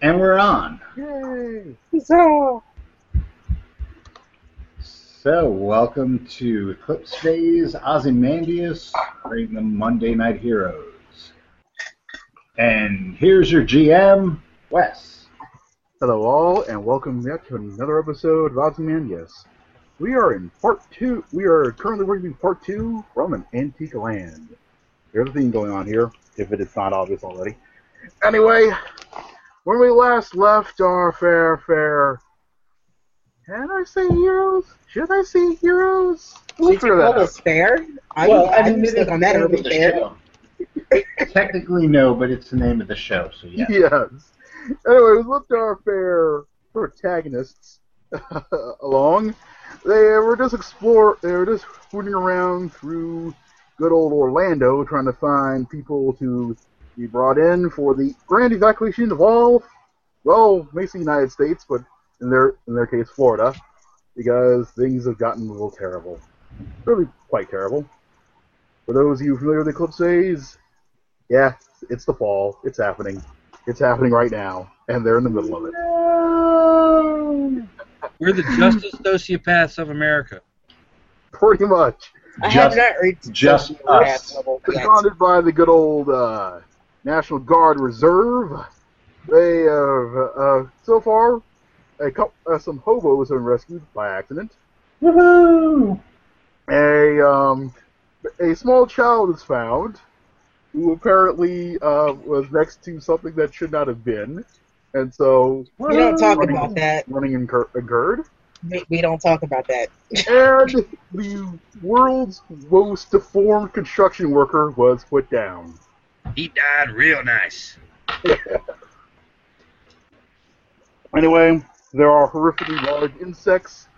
And we're on. Yay! So, So, welcome to Eclipse Phase Ozymandias, bringing the Monday Night Heroes. And here's your GM, Wes. Hello all, and welcome back to another episode of Ozymandias. We are in part two. We are currently working part two from an antique land. There's a theme going on here, if it is not obvious already. Anyway, when we last left our fair, fair. Can I say heroes? Should I say heroes? We'll did you that call us fair? I, Well, I'm mean, stuck it's on that the name over of the fair. show. Technically, no, but it's the name of the show, so yeah. Yes. Anyway, we left our fair protagonists along. They were just explore. They were just fooling around through good old Orlando, trying to find people to be brought in for the grand evacuation of all, well, basically the United States, but in their in their case, Florida, because things have gotten a little terrible, really quite terrible. For those of you familiar with Eclipse Phase, yeah, it's the fall. It's happening. It's happening right now, and they're in the middle of it. We're the justice sociopaths of America. Pretty much. I Just- have not read just us. level yet. Seconded by the good old uh, National Guard Reserve. They have, uh, so far, a couple, uh, some hobos have been rescued by accident. Woohoo! A, um, a small child is found who apparently uh, was next to something that should not have been. And so, We don't talk running, about that. running incur- occurred. We, we don't talk about that. and the world's most deformed construction worker was put down. He died real nice. Anyway, there are horrifically large insects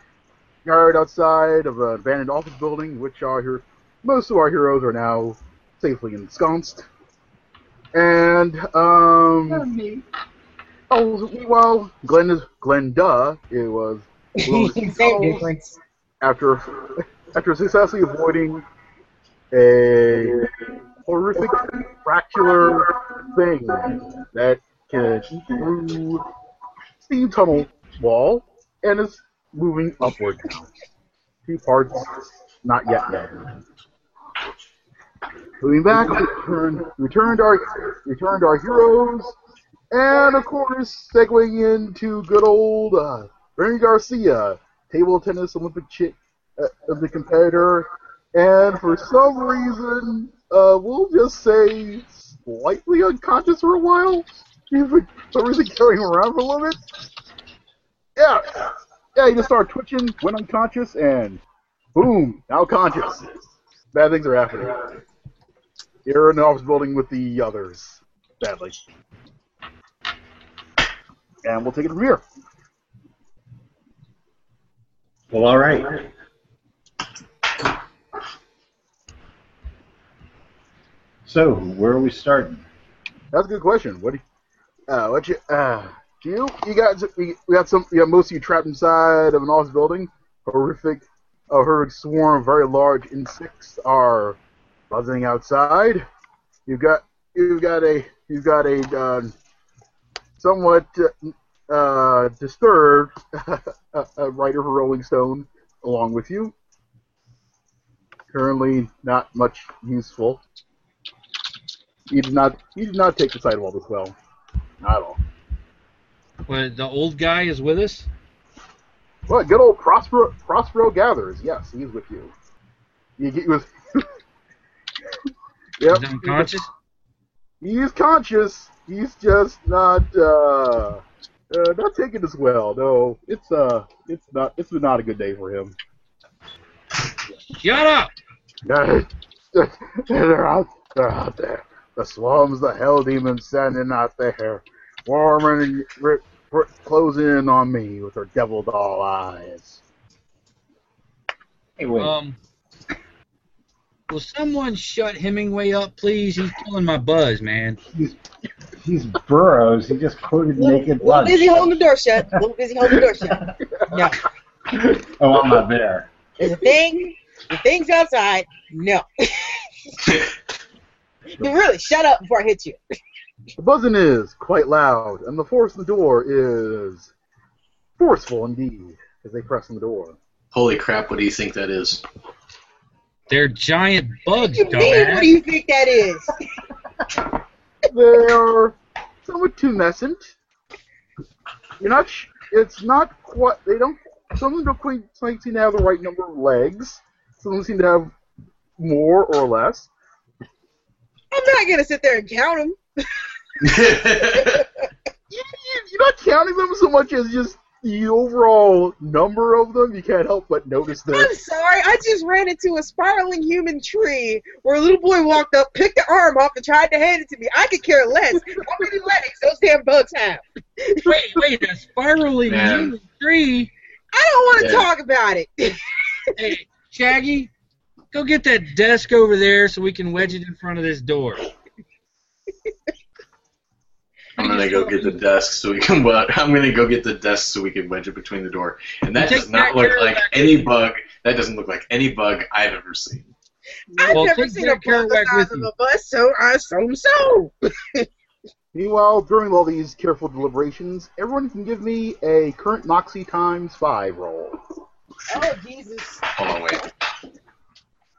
yard outside of an abandoned office building, which our hero- most of our heroes are now safely ensconced. And um, oh, meanwhile, Glen is Glenda. It was after after successfully avoiding a horrific fractular thing that can eat through steam tunnel wall and is moving upward now. Two parts not yet dead. Moving back, we returned, returned our returned our heroes, and of course, segueing into good old uh, Bernie Garcia, table tennis Olympic chi- uh, competitor, and for some reason, uh, we'll just say slightly unconscious for a while. He's some reason carrying him around for a little bit. Yeah, yeah, he just started twitching, went unconscious, and boom, now conscious. Bad things are happening. You're in the office building with the others, sadly. And we'll take it from here. Well, all right. So, where are we starting? That's a good question. What do you, uh, what you, uh, you, you got, we, we got some, you got most of you trapped inside of an office building. Horrific, a horrific swarm of very large insects are buzzing outside. You've got, you've got a, you've got a, uh, somewhat, uh, disturbed uh, writer for Rolling Stone along with you. Currently, not much useful. He did not. He did not take the sidewall this well. Not at all. Well, the old guy is with us. Well, good old Prospero, Prospero Gathers. Yes, he's with you. He, he was. yep. He's unconscious. He's conscious. He's just not. Uh, uh, not taking this well. No, it's uh, it's not. It's not a good day for him. Shut up! they're out. They're out there. The swarms, the hell demons standing out there, warming, r- r- closing in on me with their devil doll eyes. Hey, wait. Um, will someone shut Hemingway up, please? He's killing my buzz, man. he's, he's Burroughs. He just quoted Little, Naked little Lunch. busy holding the door shut. Little busy holding the door shut. No. oh, I'm not there. There's a thing. The thing's outside. No. you really shut up before I hit you. The buzzing is quite loud, and the force in the door is forceful indeed as they press on the door. Holy crap! What do you think that is? They're giant bugs, What do you mean? What do you think that is? They are somewhat tumescent. You're not. Sh- it's not quite. They don't. Some of them don't quite quite seem to have the right number of legs. Some of them seem to have more or less. I'm not gonna sit there and count them. You, you, you're not counting them so much as just the overall number of them. You can't help but notice them. I'm sorry, I just ran into a spiraling human tree where a little boy walked up, picked the arm off, and tried to hand it to me. I could care less how many legs those damn bugs have. Wait, wait, a spiraling Man. human tree. I don't want to Yeah. talk about it. Hey, Shaggy, go get that desk over there so we can wedge it in front of this door. I'm gonna go get the desk so we can. Well, I'm gonna go get the desk so we can wedge it between the door. And that does not look like any with bug. That doesn't look like any bug I've ever seen. I've Well, never seen a bug carrot the size with of a bus, so I assume so. Meanwhile, during all these careful deliberations, everyone can give me a current Moxie times five roll. Oh Jesus. Hold on, wait.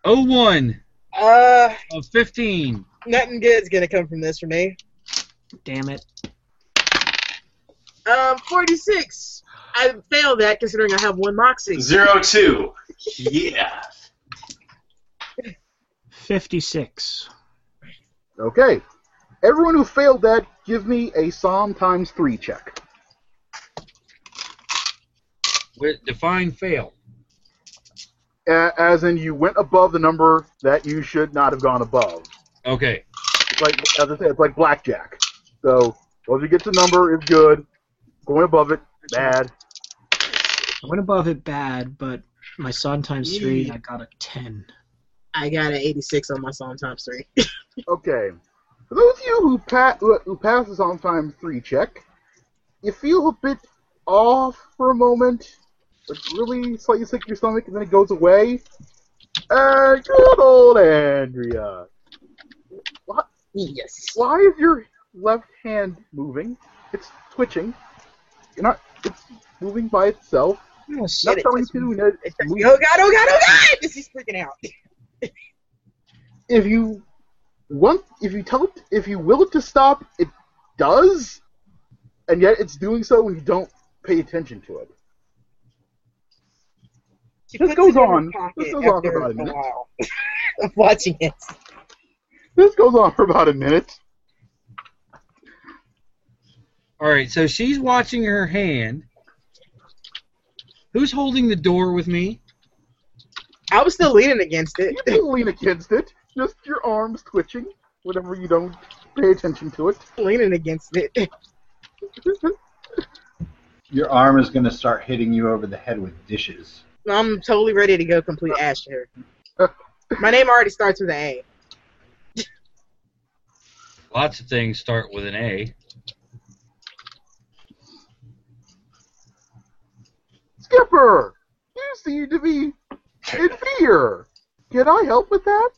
Oh one Uh, of fifteen. nothing good's gonna come from this for me. Damn it. Um, 46. I failed that considering I have one moxie. Zero two. Yeah. 56. Okay. Everyone who failed that, give me a SOM times three check. With define fail. A- As in, you went above the number that you should not have gone above. Okay. It's like, as I said, it's like blackjack. So, once you get the number, it's good. Going above it, bad. I went above it bad, but my son times 3, I got a 10. I got an 86 on my song times 3. Okay. For those of you who, pa- who who pass the SOM times three check, you feel a bit off for a moment, but really slightly sick your stomach, and then it goes away. And good old Andrea. What? yes. Why is your left hand moving? It's twitching. You're not. It's moving by itself. Oh, shit. It telling touched you that It me. Oh, God, oh, God, oh, God! This is freaking out. if you want, if you tell it, if you will it to stop, it does, and yet it's doing so when you don't pay attention to it. She This goes it in her on- this goes on for about a minute. while of watching it. This goes on for about a minute. All right. So she's watching her hand. Who's holding the door with me? I was still leaning against it. You can lean against it, just your arms twitching whenever you don't pay attention to it. leaning against it. Your arm is going to start hitting you over the head with dishes. I'm totally ready to go complete ash here. My name already starts with an A. Lots of things start with an A. Skipper, you seem to be in fear. Can I help with that?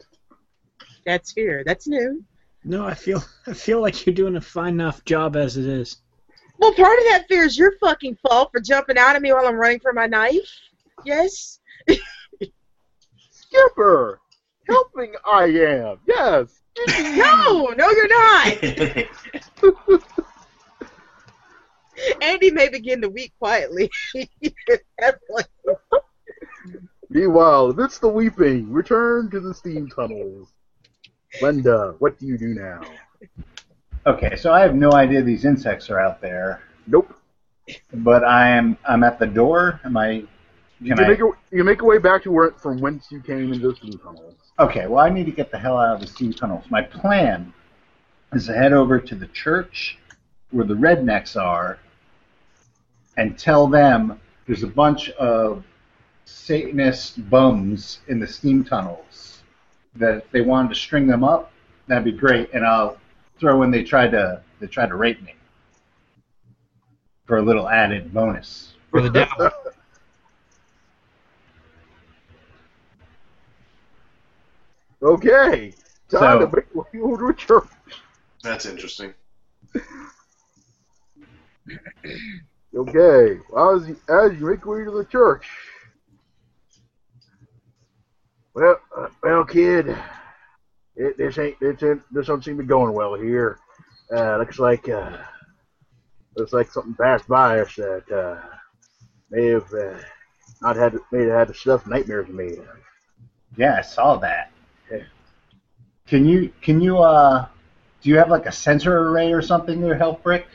That's fear. That's new. No, I feel I feel like you're doing a fine enough job as it is. Well, part of that fear is your fucking fault for jumping out at me while I'm running for my knife. Yes. Skipper, helping I am. Yes. No, no, you're not. Andy may begin to weep quietly. Everyone- Meanwhile, amidst the weeping, return to the steam tunnels. Linda, what do you do now? Okay, so I have no idea these insects are out there, Nope. but I am I'm at the door. Am I? You Can can I? make a, you make your way back to where from whence you came into the steam tunnels. Okay, well I need to get the hell out of the steam tunnels. My plan is to head over to the church where the rednecks are and tell them there's a bunch of Satanist bums in the steam tunnels that if they wanted to string them up, that'd be great, and I'll throw in they tried to they tried to rape me for a little added bonus. For the devil. Okay. Time So- to make your way over to a church. That's interesting. Okay. As you, as you make your way to the church. Well, uh, well, kid, it, this ain't this ain't this don't seem to be going well here. Uh, looks like uh, looks like something passed by us that uh, may have uh, not had may have had the stuff nightmares made of. Yeah, I saw that. Can you can you uh do you have like a sensor array or something to help Brick?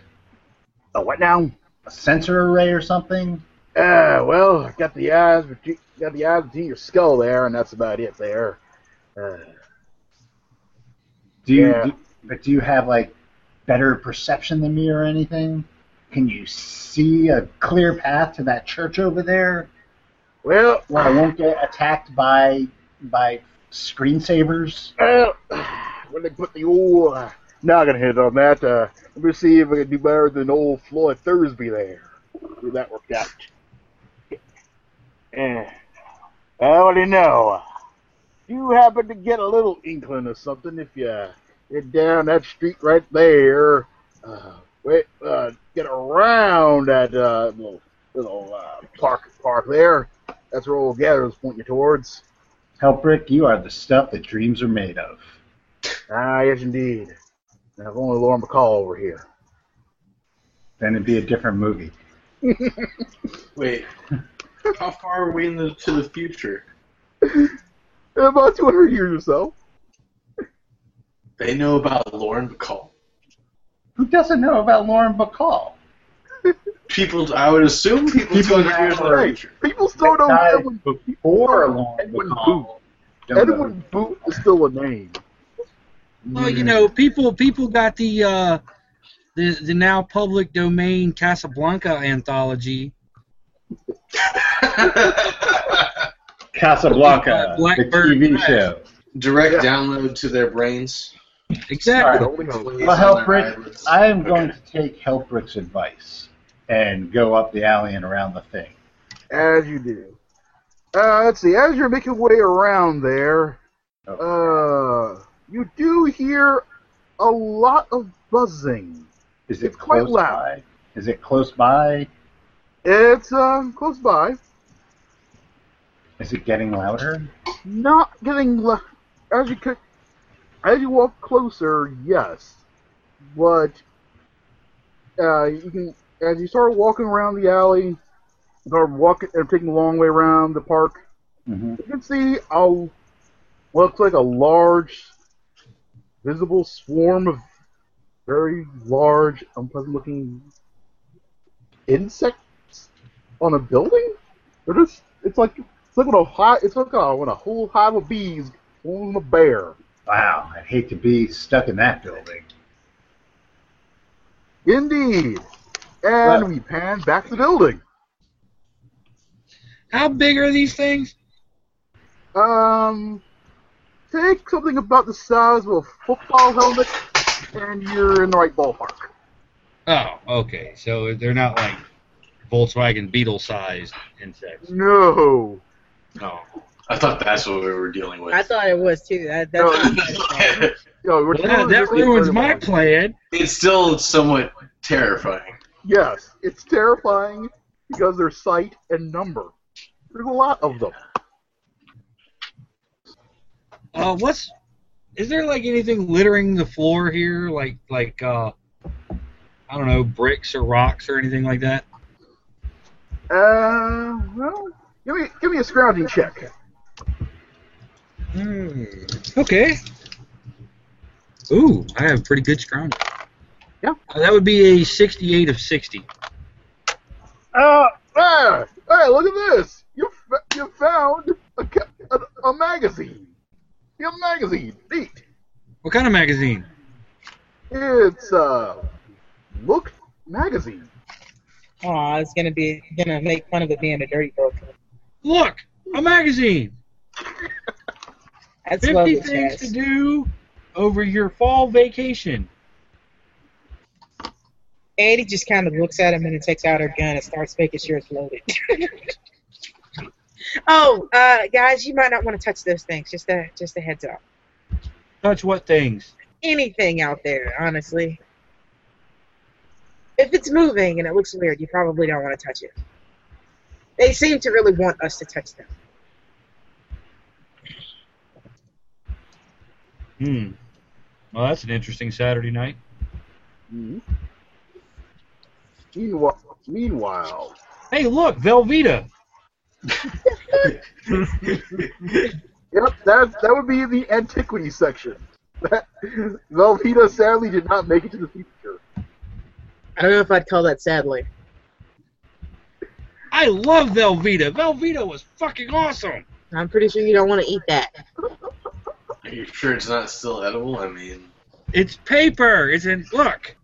Oh, what now? A sensor array or something? Uh, well, I got the eyes, but you got the eyes between your skull there, and that's about it there. Uh, Do you Yeah. do, but do you have like better perception than me or anything? Can you see a clear path to that church over there well, where I won't get attacked by by screensavers? well, when they put the old uh, noggin head on that, uh, let me see if I can do better than old Floyd Thursby there. See that worked out. Eh, well, you know, you happen to get a little inkling of something if you get down that street right there. Uh, wait, uh, get around that uh, little little uh, park park there. That's where old Gather's pointing you towards. Help Brick, you are the stuff that dreams are made of. Ah, yes, indeed. Now, if only Lauren Bacall over here. Then it'd be a different movie. Wait, how far are we into the, the future? About 200 years or so. They know about Lauren Bacall. Who doesn't know about Lauren Bacall? People, I would assume people, People 200 years in Right. People still don't Died know Edwin, Before Lauren Edwin Bacall. Don't know. Edwin Booth is still a name. Well, you know, people people got the uh, the the now public domain Casablanca anthology. Casablanca, Uh, the TV Press. show. Direct Yeah. download to their brains. Exactly. All Only hope. Well, Help on Brick, their eyelids. I am going to take Helprick's advice and go up the alley and around the thing. As you do. Uh, let's see. As you're making way around there, uh, you do hear a lot of buzzing. Is it it's quite close loud. by? Is it close by? It's uh, close by. Is it getting louder? Not getting le- as you could, as you walk closer, yes, but uh, you can as you start walking around the alley, start walking and taking the long way around the park. hmm You can see a looks like a large, visible swarm of very large, unpleasant-looking insects on a building. They're just it's like it's like when a hive, it's like a, when a whole hive of bees on a bear. Wow, I'd hate to be stuck in that building. Indeed. And Well- we pan back to the building. How big are these things? Um, take something about the size of a football helmet, and you're in the right ballpark. Oh, okay. So they're not like Volkswagen Beetle sized insects. No. No. I thought that's what we were dealing with. I thought it was too. That, that's No. what No, we're Well, that, that ruins my plan. it's still somewhat terrifying. Yes, it's terrifying because there's sight and number. There's a lot of them. Uh, what's is there like anything littering the floor here, like like uh, I don't know, bricks or rocks or anything like that? Uh, well, give me give me a scrounging check. Hmm. Okay. Ooh, I have pretty good scrounging. Yeah. Uh, that would be a 68 of 60. Uh, ah, hey, look at this! You f- you found a, ca- a, a magazine. You have a magazine. Neat. What kind of magazine? It's uh, Look magazine. Oh, I was gonna be gonna make fun of it being a dirty book. Look, a magazine. That's 50 things Chaz. to do over your fall vacation. Eddie just kind of looks at him and then takes out her gun and starts making sure it's loaded. oh, uh, guys, you might not want to touch those things. Just a just a heads up. Touch what things? Anything out there, honestly. If it's moving and it looks weird, you probably don't want to touch it. They seem to really want us to touch them. Hmm. Well, that's an interesting Saturday night. Mhm. Meanwhile, meanwhile, Hey, look, Velveeta. yep, that that would be the antiquity section. Velveeta sadly did not make it to the future. I don't know if I'd call that sadly. I love Velveeta. Velveeta was fucking awesome. I'm pretty sure you don't want to eat that. Are you sure it's not still edible? I mean, It's paper. It's in. Look.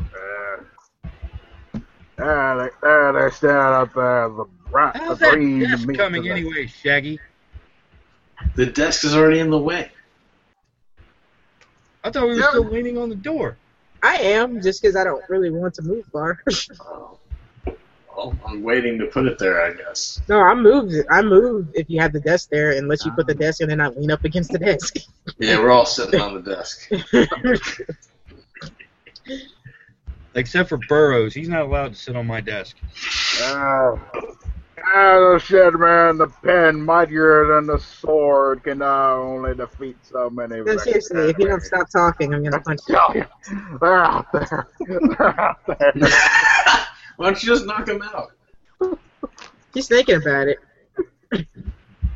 Uh, ah, they, ah, they stand up there, the bright, the How's that green desk meat coming today. anyway, Shaggy? the desk is already in the way. I thought we were Yeah. still leaning on the door. I am, just because I don't really want to move far. Oh. Well, I'm waiting to put it there, I guess. no, I moved. I move if you have the desk there, unless you put the desk and then I lean up against the desk. Yeah, we're all sitting on the desk. Except for Burroughs. He's not allowed to sit on my desk. Ah, ah, the shed man, the pen mightier than the sword can not only defeat so many. no, seriously, if you don't stop talking, I'm gonna punch you. Tell you, they're out there. They're out there. Why don't you just knock him out? He's thinking about it.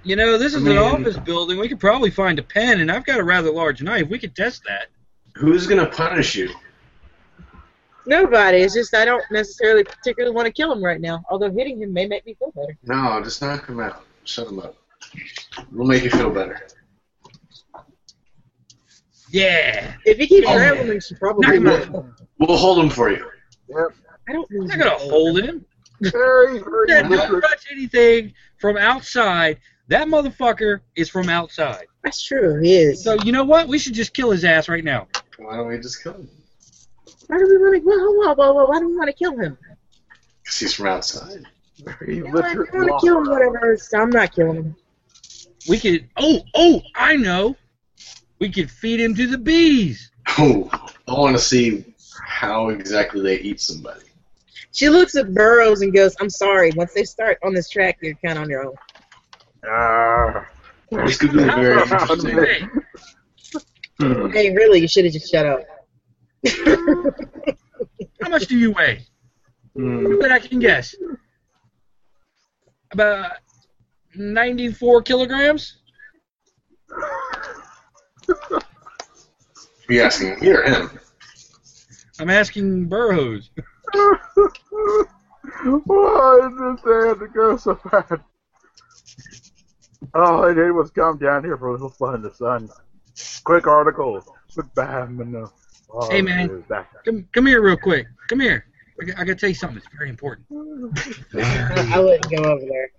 You know, this is I mean- an office building. We could probably find a pen, and I've got a rather large knife. We could test that. Who's gonna punish you? Nobody. It's just I don't necessarily particularly want to kill him right now. Although hitting him may make me feel better. No, just knock him out. Shut him up. We'll make you feel better. Yeah. If he keeps Oh, rambling, she probably Knock him will. out. We'll hold him for you. Yep. I don't. I'm not gonna hold him. Very, very Yeah, don't touch anything from outside. That motherfucker is from outside. That's true. He is. So you know what? We should just kill his ass right now. Why don't we just kill him? Why do we want to? Whoa, whoa, whoa, whoa, Why do we want to kill him? Because he's from outside. Very You know I want to kill him. Whatever. So I'm not killing him. We could. Oh, oh, I know. We could feed him to the bees. Oh, I want to see how exactly they eat somebody. She looks at Burroughs and goes, "I'm sorry. Once they start on this track, you're kind of on your own." Ah. This could be very interesting. Hey, Hey, really? You should have just shut up. How much do you weigh? But I can guess. About 94 kilograms? Are you asking me or him? I'm asking Burroughs. Why did they have to go so bad? All I did was come down here for a little fun in the sun. Quick article. Quick bam and uh, oh, Hey, man. it was back. Come, come here real quick. Come here. I, got- I gotta tell you something. It's very important. I wouldn't go over there.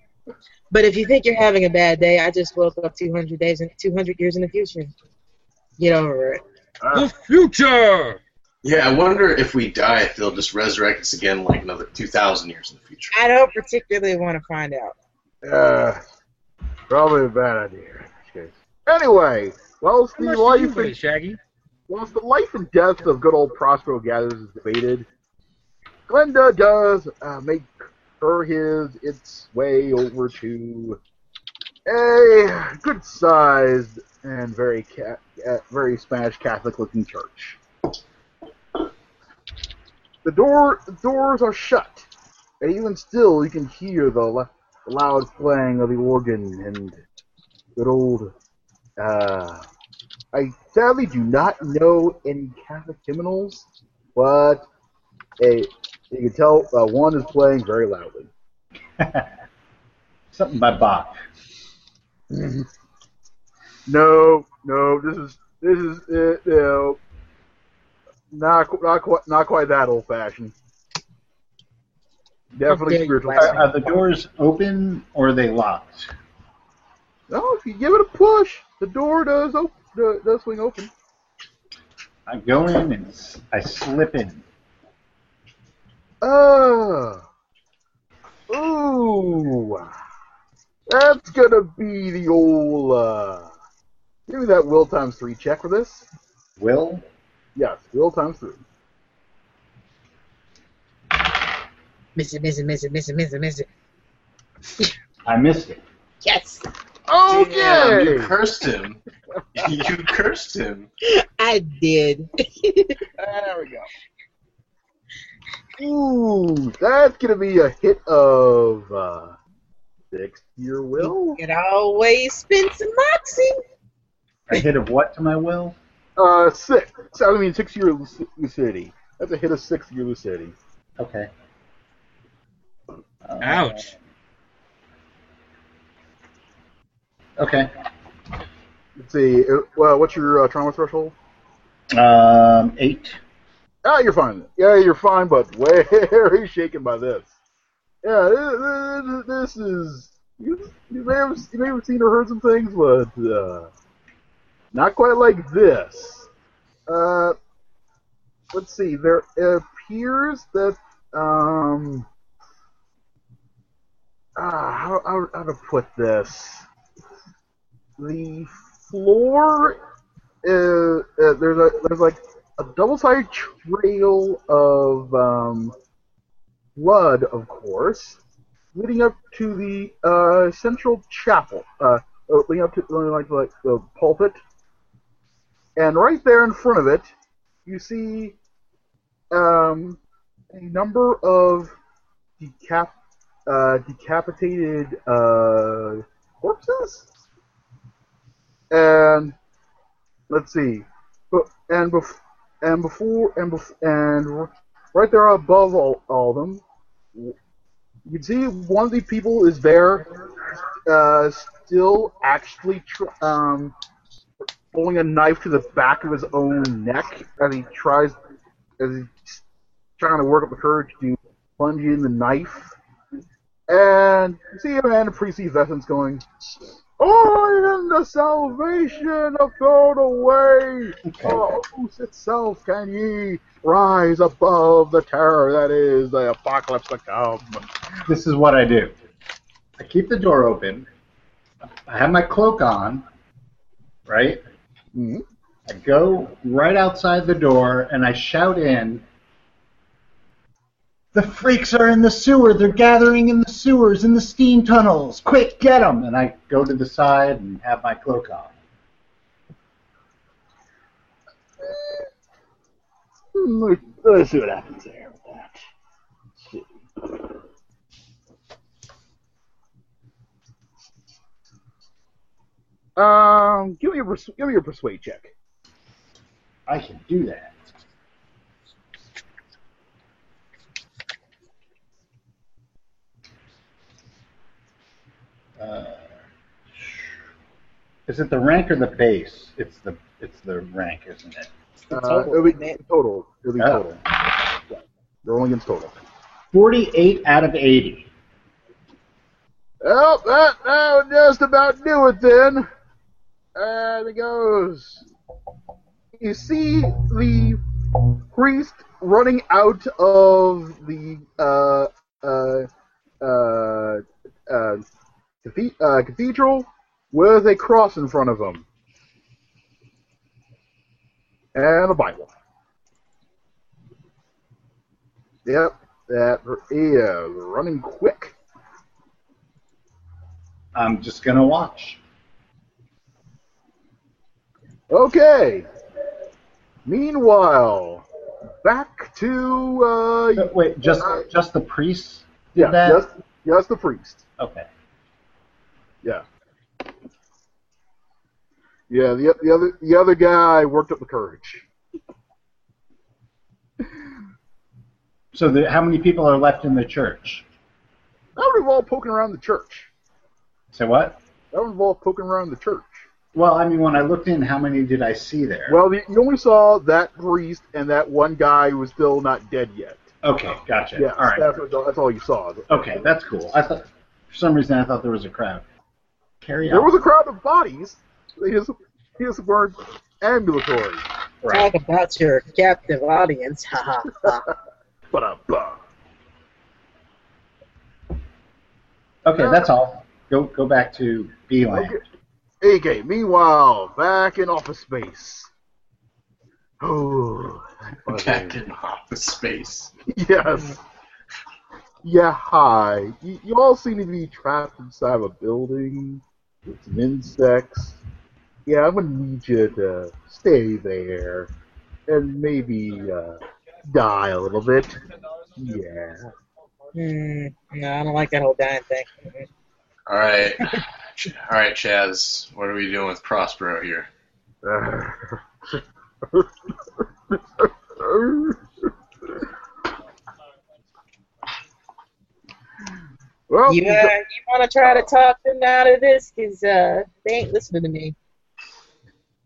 But if you think you're having a bad day, I just woke up 200 days and 200 years in the future. Get over it. Ah, The future! Yeah, I wonder if we die, if they'll just resurrect us again like another 2,000 years in the future. I don't particularly want to find out. uh, probably a bad idea. in this case. Anyway, well, Steve, why much you life weigh, and, Shaggy? Whilst the life and death of good old Prospero Gathers is debated, Glenda does uh, make her his its way over to a good sized and very ca- uh, very Spanish Catholic looking church. The door the doors are shut, and even still you can hear the, the loud playing of the organ and good old. Uh, I sadly do not know any Catholic hymnals, but a you can tell uh, one is playing very loudly. Something by Bach. No, no, this is this is uh, no, not qu- not quite not quite that old fashioned. Definitely Okay, spiritual. Are, are the doors open or are they locked? No, if you give it a push, the door does op- does, does swing open. I go in and s- I slip in. Uh, ooh, that's gonna be the old. Uh, give me that will times three check for this. Will? Yes, will times three. Miss it, miss it, miss it, miss it, miss it, miss it. I missed it. Yes, Damn, Okay. you cursed him. you cursed him. I did. There we go. Ooh, that's gonna be a hit of uh, six your will. It always spin some moxie. A hit of what to my will? Uh, six. I mean, six year luc- lucidity. That's a hit of six year lucidity. Okay. Uh, Ouch. Okay. Let's see. uh, Well, what's your uh, trauma threshold? Um, eight. Ah, you're fine. Yeah, you're fine, but very shaken by this. Yeah, this, is. You, you may have you may have seen or heard some things, but uh, not quite like this. Uh, let's see. There appears that um. Ah, how, how, how to put this? The floor is uh, there's a there's like a double-sided trail of um, blood, of course, leading up to the uh, central chapel, uh, uh, leading up to like like the pulpit, and right there in front of it, you see um, a number of decap uh, decapitated uh, corpses, and let's see, and bef- and before and bef- and right there above all, all of them, you can see one of the people is there, uh, still actually tr- um, holding a knife to the back of his own neck as he tries as he's trying to work up the courage to plunge in the knife. And you see a man in priestly vestments going, Oh, in the salvation of thrown away. Oh, whose itself can ye rise above the terror that is the apocalypse to come? This is what I do. I keep the door open. I have my cloak on, right? Mhm. I go right outside the door and I shout in, The freaks are in the sewer. They're gathering in the sewers, in the steam tunnels. Quick, get them! And I go to the side and have my cloak on. Hmm, Let's see what happens there with that. Let's see. Um, give me your pers- give me your persuade check. I can do that. Uh, is it the rank or the base? It's the it's the rank, isn't it? Uh, total, it'll be isn't total. It'll be Oh. total. Yeah. You're against total. Forty-eight out of eighty. Well, that, that would just about do it then. And it goes. You see the priest running out of the uh, uh, uh, uh, cathedral with a cross in front of them and a Bible. Yep, that is running quick. I'm just gonna watch. Okay. Meanwhile, back to uh, Uh, Wait, just just the priest. yeah, that? just just the priest. Okay. Yeah. Yeah, the the other the other guy worked up the courage. So the, how many people are left in the church? That would involve poking around the church. Say what? That would involve poking around the church. Well, I mean, when I looked in, how many did I see there? Well, you you only saw that priest and that one guy who was still not dead yet. okay, gotcha. Yeah, all right. that's, that's all you saw. Okay, that's cool. I thought for some reason I thought there was a crowd. Carry There on. was a crowd of bodies. They just, they just weren't ambulatory. right. Talk about your captive audience. Ha ha ha. But blah. Okay, that's all. Go go back to Beeline. Okay. Okay, meanwhile, back in office space. Oh, back in Office Space. Yes. Yeah, hi. You, you all seem to be trapped inside of a building with some insects. Yeah, I'm gonna need you to stay there and maybe uh, die a little bit. Yeah. Hmm. No, I don't like that whole dying thing. All right, all right, Chaz. What are we doing with Prospero here? well, You, uh, you want to try to talk them out of this? Because uh, they ain't listening to me.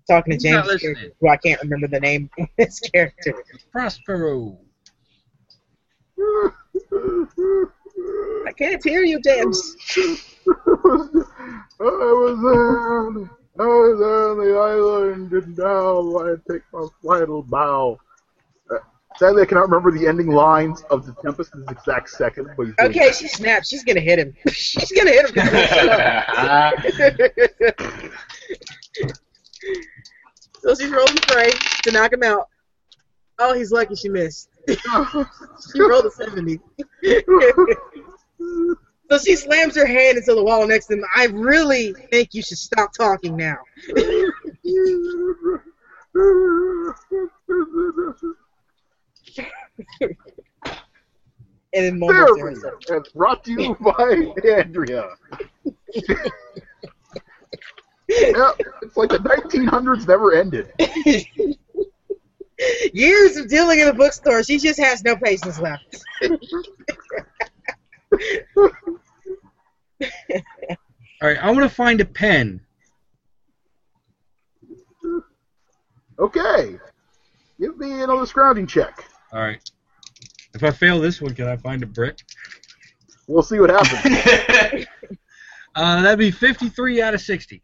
Talking to James, character, who I can't remember the name of his character. Prospero. I can't hear you, James. I was on, I was on the island, and now I take my final bow. Sadly, I cannot remember the ending lines of the Tempest in this exact second. But he's Okay, she snaps. She's gonna hit him. She's gonna hit him. so she's rolling the fray to knock him out. Oh, he's lucky she missed. She rolled a 70. so she slams her hand into the wall next to him. I really think you should stop talking now. And then mumbles to Therapy, herself. and brought to you by Andrea. yeah, it's like the 1900s never ended. Years of dealing in a bookstore, she just has no patience left. All right, I want to find a pen. Okay, give me another scrounging check. All right. If I fail this one, can I find a brick? We'll see what happens. Uh, that'd be 53 out of 60.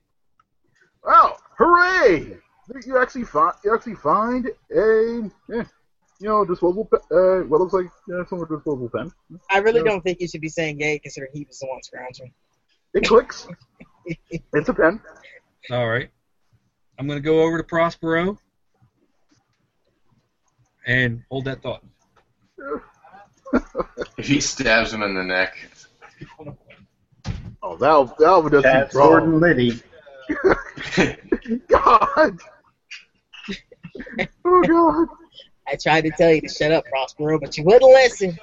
Oh, hooray! You actually find you actually find a eh, you know disposable pe- uh what looks like uh, some disposable pen. I really Yeah. don't think you should be saying gay, considering he was the one scrounging. It clicks. it's a pen. All right. I'm going to go over to Prospero and hold that thought. If he stabs him in the neck, Oh, that that would just Chad, be Sword, wrong. and Liddy. God. oh God. I tried to tell you to shut up, Prospero, but you wouldn't listen.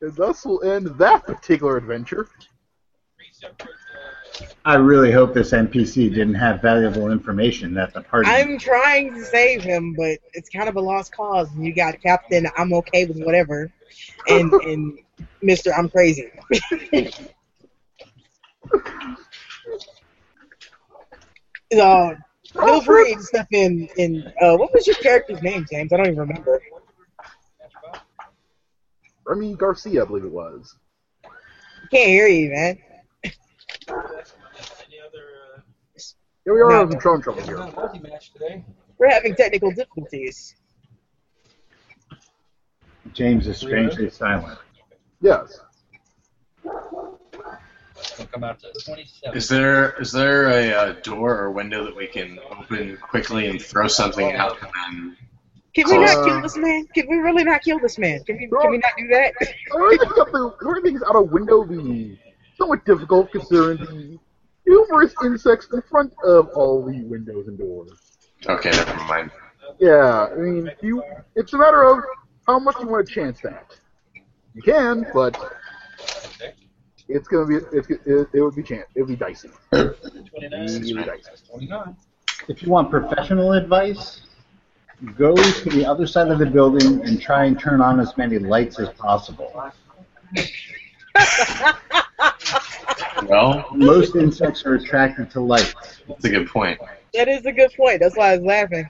And thus will end that particular adventure. I really hope this NPC didn't have valuable information that the party. I'm trying to save him, but it's kind of a lost cause. You got Captain, I'm okay with whatever, and and Mister, I'm crazy. so feel free to step in. In uh, what was your character's name, James? I don't even remember. Remy Garcia, I believe it was. Can't hear you, man. Here we are having trouble trouble here. We're having technical difficulties. James is strangely silent. Yes. come out to 27. is there is there a, uh door or window that we can open quickly and throw something out and Can we not Uh, kill this man? Can we really not kill this man? Can we? Can we not do that? Throwing things out the throwing things out a window would be somewhat difficult considering the numerous insects in front of all the windows and doors. Okay, never mind. Yeah, I mean, you. It's a matter of how much you want to chance that. You can, but it's gonna be it's, it, it would be chance it would be dicey. Really dicey. If you want professional advice, go to the other side of the building and try and turn on as many lights as possible. Well, Most insects are attracted to lights. that's a good point. That is a good point. That's why I was laughing.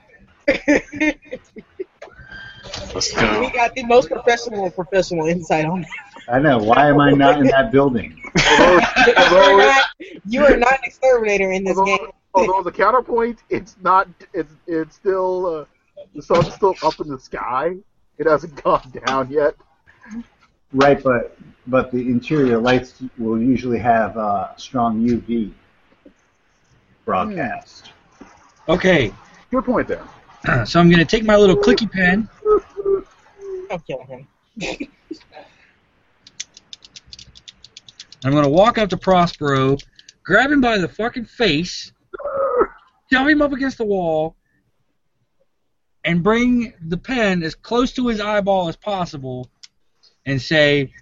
Let's we got the most professional professional insight on that. I know. Why am I not in that building? Although, You're although, not, you are not an exterminator in this game. although, although the counterpoint, it's not. It's it's still uh, the sun's still up in the sky. It hasn't gone down yet. Right, but but the interior lights will usually have uh, strong UV broadcast. Okay, Good point there. so I'm gonna take my little clicky pen. Don't kill him. I'm gonna walk up to Prospero, grab him by the fucking face, shove him up against the wall, and bring the pen as close to his eyeball as possible, and say,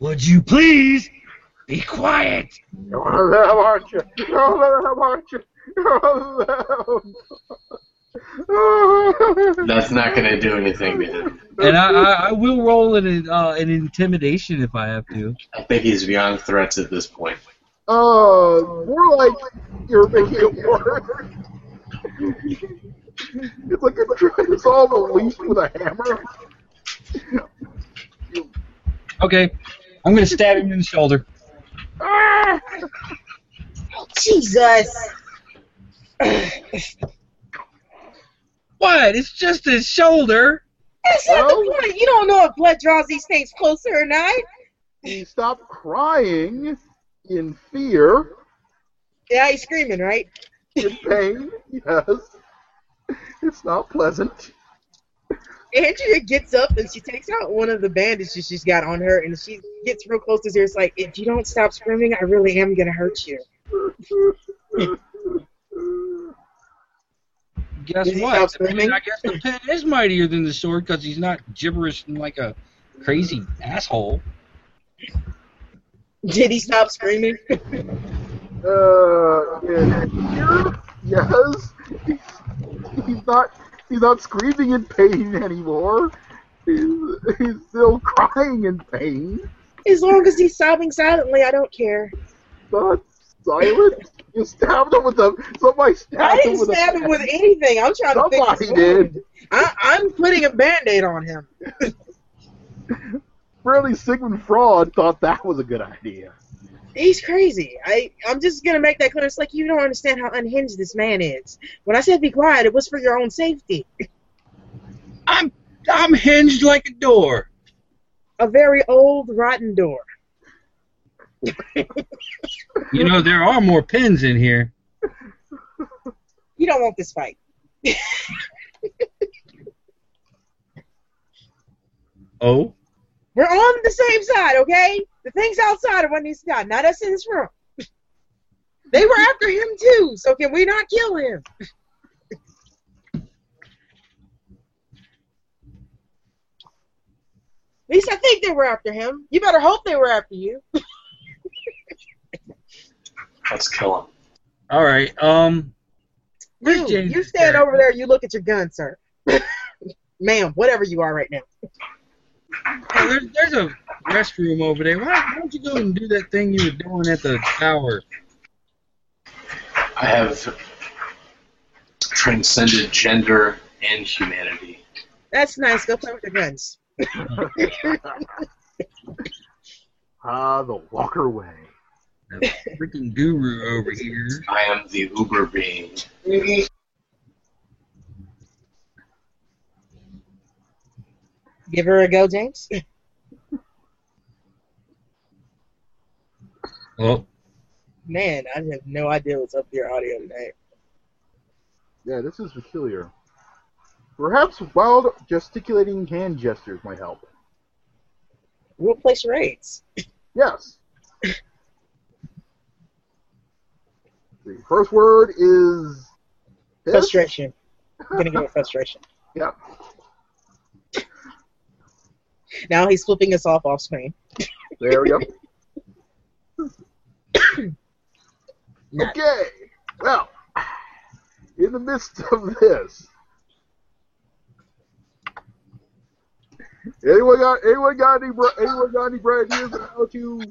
"Would you please be quiet?" You're one of them, aren't you? You're one of them, aren't you? You're one of them. That's not going to do anything to him. And I, I, I will roll an uh, an intimidation if I have to. I think he's beyond threats at this point. Uh, more like you're making it worse. it's like you're trying to solve a leash with a hammer. Okay, I'm gonna stab him in the shoulder. Ah! Jesus. What? It's just his shoulder. That's not Well- the point. You don't know if blood draws these things closer or not. He stopped crying in fear, Yeah, he's screaming, right? in pain. Yes, it's not pleasant. Andrea gets up and she takes out one of the bandages she's got on her, and she gets real close to her. It's like, if you don't stop screaming, I really am gonna hurt you. Guess Did what? I, mean. I guess the pen is mightier than the sword because he's not gibberish and like a crazy asshole. Did he stop screaming? Uh, in fear, yes. He's, he's not. He's not screaming in pain anymore. He's, he's still crying in pain. As long as he's sobbing silently, I don't care. Not silent. You stabbed him with a. Somebody stabbed I didn't with a. stab him with anything. I'm trying to fix Somebody did. I, I'm putting a band-aid on him. Really, Sigmund Fraud thought that was a good idea. He's crazy. I, I'm just gonna make that clear. It's like you don't understand how unhinged this man is. When I said be quiet, it was for your own safety. I'm I'm hinged like a door. A very old, rotten door. You know there are more pins in here. You don't want this fight. Oh, We're on the same side, okay? The things outside are what needs to die, not us in this room. They were after him too, so can we not kill him? At least I think they were after him. You better hope they were after you. Let's kill him. all right. Um, You, you stand character? over there, you look at your gun, sir. Ma'am, whatever you are right now. Oh, there's there's a restroom over there. Why, why don't you go and do that thing you were doing at the tower? I have transcended gender and humanity. That's nice. Go play with your guns. Ah, the Walker way. The Freaking guru over here. I am the Uber being. Give her a go, James. Oh, Man, I have no idea what's up with your audio today. Yeah, this is peculiar. Perhaps wild gesticulating hand gestures might help. We'll place raids. Yes. the first word is piss. Frustration. I'm gonna give it frustration. Yep. Now he's flipping us off off screen. There we go. Okay. Well, in the midst of this, anyone got anyone got any anyone got any bright ideas on how to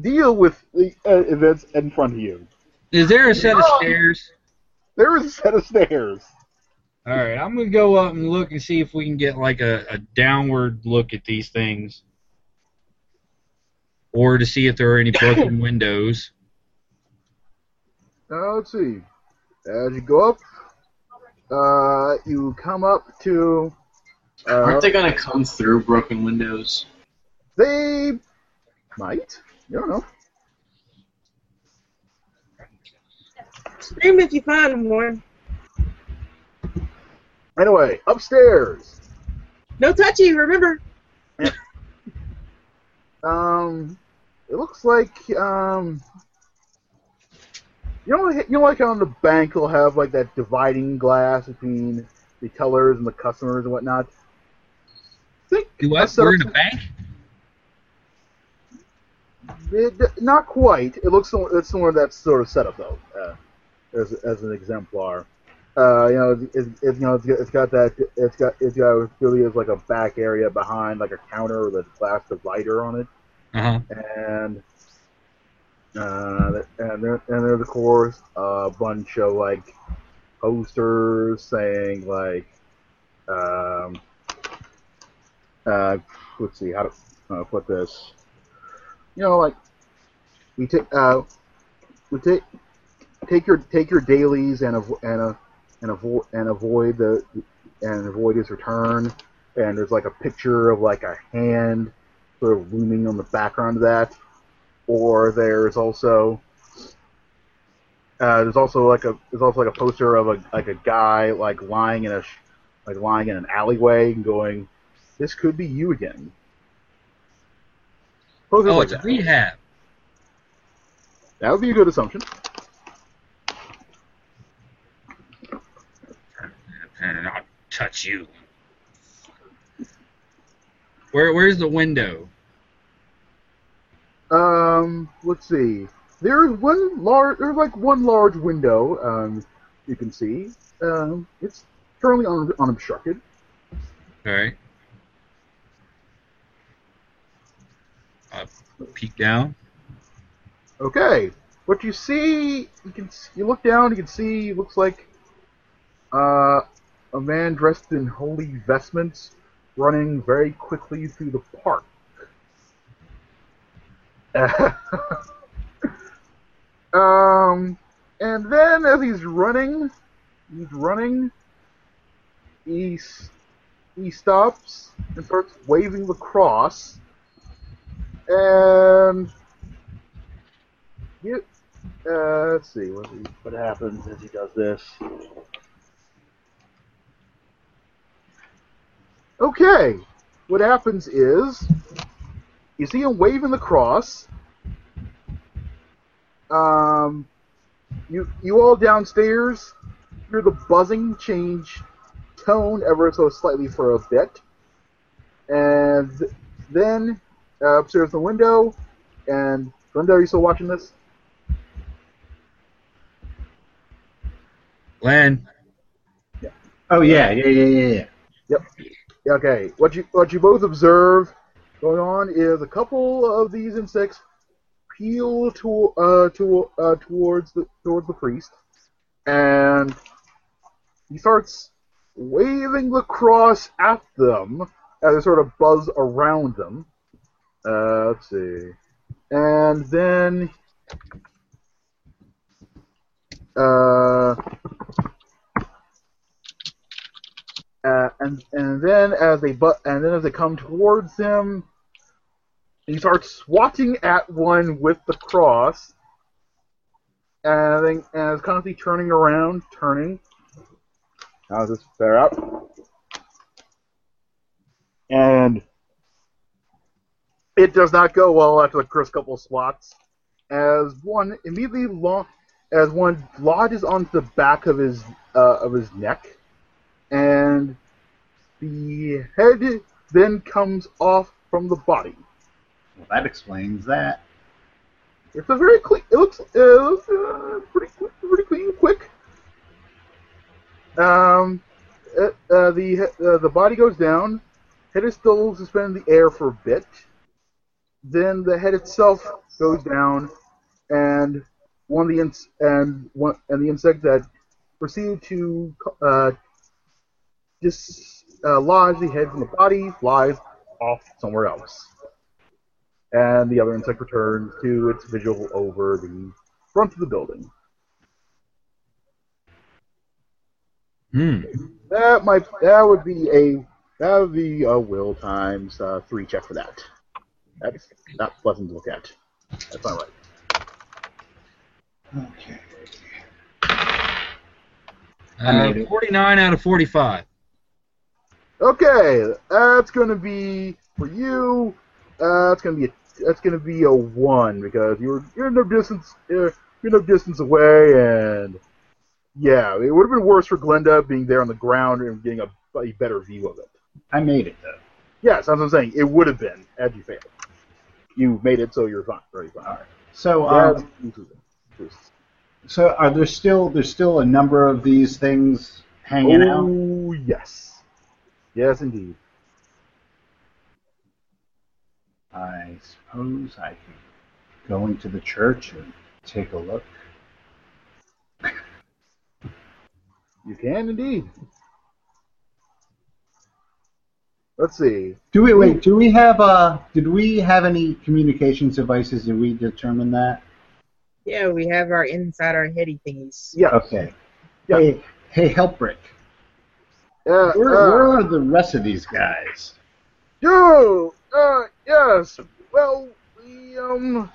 deal with the uh, events in front of you? is there a set of stairs? There is a set of stairs. All right, I'm gonna go up and look and see if we can get like a, a downward look at these things, or to see if there are any broken windows. Now let's see. As you go up, uh, you come up to. Uh, Aren't they gonna come through broken windows? they might. You don't know. Scream if you find one. Anyway, upstairs. No touchy, remember? Um, it looks like um, you know, you know, like on the bank, they'll have like that dividing glass between the tellers and the customers and whatnot. Think Do what? a We're in a bank? It, not quite. It looks similar, it's similar to that sort of setup though, uh, as as an exemplar. Uh, you know, it, it, you know, it's got, it's got that, it's got, it's got, it really is like a back area behind like a counter with a glass divider on it. Uh huh. and uh, and there and there's of course a bunch of like posters saying like um uh let's see how to uh, put this you know like we take uh we take take your take your dailies and a, and uh, and avoid and avoid the and avoid his return and there's like a picture of like a hand sort of looming on the background of that. Or there's also uh, there's also like a there's also like a poster of a like a guy like lying in a like lying in an alleyway and going, "This could be you again." Posters Oh, like it's that. rehab. That would be a good assumption. And I'll touch you. Where Where's the window? Um, let's see. There's one large. There's like one large window. Um, you can see. Um, it's currently un- unobstructed. Okay. Uh, peek down. Okay. What you see, you can you look down. You can see. Looks like uh, a man dressed in holy vestments, running very quickly through the park. um, and then as he's running, he's running. He he stops and starts waving the cross, and you, uh, let's see what, he, what happens as he does this. Okay, what happens is you see him waving the cross. Um, you you all downstairs hear the buzzing change tone ever so slightly for a bit, and then uh, upstairs the window, and Glenda, are you still watching this? Len. Oh yeah, yeah, yeah, yeah, yeah. Okay, what you what you both observe going on is a couple of these insects peel to uh to uh towards the towards the priest, and he starts waving the cross at them as they sort of buzz around them. Uh, let's see, and then uh. Uh, and and then as they but and then as they come towards him, he starts swatting at one with the cross, and then and is constantly turning around, turning. How's this fair up? And it does not go well after the first couple of swats, as one immediately lo- as one lodges onto the back of his uh, of his neck and the head then comes off from the body. Well, that explains that. It's a very clean. It looks, it looks uh, pretty, quick- pretty clean, quick. Um, uh, uh, the uh, the body goes down. Head is still suspended in the air for a bit. Then the head itself goes down, and one of the ins- and one and the insect that proceeded to uh, dislodge the head from the body flies off somewhere else and the other insect returns to its vigil over the front of the building. Hmm. That might that would be a that would be a will times uh, three check for that. That's not pleasant to look at. That's not right. Okay. Uh, 49 out of 45. Okay, that's gonna be for you. Uh, that's gonna be a that's gonna be a one because you're you're no distance you're, you're no distance away, and yeah, it would have been worse for Glenda being there on the ground and getting a, a better view of it. I made it though. Yes, that's what I'm saying. It would have been had you failed. You made it, so you're fine. Very fine. All right. So, um, you do that. Just- so are there still there's still a number of these things hanging out? Oh yes, yes indeed. I suppose I could go into the church and take a look. You can indeed. Let's see. Do we wait? Do we have uh? Did we have any communications devices? Did we determine that? Yeah, we have our inside our heady thingies. Yeah. Okay. Yeah. Hey, hey, Helprick. Uh, Where, uh, where are the rest of these guys? Yo, uh, yes. Well, the um,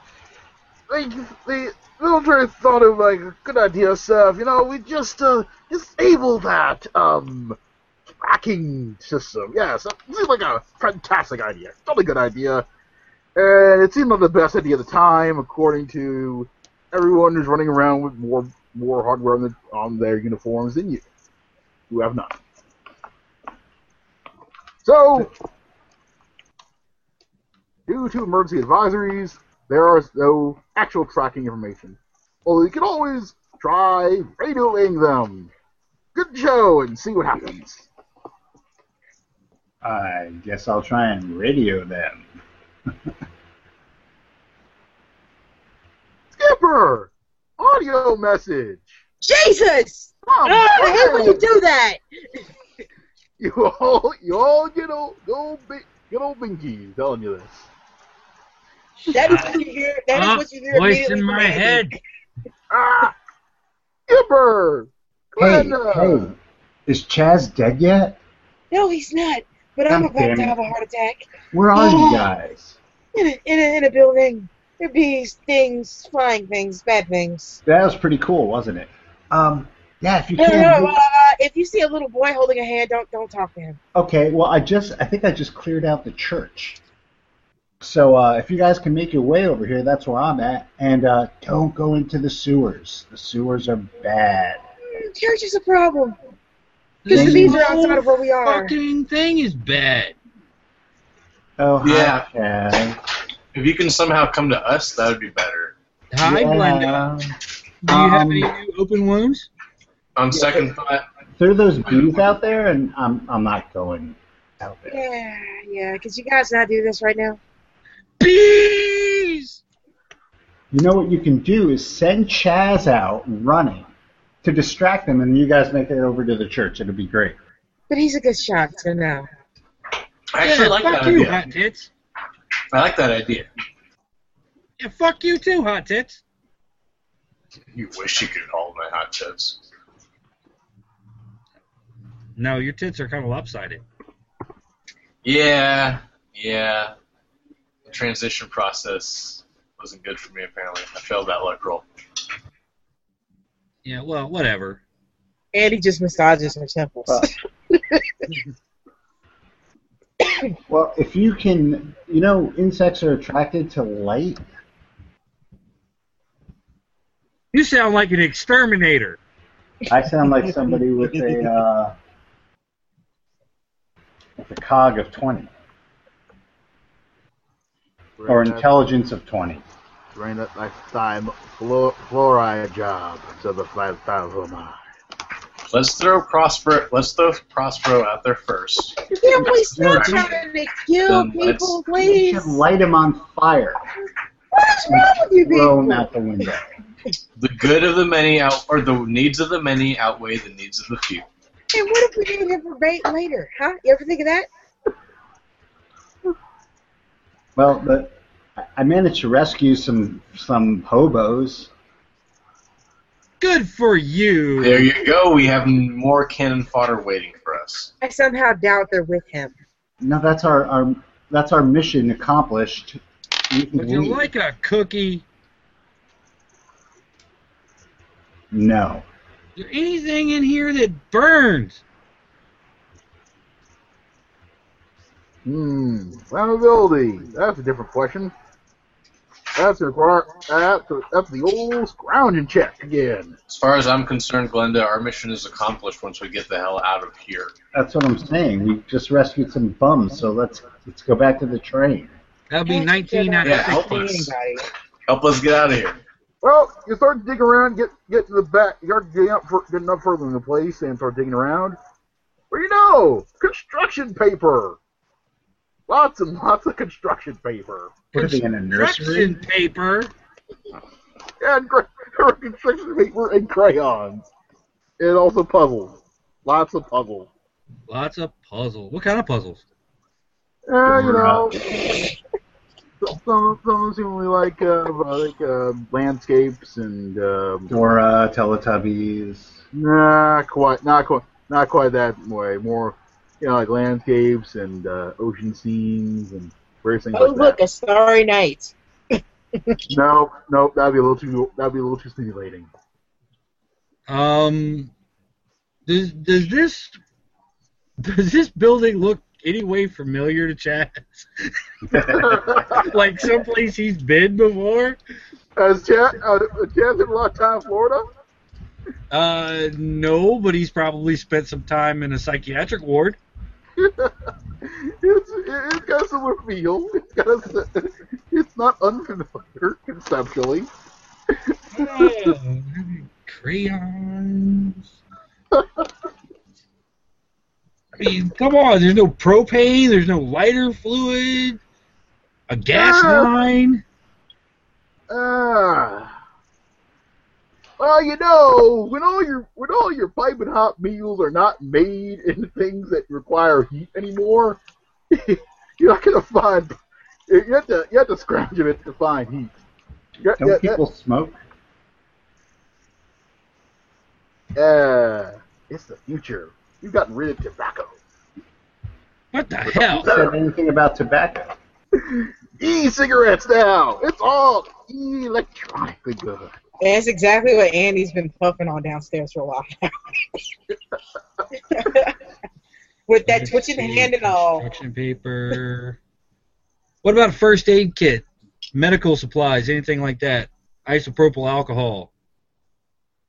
they the military thought of like a good idea, Seth. You know, we just uh disable that um tracking system. Yes, it seemed like a fantastic idea. Totally good idea. And it seemed like the best idea at the time, according to everyone who's running around with more more hardware on, the, on their uniforms than you, who have none. So, due to emergency advisories, there is no actual tracking information. Although you can always try radioing them. Good show and see what happens. I guess I'll try and radio them. Skipper! Audio message! Jesus! Come Ah, I hate when you do that. You all, you all get old, go big, get old Binky telling you this. That is what you hear. That is Ah, what you hear voice immediately in my Andy. head. Ah! Skipper! Hey, hey, is Chaz dead yet? No, he's not. But I'm God about to it. have a heart attack Where are you guys? in a, in a, in a building. There be things, flying things, bad things. That was pretty cool, wasn't it? Um, yeah, if you No, no, can. no. Uh, if you see a little boy holding a hand, don't don't talk to him. Okay, well, I just, I think I just cleared out the church. So uh, if you guys can make your way over here, that's where I'm at. And uh, don't go into the sewers. The sewers are bad. Mm, Church is a problem. Because the This bees are outside of where we are. Fucking thing is bad. Oh, hi, Yeah. Chaz. If you can somehow come to us, that would be better. Hi, Yeah. Glenda. Do you have Um, any new open wounds? On second thought, There are those bees out there, and I'm, I'm not going out there. Yeah, yeah. Could you guys not do this right now? Bees! You know what you can do is send Chaz out running to distract them, and you guys make it over to the church. It'll be great. But he's a good shot, so no. I actually yeah, like fuck that you, idea. hot tits. I like that idea. Yeah, fuck you too, hot tits. You wish you could hold my hot chips. No, your tits are kind of lopsided. Yeah, yeah. The transition process wasn't good for me. Apparently, I failed that luck roll. Yeah, well, whatever. And he just massages her temples. Well, Well, if you can, you know, insects are attracted to light. You sound like an exterminator. I sound like somebody with a uh, with a cog of twenty or intelligence of twenty. During that lifetime fluor- fluoride job to the five thousand miles. Let's throw Prospero. Let's throw Prospero out there first. Can we stop Yeah. trying to kill Then let's- people, You please? should light him on fire. What's wrong with you Throw them people? out the window. The good of the many out, or the needs of the many outweigh the needs of the few. And what if we need him for bait later? Huh? You ever think of that? Well, but I- I managed to rescue some some hobos. Good for you. There you go. We have more cannon fodder waiting for us. I somehow doubt they're with him. No, that's our, our that's our mission accomplished. Would you like a cookie? No. Is there anything in here that burns? Hmm, flammability. That's a different question. That's a require. That's, a, that's the old scrounging check again. As far as I'm concerned, Glenda, our mission is accomplished once we get the hell out of here. That's what I'm saying. We just rescued some bums, so let's let's go back to the train. That'll be 19 out Yeah, of help us. Help us get out of here. Well, you start to dig around, get get to the back. You start getting up, for, getting up further in the place, and start digging around. What do you know? Construction paper. Lots and lots of construction paper. What in a nursery? Construction paper. And construction paper and crayons. And also puzzles. Lots of puzzles. Lots of puzzles. What kind of puzzles? Uh, you know, Dora. Some some some seem to like uh, like uh, landscapes and um, Dora, Teletubbies. Nah, quite, not quite, not quite that way. More, you know, like landscapes and uh, ocean scenes and various things Oh, like look, that. a starry night. No, no, that'd be a little too, that'd be a little too stimulating. Um, does does this does this building look any way familiar to Chaz? like someplace he's been before? Has Chad, uh, Chad spent a lot of time in Florida? Uh, no, but he's probably spent some time in a psychiatric ward. it's, it's got similar feel. It's got a, it's not unfamiliar conceptually. Oh, crayons. I mean, come on. There's no propane. There's no lighter fluid. A gas Yeah. line. Ah. Well, you know, when all your when all your pipe and hot meals are not made in things that require heat anymore, you're not gonna find. You have to you have to scrounge a bit to find heat. You- Don't that- people smoke? that- uh, it's the future. You've gotten rid of tobacco. What the hell? Said anything about tobacco? E-cigarettes now. It's all electronically good. And that's exactly what Andy's been puffing on downstairs for a while now. With that twitching hand and all. Construction paper. What about first aid kit? Medical supplies, anything like that? Isopropyl alcohol.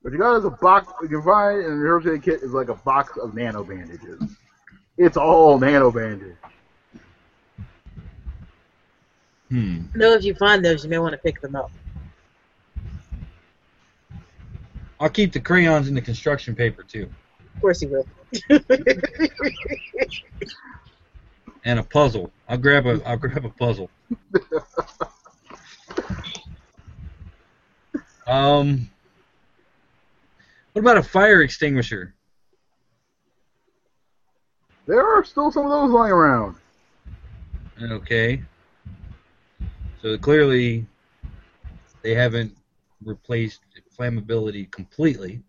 What you got is a box. You can find in the first kit is like a box of nano bandages. It's all nano bandage. Hmm. No, if you find those, you may want to pick them up. I'll keep the crayons and the construction paper too, Of course he will. and a puzzle. I'll grab a. I'll grab a puzzle. Um. What about a fire extinguisher? There are still some of those lying around. Okay. So clearly, they haven't replaced flammability completely.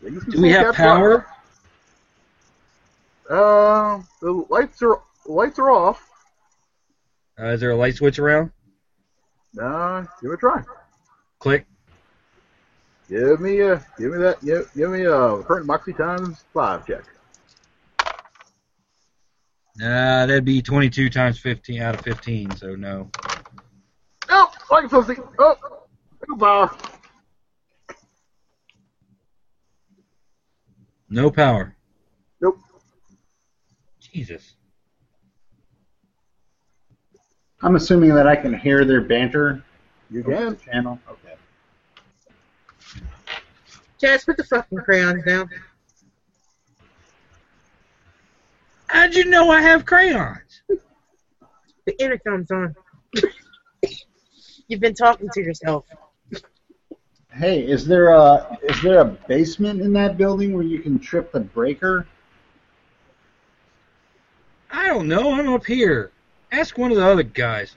They used to Do we have power? Uh, the lights are lights are off. Uh, is there a light switch around? Nah, give it a try. Click. Give me a give me that give, give me a current Moxie times five check. Uh, that'd be 22 times 15 out of 15, so no. Oh, like something. Oh, no power. No power. Nope. Jesus. I'm assuming that I can hear their banter. You can. the Channel. Okay. Chaz, put the fucking crayons down. How'd you know I have crayons? The intercom's on. You've been talking to yourself. Hey, is there a is there a basement in that building where you can trip the breaker? I don't know. I'm up here. Ask one of the other guys.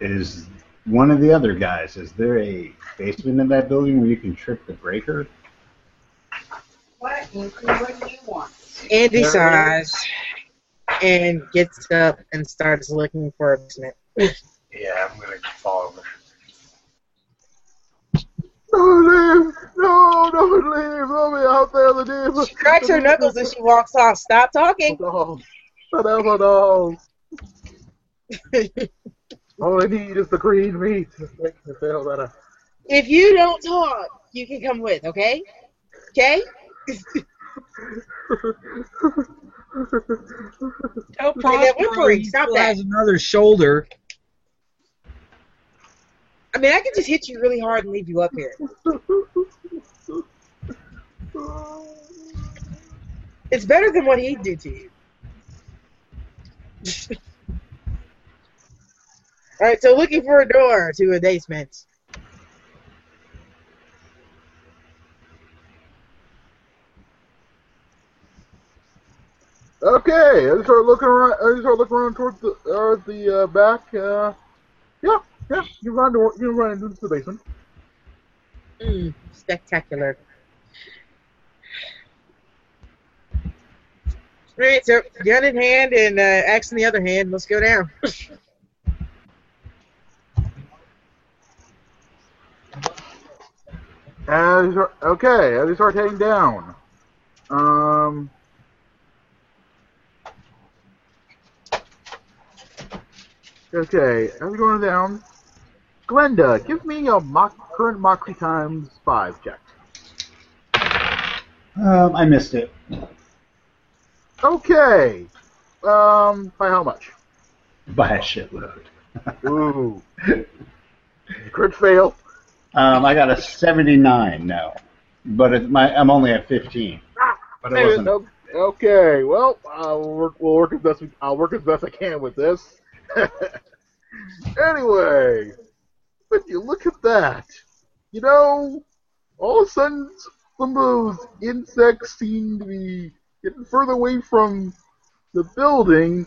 Is one of the other guys? Is there a basement in that building where you can trip the breaker? What, Anthony, what do you want? Andy sighs and gets up and starts looking for a basement. Yeah, I'm gonna fall over. No, leave! No, don't leave. Let me out there, the deep. She cracks her knuckles as she walks off. Stop talking. Dolls. Whatever dolls. All I need is the green meat. Make me feel better. If you don't talk, you can come with, okay? Okay? Tell Okay, that went for Prospero he Stop still that. has another shoulder. I mean, I could just hit you really hard and leave you up here. It's better than what he'd do to you. All right, so looking for a door to a basement. Okay, I just start looking around. I just start looking around towards the uh, the uh, back. Uh, yeah, yeah. You run to you run into the basement. Mm, spectacular. All right, so gun in hand and uh, axe in the other hand. Let's go down. As you okay, as you start heading down. Um. Okay, as you're going down, Glenda, give me a mock, current Moxie times five check. Um, I missed it. Okay. Um, by how much? By a shitload. Ooh. Crit fail. Um, I got a 79 now, but it, my I'm only at 15. But it wasn't. Okay, well, I'll work, we'll work as best we, I'll work as best I can with this. anyway, but you look at that. You know, all of a sudden, some of those insects seem to be getting further away from the building,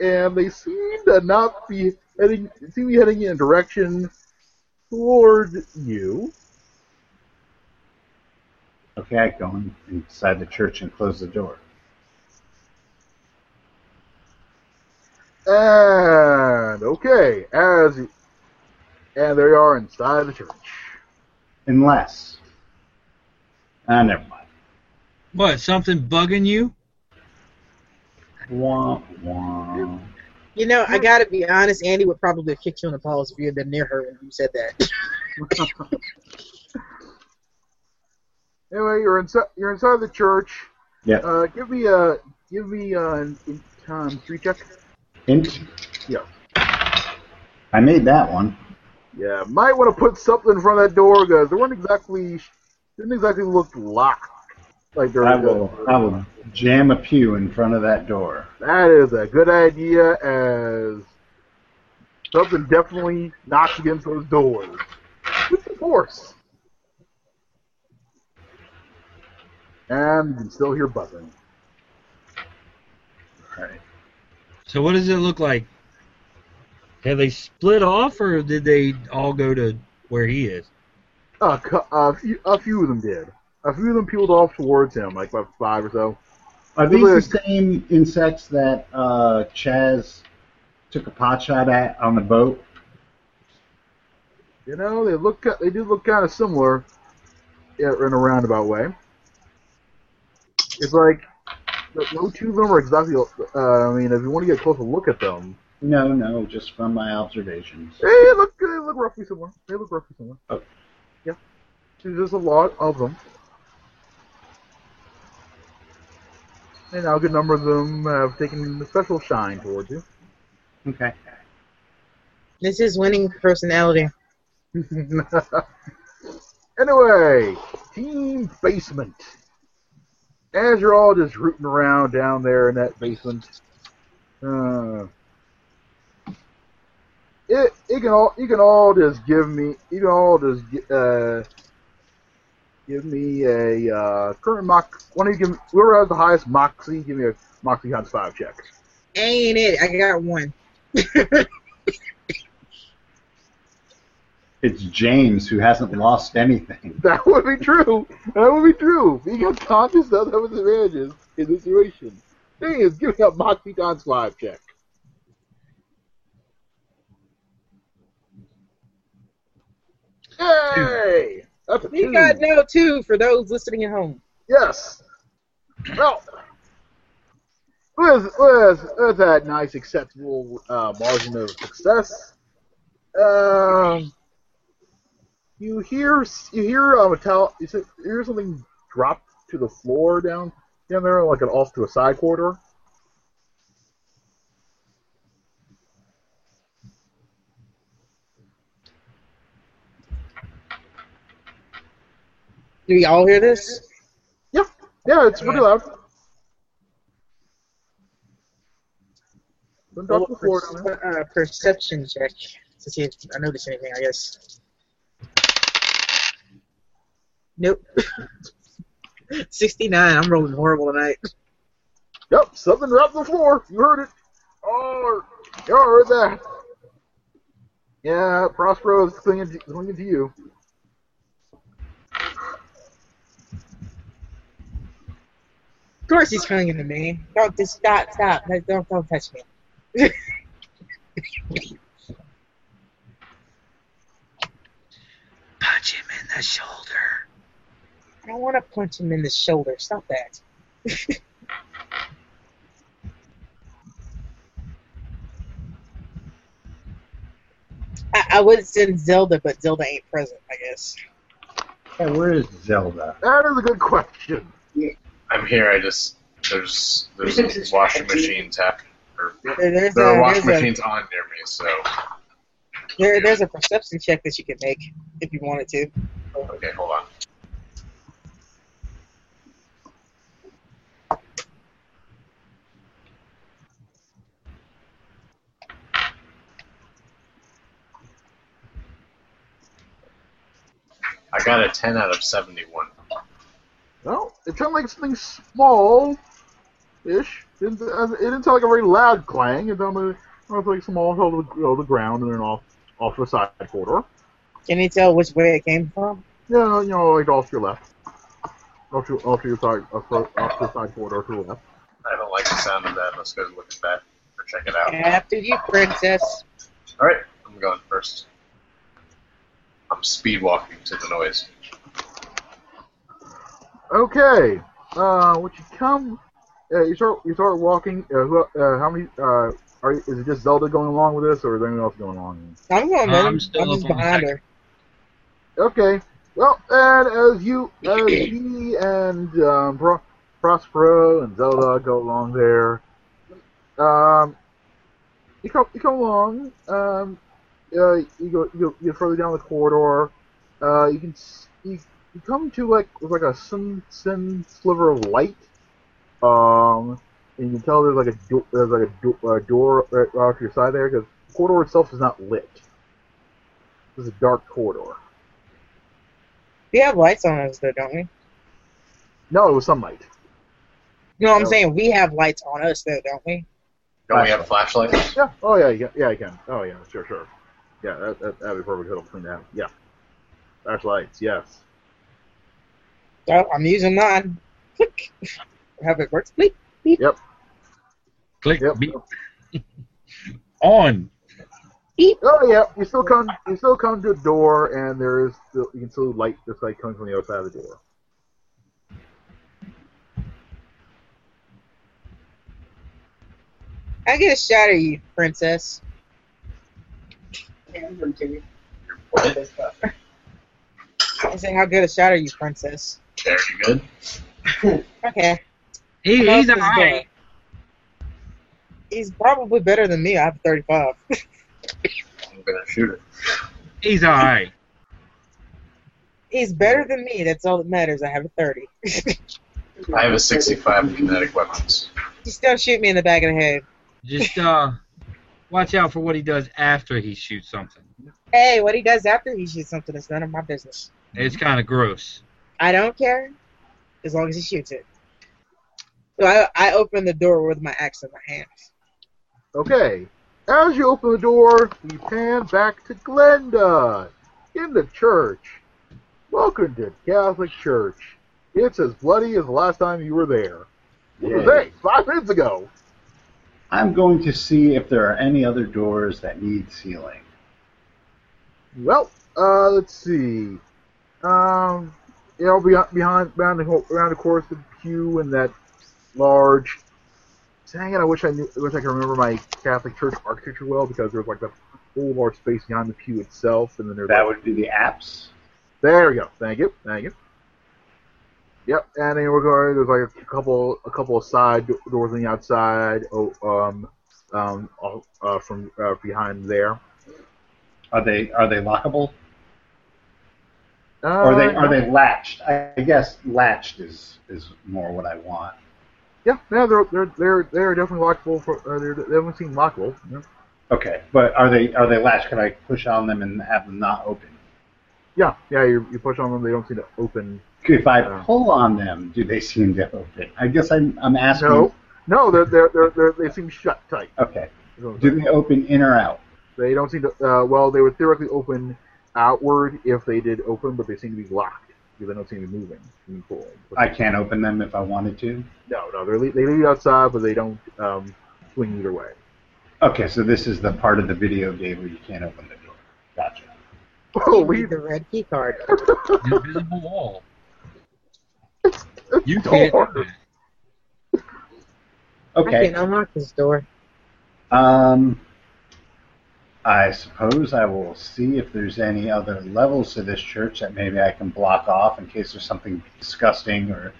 and they seem to not be heading, seem to be heading in a direction toward you. Okay, I go in- inside the church and close the door. And okay, as and there you are inside the church. Unless. Ah, never mind. What? Something bugging you? Wah, wah. You know, I gotta be honest. Andy would probably have kicked you in the balls if you had been near her when you said that. Anyway, you're inside. You're inside the church. Yeah. Uh, give me a give me uh, an in time three check. Int. Yeah. I made that one. Yeah, might want to put something in front of that door because they weren't exactly didn't exactly look locked. Like they're I will. I will jam a pew in front of that door. That is a good idea as something definitely knocks against those doors. With force. And you can still hear buzzing. All right. So what does it look like? Have they split off, or did they all go to where he is? A, cou- a, few, a few of them did. A few of them peeled off towards him, like about five or so. Are these Look. the same insects that uh, Chaz took a pot shot at on the boat? You know, they look they do look kind of similar in a roundabout way. It's like no no two of them are exactly. Uh, I mean, if you want to get a closer look at them, No, no, just from my observations. they look they look roughly similar. They look roughly similar. Okay. Yeah, there's a lot of them, and now a good number of them have taken a special shine towards you. Okay. This is winning personality. anyway, Team Basement. As you're all just rooting around down there in that basement, uh, it you can all you can all just give me you can all just gi- uh give me a uh, current mock. One of you give me, whoever has the highest moxie, give me a moxie times five check. Ain't it? I got one. It's James who hasn't lost anything. That would be true. That would be true. Being unconscious does have its advantages in this situation. Thing is, give me a moxie times five check. Hey! That's a We two. got no two for those listening at home. Yes. Well, with, with, with that nice, acceptable uh, margin of success, um, you hear you hear a metal, you you hear something drop to the floor down down there, like an off to a side corridor. Do y'all hear this? Yeah, yeah, it's pretty loud. Don't drop to the floor uh, perception check to see if I notice anything. I guess. Nope. Sixty-nine. I'm rolling horrible tonight. Yep, something dropped the floor. You heard it. Oh, you heard that. Yeah, Prospero is clinging to, clinging to you. Course he's clinging to me. Don't just stop, stop. Don't don't touch me. Punch him in the shoulder. I don't want to punch him in the shoulder. Stop that. I, I would send Zelda, but Zelda ain't present. I guess. Hey, where is Zelda? That is a good question. I'm here. I just there's there's a washing machine tap. Or, There, there's there are a, washing there's, a, machines on near me, so there, there's a perception check that you could make if you wanted to. okay, hold on. I got a 10 out of 71. Well, it sounded like something small-ish. It didn't, it didn't sound like a very loud clang. It sounded like, like small, fell to the, the ground and then off off to a side corridor. Can you tell which way it came from? Yeah, you know, like off your left. Off to, off your side, off to, off to the side corridor to the left. I don't like the sound of that. Let's go look at that or check it out. After you, princess. All right, I'm going first. I'm speed walking to the noise. Okay. Uh, when you come, uh, you start you start walking. Uh, who, uh, how many? Uh, are is it just Zelda going along with this, or is anyone else going along? I'm going with I'm still I'm just up on behind second. her. Okay. Well, and as you, as he and um, Pro- Prospero and Zelda go along there, um, you come you come along. Um, uh, you go you go, you go further down the corridor. Uh, you can s- you, you come to like like a thin thin sliver of light. Um, and you can tell there's like a do- there's like a, do- a door right off your side there because the corridor itself is not lit. This is a dark corridor. We have lights on us, though, don't we? No, it was sunlight. what I'm No. saying we have lights on us, though, don't we? Don't we have flashlights? Yeah. Oh yeah. Yeah. Yeah. I can. Oh yeah. Sure. Sure. Yeah. That that that'd be perfect. It'll clean that. Yeah. Flashlights. Yes. So I'm using mine. Click. Have it works, please. Click. Yep. Click. Beep. On. Beep. Oh yeah. You still come. You still come to the door, and there is still, you can still light this light coming from the other side of the door. I get a shot at you, princess. What? I say, how good a shot are you, princess? Very good. Okay. He, he's alright. He's probably better than me. I have 35. I'm gonna shoot it. He's alright. He's better than me. That's all that matters. I have a 30. I have a 65 kinetic weapons. Just don't shoot me in the back of the head. Just uh, watch out for what he does after he shoots something. Hey, what he does after he shoots something is none of my business. It's kind of gross. I don't care as long as he shoots it. So I, I open the door with my axe in my hand. Okay. As you open the door, we pan back to Glenda in the church. Welcome to Catholic Church. It's as bloody as the last time you were there. What was that? Five minutes ago. I'm going to see if there are any other doors that need sealing. Well, uh, let's see. Um, you know, behind behind behind the around the course of the pew and that large. Dang it! I wish I knew. I wish I could remember my Catholic church architecture well because there's like that whole large space behind the pew itself, and then there's That like, would be the apse. there we go. Thank you. Thank you. Yep, and in we're. There's like a couple, a couple of side doors on the outside. Oh, um, um, uh, from uh, behind there. Are they are they lockable? Uh, Or are they are they latched? I guess latched is is more what I want. Yeah, yeah, they're they're they're they're definitely lockable. For, uh, they're, they haven't seen lockable. Yeah. Okay, but are they are they latched? Can I push on them and have them not open? Yeah, yeah. You, you push on them, they don't seem to open. If I Yeah. pull on them, do they seem to open? I guess I'm I'm asking. No, no, they're they're they're, they're they seem shut tight. Okay. Do they open in or out? They don't seem to. Uh, well, they would theoretically open outward if they did open, but they seem to be locked because they don't seem to be moving. being pulled. I can't open them if I wanted to. No, no, they're, le- they leave you outside, but they don't um, swing either way. Okay, so this is the part of the video game where you can't open the door. Gotcha. Oh, Read the red key card. Invisible wall. You so can't. do hard. that. I Okay. can unlock this door. Um, I suppose I will see if there's any other levels to this church that maybe I can block off in case there's something disgusting or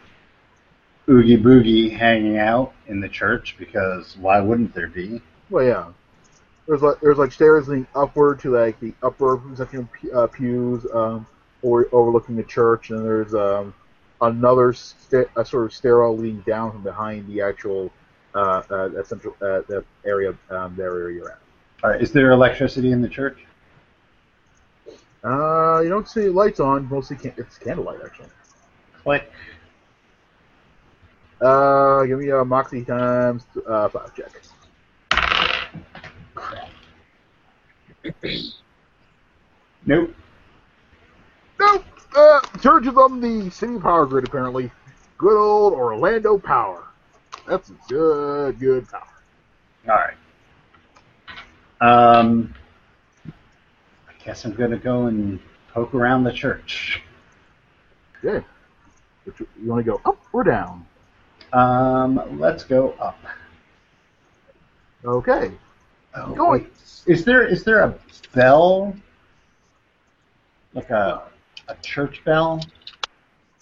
oogie boogie hanging out in the church. Because why wouldn't there be? Well, yeah. There's like there's like stairs leading upward to like the upper section uh, pews, um, or overlooking the church, and there's um, another sta- a sort of stairwell leading down from behind the actual uh, uh, central uh, area um, that area you're at. All right, is there electricity in the church? Uh, you don't see lights on. Mostly can- it's candlelight actually. Click. Uh, give me a moxie times uh, five check. Nope. Nope. Uh, church is on the city power grid apparently. Good old Orlando Power. That's good, good power. All right. Um, I guess I'm gonna go and poke around the church. Okay. You want to go up or down? Um, let's go up. Okay. Oh, Go wait. Is there is there a bell? Like a a church bell?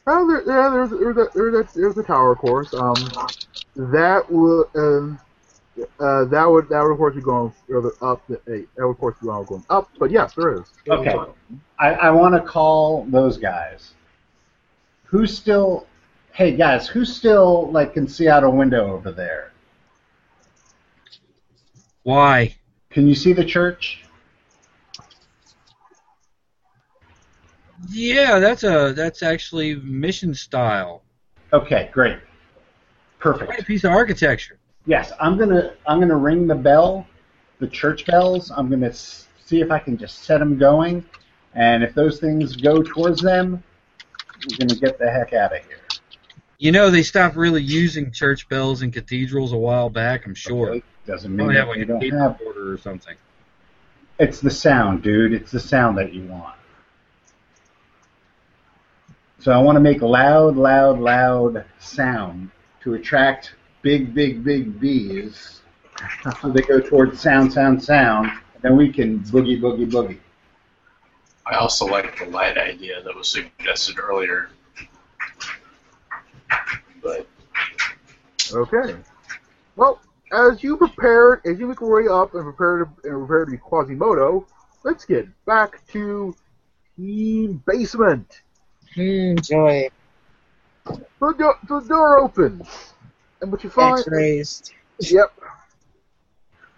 Oh, there, yeah, there's there's a, there's a, there's a tower, of course. Um, that would um, uh, that would that would of course be going further up. The, eh, that would of course be all going up. But yes, there is. Okay. I, I want to call those guys. Who's still? Hey guys, who still like can see out a window over there? Why? Can you see the church? Yeah, that's a that's actually mission style. Okay, great, Quite a piece of architecture. Yes, I'm gonna I'm gonna ring the bell, the church bells. I'm gonna s- see if I can just set them going, and if those things go towards them, we're gonna get the heck out of here. You know, they stopped really using church bells in cathedrals a while back. I'm sure. Okay? Doesn't mean that they don't have. recorder or something. It's the sound, dude. It's the sound that you want. So I want to make loud, loud, loud sound to attract big, big, big bees. So they go towards sound, sound, sound, and then we can boogie, boogie, boogie. I also like the light idea that was suggested earlier. But Okay. Well, as you prepared, as you make your way up and prepare to, and prepare to be Quasimodo, let's get back to Team Basement. Hmm, joy. The, do- the door opens, and what you find, X-rays. yep,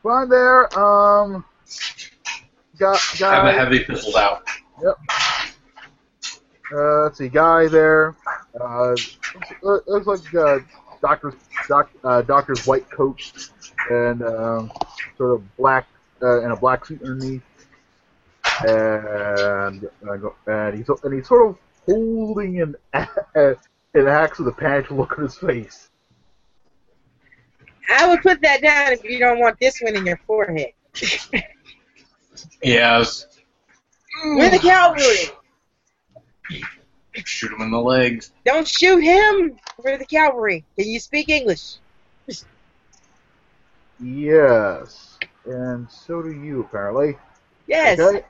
find there, um, got have a heavy fizzled out. uh, let's see, guy there, uh, looks, looks like uh, doctor's doc, uh, doctor's white coat and um, sort of black uh, and a black suit underneath, and uh, and he's and he's sort of holding an an axe with a panicked look on his face. I would put that down if you don't want this one in your forehead. yes. I We're the cavalry. Shoot him in the legs. Don't shoot him. We're the cavalry. Can you speak English? Yes, and so do you apparently. Yes. Okay.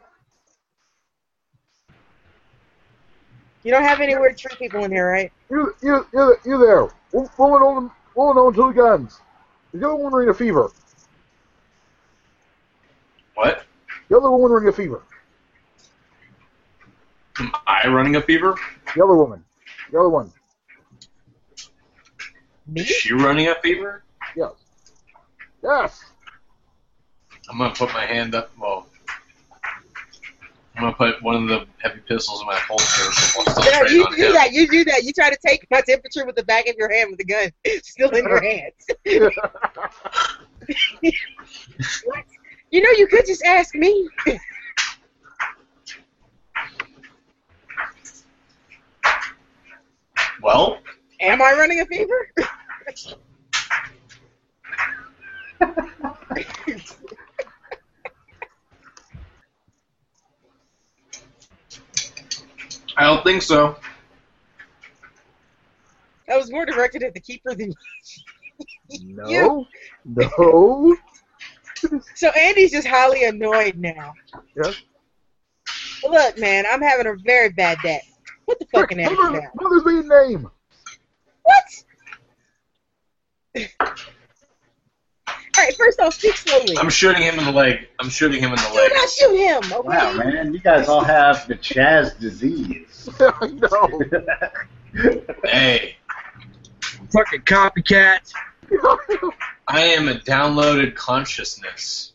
You don't have any weird tree people in here, right? You, you, you, you there? Wo- Woman on, woman on two guns. The other one ring a fever. What? The other woman running a fever. Am I running a fever? The other woman. The other one. Me? Is she running a fever? Yes. Yes. I'm gonna put my hand up. Well, I'm gonna put one of the heavy pistols in my holster while Yeah, you do him. that. You do that. You try to take my temperature with the back of your hand with the gun still in your hands. What? You know, you could just ask me. Well, Am I running a fever? I don't think so. That was more directed at the keeper than No. No. So Andy's just highly annoyed now. Yes. Look, man, I'm having a very bad day. What the fucking Andy Mother, down. mother's maiden name. What? Alright, first off, speak slowly. I'm shooting him in the leg. I'm shooting him in the leg. Do leg. not shoot him, okay? Wow, man, you guys all have the Chaz disease. no. Hey, Fucking copycat. I am a downloaded consciousness.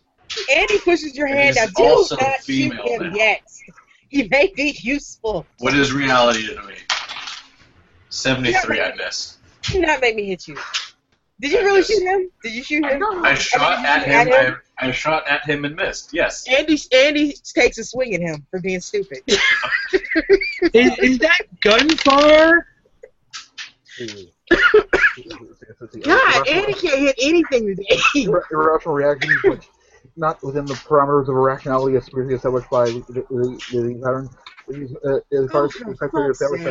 Andy pushes your hand out. Do also not shoot him now. yet. He may be useful. What is reality to me? 73 I missed. Do not make me hit you. Did you really shoot him? Did you shoot him? I shot at him. I, I shot at him and missed. Yes. Andy Andy takes a swing at him for being stupid. Is, is that gunfire? God, Andy can't hit anything today. Ir- irrational reactions which not within the parameters of irrationality as previously established by the, the, the pattern. These, uh, as far as Oh, for the criteria fuck's established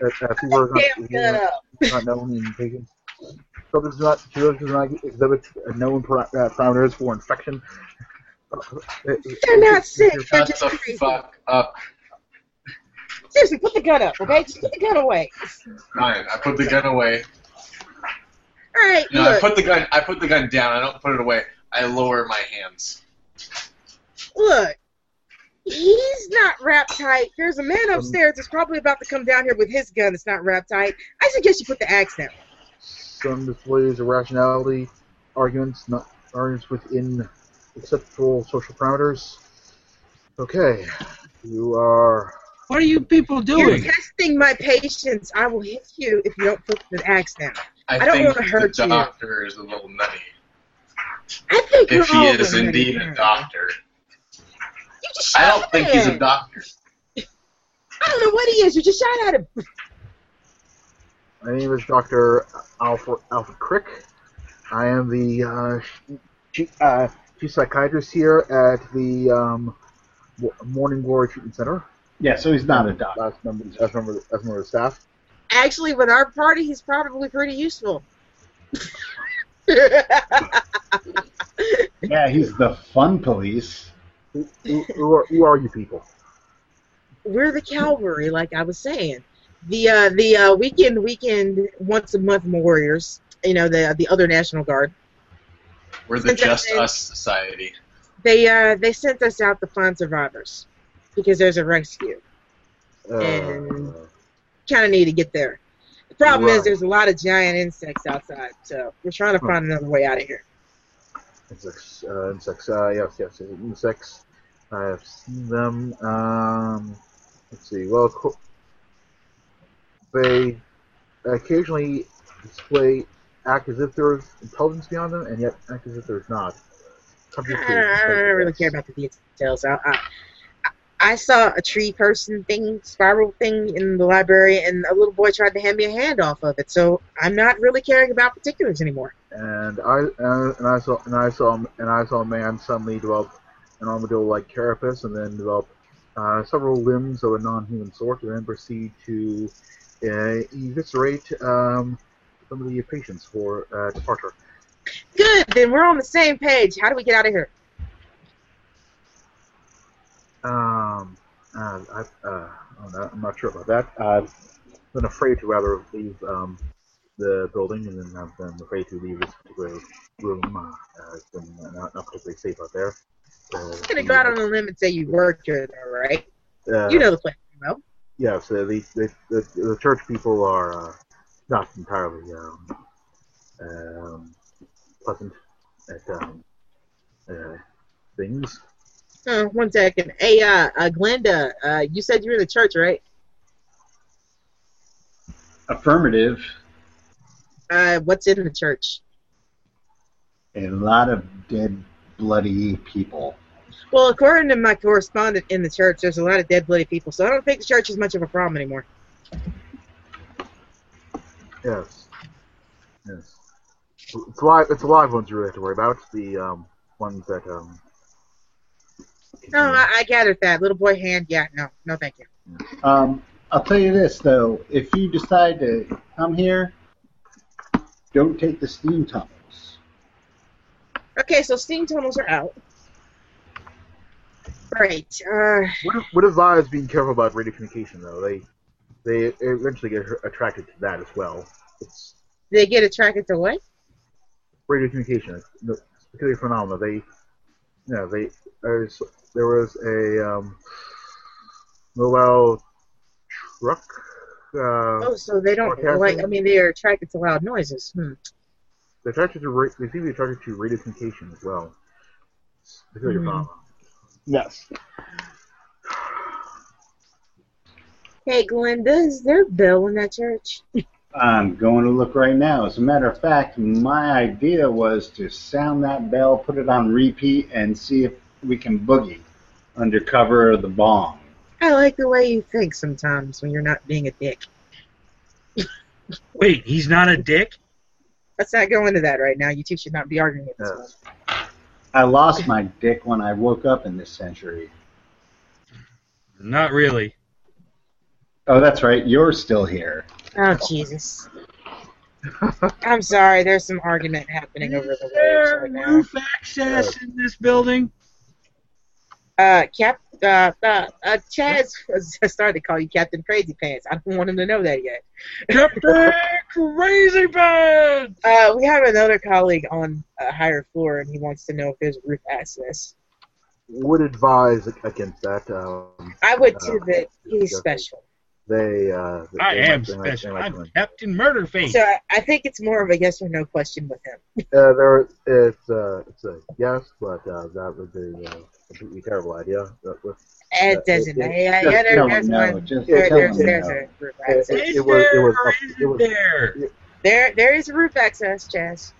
that, that fever Damn is gun not, up. is known in patients. Subjects do not, subjects do not exhibit uh, known para- uh, parameters for infection. They're not sick. They're Shut just the crazy. fuck up. Seriously, put the gun up, okay? Just put the gun away. Fine. I put the gun away. All right, No, I put the gun. I put the gun down. I don't put it away. I lower my hands. look. He's not wrapped tight. There's a man upstairs that's probably about to come down here with his gun that's not wrapped tight. I suggest you put the axe down. Some displays irrationality arguments, not arguments within acceptable social parameters. Okay, you are. What are you people doing? You're doing? testing my patience. I will hit you if you don't put the axe down. I, I don't wanna hurt the you. doctor is a little nutty. I think If we're he all is gonna indeed hit a doctor. You just I don't think he's a doctor. I don't know what he is. You just shot at him. My name is Dr. Alfred, Alfred Crick. I am the uh, chief, uh, chief psychiatrist here at the um, Morning Glory Treatment Center. Yeah, so he's not a doctor. As member, as member, as member of the staff. Actually, with our party, he's probably pretty useful. Yeah, he's the fun police. Who, who, who, are, who are you people? We're the cavalry, like I was saying. The uh, the uh, weekend weekend once a month warriors. You know the the other National Guard. We're the Since Just said- Us Society. They uh they sent us out to find survivors because there's a rescue. Uh, And- Kind of need to get there. The problem is there's a lot of giant insects outside, so we're trying to Huh. find another way out of here. insects, uh, insects, uh, yes, yes, insects. I have seen them. Um, let's see. Well, co- they occasionally display act as if there's intelligence beyond them, and yet act as if there's not. I don't, I don't really care about the details. I, I, I saw a tree person thing, spiral thing in the library, and a little boy tried to hand me a hand off of it. So I'm not really caring about particulars anymore. And I uh, and I saw and I saw and I saw a man suddenly develop an armadillo-like carapace, and then develop uh, several limbs of a non-human sort, and then proceed to eviscerate um, some of the patients for uh, departure. Good. Then we're on the same page. How do we get out of here? Um, uh, I, uh, I'm not- I'm not sure about that. I've been afraid to rather leave um, the building, and then I've been afraid to leave this particular room. Uh, it's been not, not particularly safe out there. So, I'm gonna go out on a limb and say you worked here, though, right? uh, You know the place, well. Yes, uh, the, the, the the church people are uh, not entirely um, um, pleasant at um, uh, things. Uh, one second. Hey, uh, uh, Glenda, uh, you said you were in the church, right? Affirmative. Uh, what's in the church? A lot of dead, bloody people. Well, according to my correspondent in the church, there's a lot of dead, bloody people, so I don't think the church is much of a problem anymore. Yes, yes. It's live. It's the live ones you really have to worry about. The um, ones that um. No, I, I gathered that. Little boy hand, yeah, no, no, thank you. Um, I'll tell you this though: if you decide to come here, don't take the steam tunnels. Okay, so steam tunnels are out. Right. Uh, What, what is Lies being careful about radio communication though? They they eventually get attracted to that as well. It's they get attracted to what? radio communication. It's a peculiar phenomenon. They, you know, they there's there was a um, mobile truck. Uh, Oh, so they don't like. I mean, they are attracted to loud noises. Hmm. they're attracted to they seem to be attracted to radio communication as well. It's a Hmm. phenomenon. Yes. Hey, Glenda, is there a bell in that church? I'm going to look right now. As a matter of fact, my idea was to sound that bell, put it on repeat, and see if we can boogie under cover of the bomb. I like the way you think sometimes when you're not being a dick. Wait, he's not a dick? Let's not go into that right now. You two should not be arguing at this moment. Yes. I lost my dick when I woke up in this century. Not really. Oh, that's right. You're still here. Oh, Jesus. I'm sorry, there's some argument happening over the Is waves there right now. roof access in this building? Uh, Cap, uh, uh, uh, Chaz, started to call you Captain Crazy Pants. I don't want him to know that yet. Captain Crazy Pants! Uh, we have another colleague on a higher floor, and he wants to know if there's roof access. Would advise against that. Um, I would Uh, too, but he's yeah. special. They. Uh, I they am might- they might- special. they might I'm come. Captain Murderface. So I, I think it's more of a yes or no question with him. Uh, there, it's uh, it's a yes, but uh, that would be uh, a completely terrible idea. That was- It doesn't. it- yeah, yeah, there, there's no. one. Just There, there's there's no. a roof access. it- is it was- there was or isn't there? There, there is roof access, Chaz.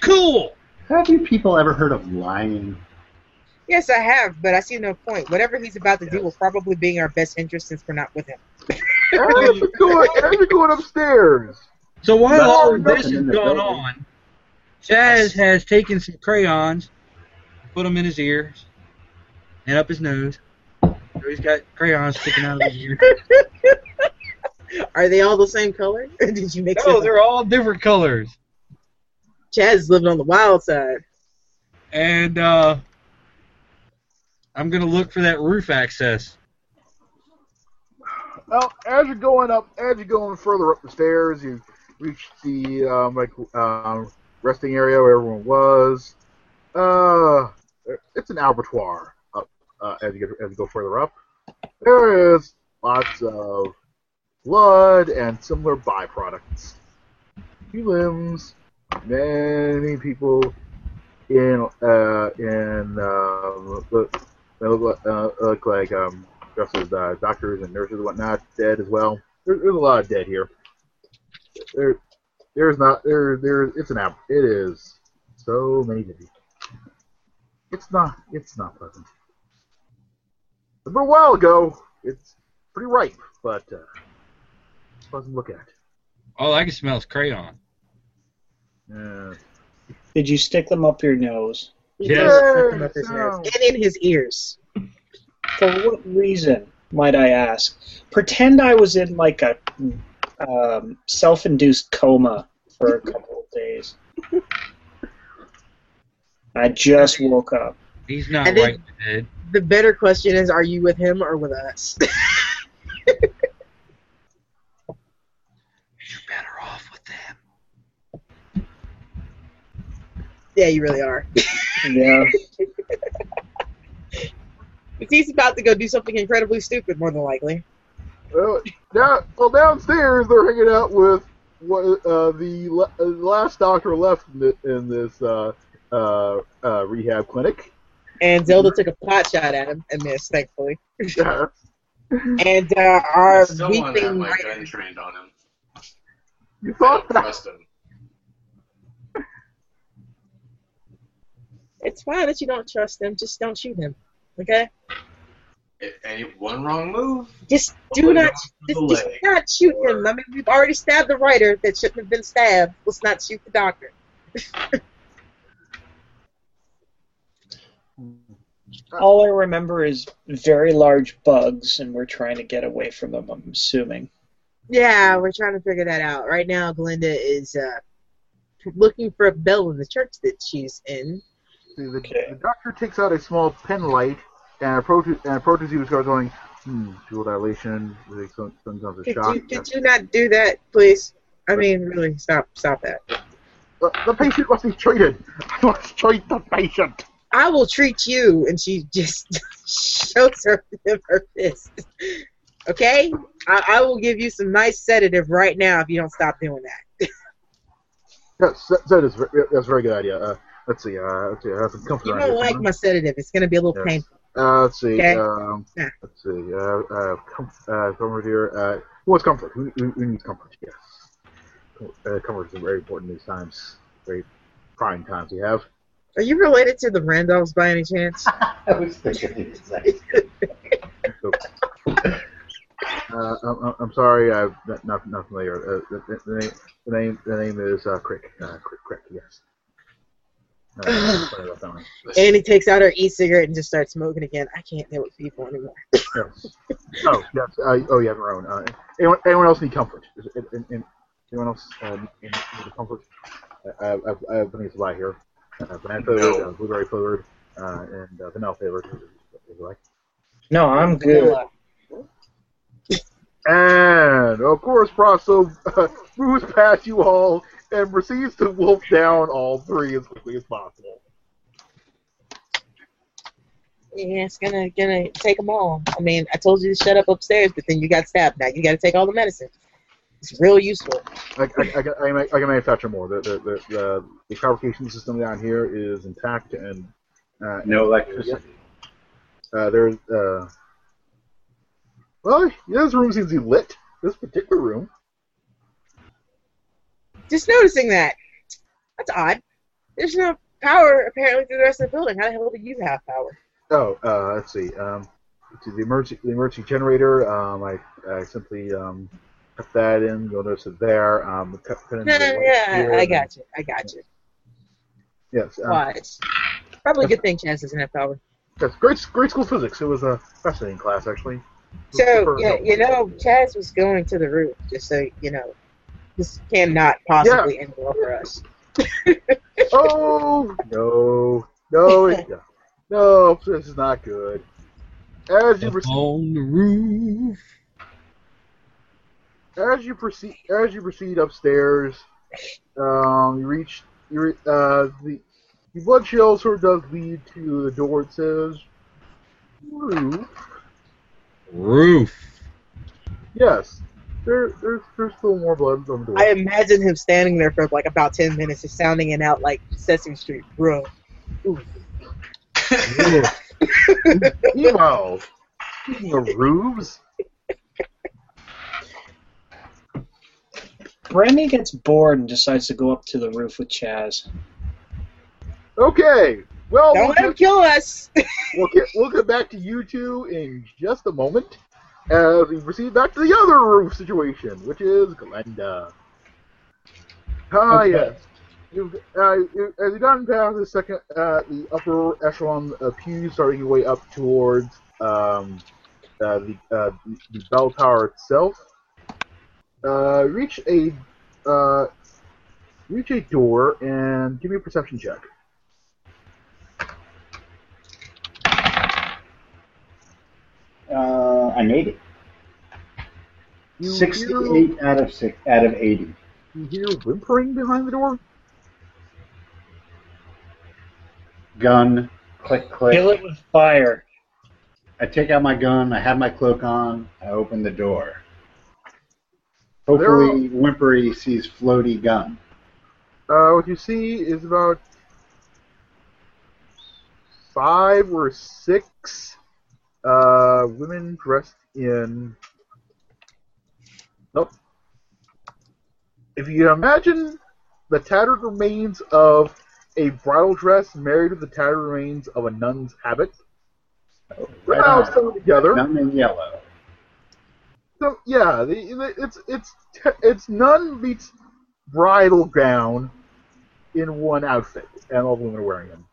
Cool. Have you people ever heard of lying? Yes, I have, but I see no point. Whatever he's about to do will probably be in our best interest since we're not with him. As you're going, as you're going upstairs. So while That's all this is in going building. on, Chaz has taken some crayons, put them in his ears, and up his nose. So he's got crayons sticking out of his ear. Are they all the same color? Or did you mix No, it? they're all different colors. Chaz is living on the wild side. And uh, I'm gonna look for that roof access. Well, as you're going up, as you're going further up the stairs, you reach the um, like um, resting area where everyone was. Uh, it's an abattoir up uh, as you get as you go further up. There is lots of blood and similar byproducts. Few limbs, many people in uh, in uh, look, look, uh, look like um, dressed as uh, doctors and nurses and whatnot, dead as well. There, there's a lot of dead here. There, there's not there there. It's an app. It is so many dead. It's not. It's not pleasant. But a while ago, it's pretty ripe, but uh, pleasant to look at. All I can smell is crayon. Yeah. Did you stick them up your nose? He Yes. does up his nose. And in his ears. For what reason, might I ask? Pretend I was in like a um, self-induced coma for a couple of days. I just woke up. He's not And right in the. The better question is, are you with him or with us? You're better off with them. yeah, you really are. Yeah. But he's about to go do something incredibly stupid, more than likely. Well, down, well, downstairs they're hanging out with what uh, the le- uh, last doctor left in, thi- in this uh, uh, uh, rehab clinic. And Zelda took a pot shot at him and missed, thankfully. Yeah. And uh, our I still want to have weeping my writer- gun trained on him. You I thought don't that? trust him. It's fine that you don't trust him. Just don't shoot him. Okay? Any one wrong move, Just do not just, just not shoot him. I mean, we've already stabbed the writer that shouldn't have been stabbed. Let's not shoot the doctor. All I remember is very large bugs, and we're trying to get away from them. I'm assuming. Yeah, we're trying to figure that out. Right now, Glinda is uh, looking for a bell in the church that she's in. See, the, Okay. the doctor takes out a small pen light and approaches and and starts going, hmm, dual dilation, with some, some Could shock. you, could you not do that, please? I mean, really, stop, stop that. Uh, the patient must be treated. I must treat the patient. I will treat you, and she just shows her her fist. Okay, I, I will give you some nice sedative right now if you don't stop doing that. Yes, that, is that's a very good idea. Uh, let's see. Uh, let's see. I have some comfort You don't like somewhere. my sedative; it's gonna be a little Yes. painful. Uh, let's see. Okay. Um, Yeah. Let's see. Uh, uh, com- uh, comfort here. Uh, who wants comfort? Who, who, who needs comfort? Yes. Uh, comfort is very important these times. Very prime times we have. Are you related to the Randolphs by any chance? I was thinking the exact Uh, I'm, I'm sorry. I'm not, not, not familiar. Uh, the, the, the name the name the name is uh, Crick. Uh, Crick. Crick. Yes. Sorry about that one. And he takes out her e-cigarette and just starts smoking again. I can't deal with people anymore. Yes. Oh yes. Uh, oh, you have your own. Uh, anyone, anyone else need comfort? Is it, in, in, anyone else uh, need, need comfort? I, I, I've- I have plenty of supply here. Uh, banana flavored, uh, blueberry flavored, uh, and uh, vanilla flavored. Would you like? No, I'm good. And of course, Prosso uh, moves past you all and proceeds to wolf down all three as quickly as possible. Yeah, it's gonna gonna take them all. I mean, I told you to shut up upstairs, but then you got stabbed. Now you got to take all the medicine. It's real useful. I, I, I, can- I, I can manufacture more. The the, the, the the fabrication system down here is intact and uh, No electricity. Uh, there's uh, well, yeah, this room seems to be lit. This particular room. Just noticing that. That's odd. There's no power apparently through the rest of the building. How the hell do you have power? Oh, uh, let's see. Um, let's the emergency the emergency generator. Um, I, I simply um, put that in. You'll notice it there. Um, cut, in the yeah, here. I got you. I got you. Yes. Um. Probably a good thing Chaz doesn't have power. yes. Great, great school physics. It was a fascinating class, actually. So yeah, you know, Chaz was going to the roof, just so you know. This cannot possibly end well for us. Oh no, no, it- no, no! This is not good. As you proceed, on the roof. as you proceed, as you proceed upstairs, um, you reach, you re- uh, the the blood trail sort of does lead to the door. It says roof. Roof. Yes, there, there's there's still more blood on the door. I imagine him standing there for like about ten minutes, just sounding it out like Sesame Street, bro. Emo. Speaking of roofs, Remy gets bored and decides to go up to the roof with Chaz. okay. Well, Don't we'll let him kill us. we'll get we'll get back to you two in just a moment as we proceed back to the other roof situation, which is Glenda. Ah, Okay. yes. You've, uh, you, as you've gotten past the second, uh, the upper echelon of pews, starting your way up towards um, uh, the, uh, the bell tower itself. Uh, reach a uh, reach a door and give me a perception check. Uh, I made it. You hear, Sixty-eight out of six out of eighty. you hear whimpering behind the door. Gun, click, click. Kill it with fire. I take out my gun. I have my cloak on. I open the door. Hopefully, Whimpery sees floaty gun. Uh, what you see is about five or six uh, women dressed in. Nope. If you imagine the tattered remains of a bridal dress married to the tattered remains of a nun's habit, Right now sewn together. None in yellow. So yeah, the, the, it's it's it's nun meets bridal gown in one outfit, and all the women are wearing them.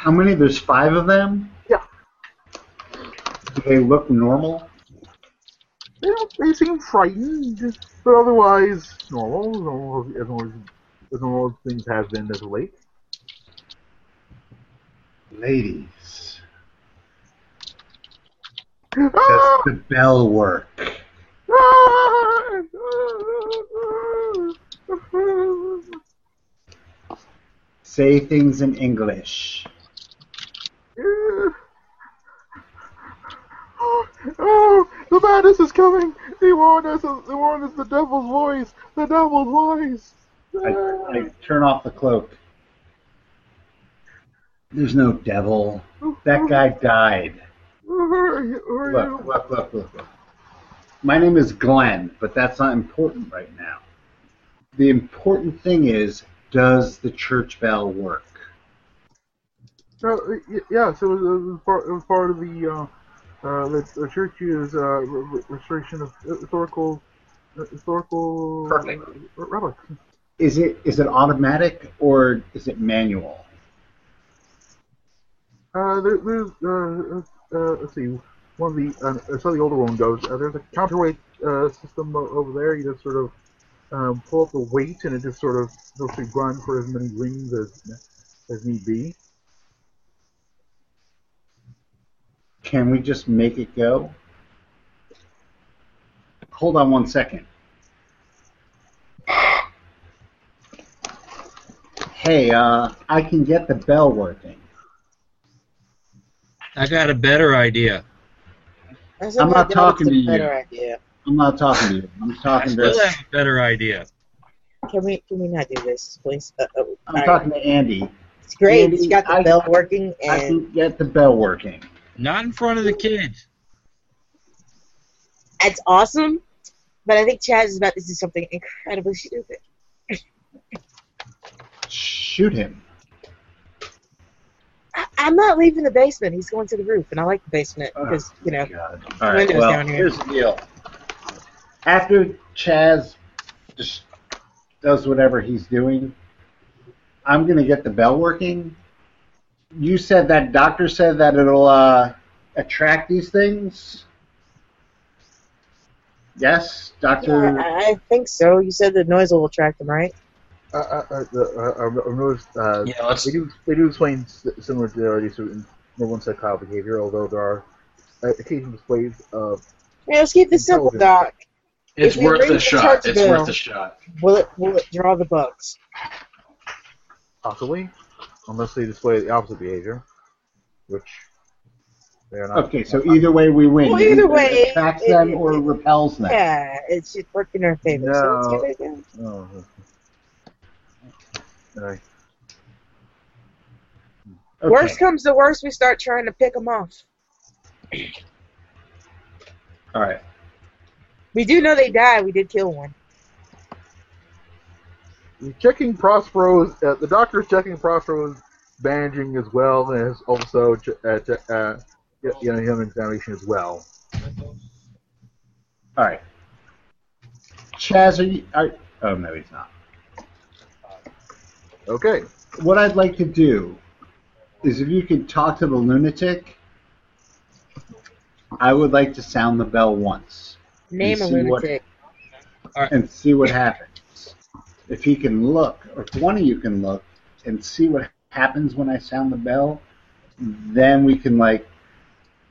How many? There's five of them. Yeah. Do they look normal? They don't. They seem frightened, but otherwise normal, normal as normal as, normal as things have been as late. Ladies, Ah! the bell work? Say things in English. Oh, the madness is coming! They warned us. They warned us. The devil's voice. The devil's voice. I, I turn off the cloak. There's no devil. That guy died. Who are you? Who are Look, look, look, look, look. My name is Glenn, but that's not important right now. The important thing is, does the church bell work? Uh, y- yeah, so it was, it was part, it was part of the, uh, uh, the, church uses uh, re- re- restoration of uh, historical, uh, historical Perfect. uh, relics. Is it is it automatic or is it manual? Uh, there, there's, uh, uh, let's see, one of the, uh, so the older one goes, uh, there's a counterweight uh, system over there. You just sort of um, pull up the weight, and it just sort of goes to grind for as many rings as as need be. Can we just make it go? Hold on one second. Hey, uh, I can get the bell working. I got a better idea. I'm not talking to you. Idea. I'm not talking to you. I'm I talking still to. have a better idea. Can we can we not do this, please? Uh, uh, I'm alright. talking to Andy. It's great. Andy, you got the I- bell working, I and can get the bell working. Not in front of the kids. That's awesome. But I think Chaz is about to do something incredibly stupid. Shoot him. I, I'm not leaving the basement. He's going to the roof, and I like the basement Oh, because you know. God. All right. Windows Well, down here. here's the deal. After Chaz just does whatever he's doing, I'm gonna get the bell working. You said that doctor said that it'll uh, attract these things. Yes, Yeah, Doctor. I, I think so. You said the noise will attract them, right? Uh, uh, uh, uh, I've I've noticed uh, Yeah, let's. they do they do explain s- similar similarities to normal psychical behavior, although there are uh, occasional displays of Yeah, let's keep this simple, Doc. It's if worth ring the the shot. It's bell- worth the shot. Will it will it draw the bugs? possibly, unless they display the opposite behavior, which they are not. Okay, so either way we win. Well, either It way, attracts it- them it- or repels them. Yeah, it's just working in our favor. So let's No. it a go. Alright. Okay. Worst comes to worst, we start trying to pick them off. All right. We do know they die. We did kill one. You're checking Prospero's. Uh, the doctor's checking Prospero's bandaging as well, and is also ch- uh, ch- uh, you know him examination as well. All right. Chaz, are you, are, Oh no, he's not. Okay. What I'd like to do is if you could talk to the lunatic, I would like to sound the bell once Name a see what- lunatic. and see what happens. If he can look, or if one of you can look and see what happens when I sound the bell, then we can like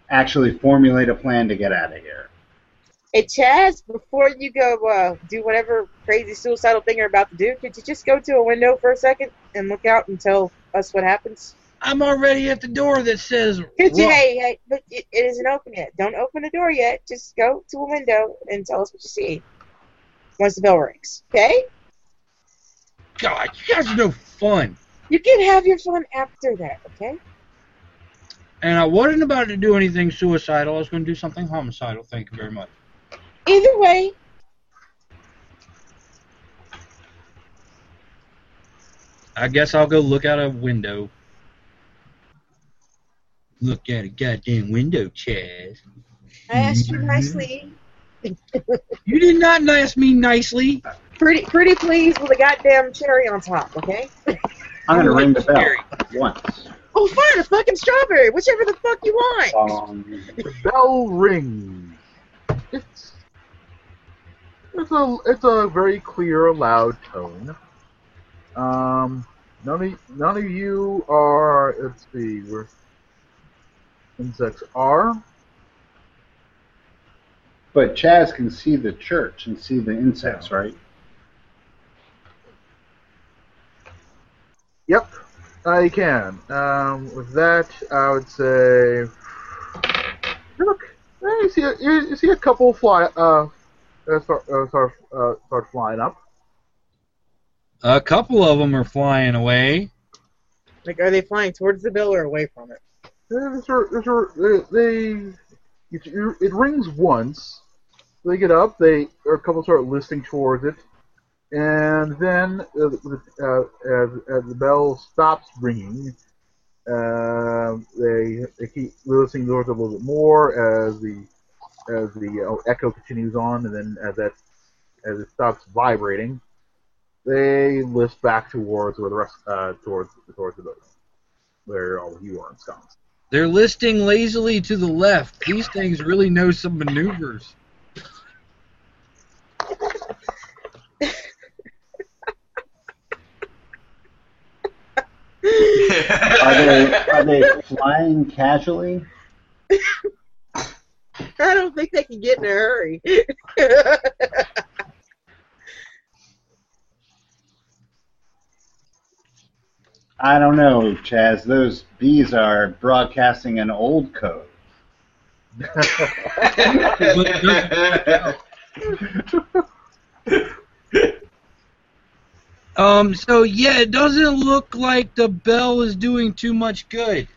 actually formulate a plan to get out of here. Hey Chaz, before you go uh, do whatever crazy suicidal thing you're about to do, could you just go to a window for a second and look out and tell us what happens? I'm already at the door that says. Could you, hey, hey, but it, it isn't open yet. Don't open the door yet. Just go to a window and tell us what you see once the bell rings. Okay? God, you guys are no fun. You can have your fun after that. Okay? And I wasn't about to do anything suicidal. I was going to do something homicidal. Thank you very much. Either way, I guess I'll go look out a window. Look at a goddamn window, Chaz. I asked you nicely. You did not ask me nicely. Pretty, pretty please with a goddamn cherry on top. Okay? I'm gonna ring the bell Scary. once. Oh, fine, a fucking strawberry, whichever the fuck you want. Um, The bell rings. It's it's a it's a very clear, loud tone. Um, none of none of you are. Let's see, where insects are. but Chaz can see the church and see the insects, right? Yep, I can. Um, with that, I would say, look, you see a, you, you see a couple fly uh, uh start uh, start uh, start flying up. A couple of them are flying away. Like, are they flying towards the bill or away from it? Yeah, There's a, there's a, they, it, it rings once. They get up. They or a couple start listing towards it, and then uh, uh, as, as the bell stops ringing, uh, they they keep listening towards it a little bit more as the as the uh, echo continues on, and then as that as it stops vibrating, they list back towards where the rest uh, towards towards the building where all of you are ensconced. They're listing lazily to the left. These things really know some maneuvers. Are they are they flying casually? I don't think they can get in a hurry. I don't know, Chaz. Those bees are broadcasting an old code. Um, so yeah, it doesn't look like the bell is doing too much good.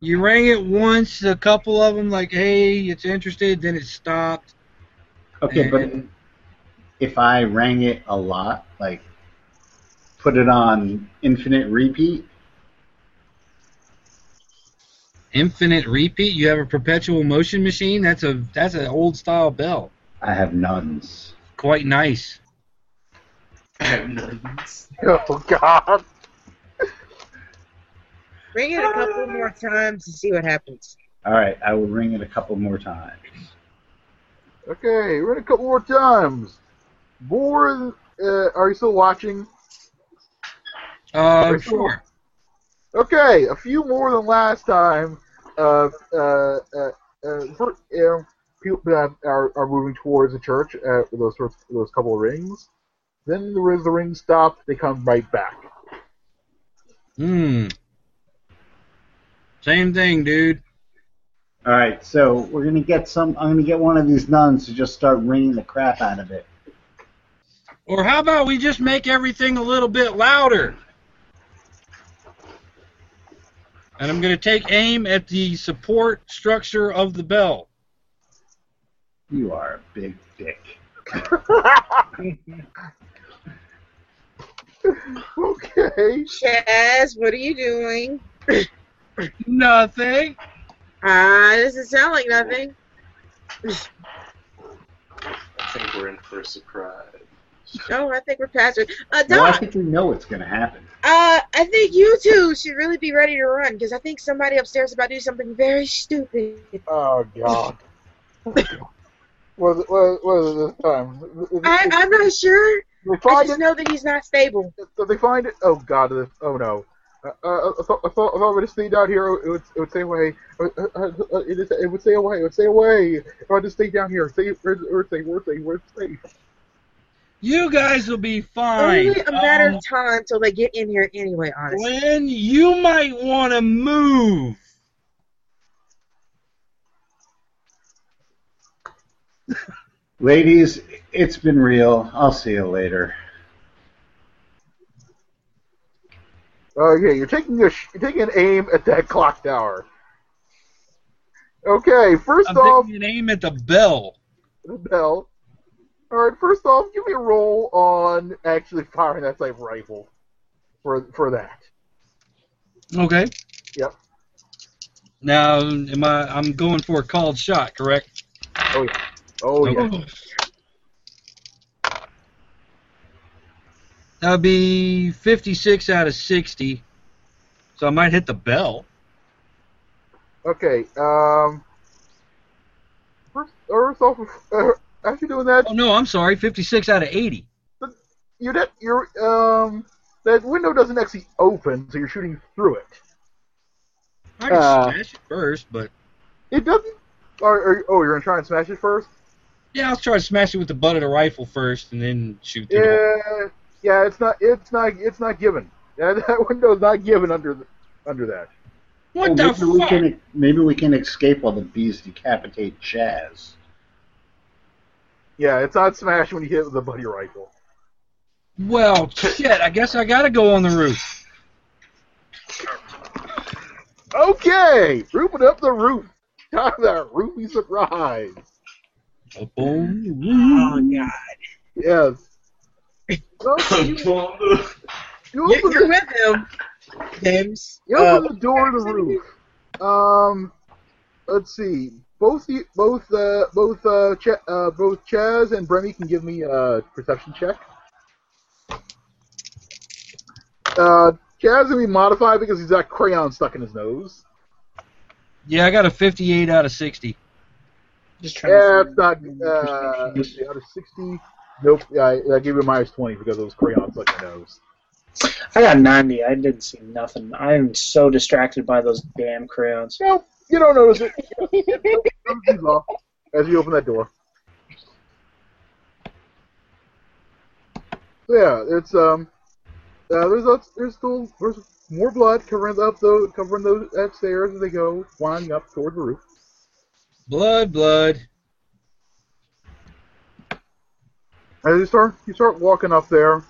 You rang it once, a couple of them like, hey, it's interested, then it stopped. Okay, but if I rang it a lot, like put it on infinite repeat, Infinite repeat. You have a perpetual motion machine. That's a that's an old style bell. I have nuns. Quite nice. I have nuns. Oh God! Ring it a couple more times to see what happens. All right, I will ring it a couple more times. Okay, we're in a couple more times. More. Uh, are you still watching? Uh, Very sure. Okay, a few more than last time. Uh, uh, uh, uh, for, uh, people that are, are moving towards the church uh, those sorts, those couple of rings. Then the, the rings stop. They come right back. Hmm. Same thing, dude. All right, so we're gonna get some. I'm gonna get one of these nuns to just start ringing the crap out of it. Or how about we just make everything a little bit louder? And I'm going to take aim at the support structure of the bell. You are a big dick. okay. Chaz, what are you doing? Nothing. Ah, doesn't sound like nothing. I think we're in for a surprise. Oh, I think we're past it. Uh, Well, I Doc, think we know what's going to happen. uh, I think you two should really be ready to run because I think somebody upstairs is about to do something very stupid. Oh God. what, is- what, is- what is it this time? I, I'm not sure. They I just it. know that he's not stable. Did they find it? Oh God! Oh no! Uh, uh, I thought I thought, I thought if I stayed down here, it would, it would stay away. Uh, uh, uh, it, is- it would stay away. It would stay away. If I just stay down here, stay, where's, where's safe? Where's safe? Where's safe? You guys will be fine. Only a matter Um, of time till they get in here anyway, honestly. Glenn, you might want to move. Ladies, it's been real. I'll see you later. Oh, okay, you're taking a sh- you're taking an aim at that clock tower. Okay, 1st I'm off, taking an aim at the bell. the bell. All right, first off, give me a roll on actually firing that type of rifle for for that. Okay. Yep. Now, am I? I'm going for a called shot, correct? Oh yeah. Oh yeah. That'd be 56 out of 60. So I might hit the bell. Okay. Um. First, first off, uh, after doing that, Oh no, I'm sorry, 56 out of 80. you that you're um that window doesn't actually open, so you're shooting through it. I can Uh, smash it first, but It doesn't. Or, or, oh, you're gonna try and smash it first? Yeah, I'll try to smash it with the butt of the rifle first, and then shoot through. the. Yeah. Yeah. It's not. It's not. It's not given. Yeah, that window's not given under the, under that. What Oh, the maybe we can maybe we can escape while the bees decapitate Chaz. Yeah, it's not smashed when you hit it with a buddy rifle. Well, shit. I guess I gotta go on the roof. Okay, roofing up the roof. Time that roofy surprise. On the Oh god. Yes. So you, you open you're the, with him, James. you Uh, open the door to the roof. Um, let's see. Both both uh both uh, Ch- uh both Chaz and Bremy can give me a perception check. Uh, Chaz will be modified because he's got crayon stuck in his nose. Yeah, I got a 58 out of 60. Just trying Yeah, to it's not. Uh, perception. let's see, out of sixty. Nope. Yeah, I, I gave you a minus twenty because it was crayon stuck in your nose. I got 90. I didn't see nothing. I'm so distracted by those damn crayons. Nope. You don't notice it. As you open that door. So yeah, it's um. Uh, there's a, there's still there's more blood covering up the covering those stairs as they go winding up toward the roof. Blood, blood. As you start you start walking up there.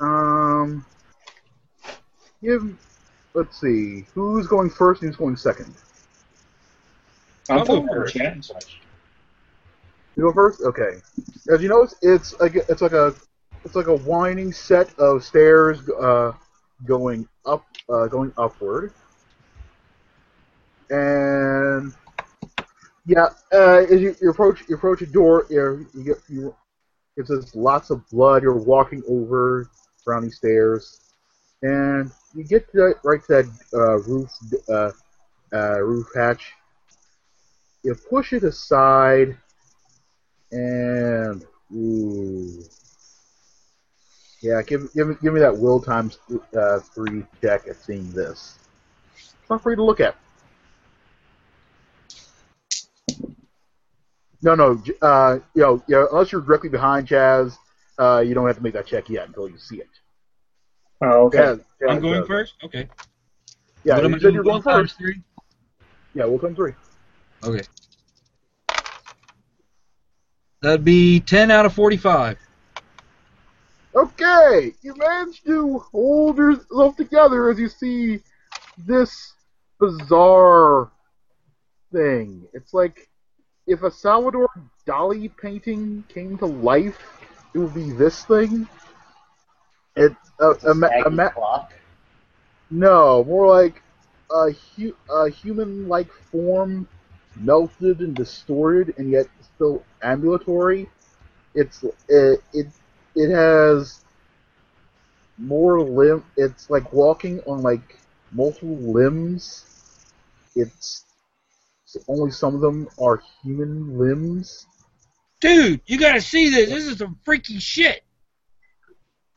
Um. Give. Let's see. Who's going first and who's going second? I'm going first. You go first. Okay. As you notice, it's like it's like a it's like a winding set of stairs uh, going up uh, going upward, and yeah, uh, as you, you approach you approach a door, you, you get you lots of blood. You're walking over brownie stairs, and you get to that, right to that uh, roof uh, uh, roof hatch. You push it aside and ooh, yeah, give give me give me that will times uh, three check at seeing this. It's not free to look at. No, no, uh, you know, you know, unless you're directly behind Chaz, uh, you don't have to make that check yet until you see it. Oh, okay. Chaz, Chaz I'm going does. first? Okay. Yeah, what am you I said doing? you're going One times first. three? Yeah, will time three. Okay. That'd be 10 out of 45. Okay, you managed to hold yourself together as you see this bizarre thing. It's like if a Salvador Dali painting came to life, it would be this thing. It uh, a, a, a, ma- clock. no, more like a, hu- a human-like form, melted and distorted, and yet still ambulatory. it's it it, it has more limb. It's like walking on like multiple limbs. It's only some of them are human limbs. Dude, you gotta see this. This is some freaky shit.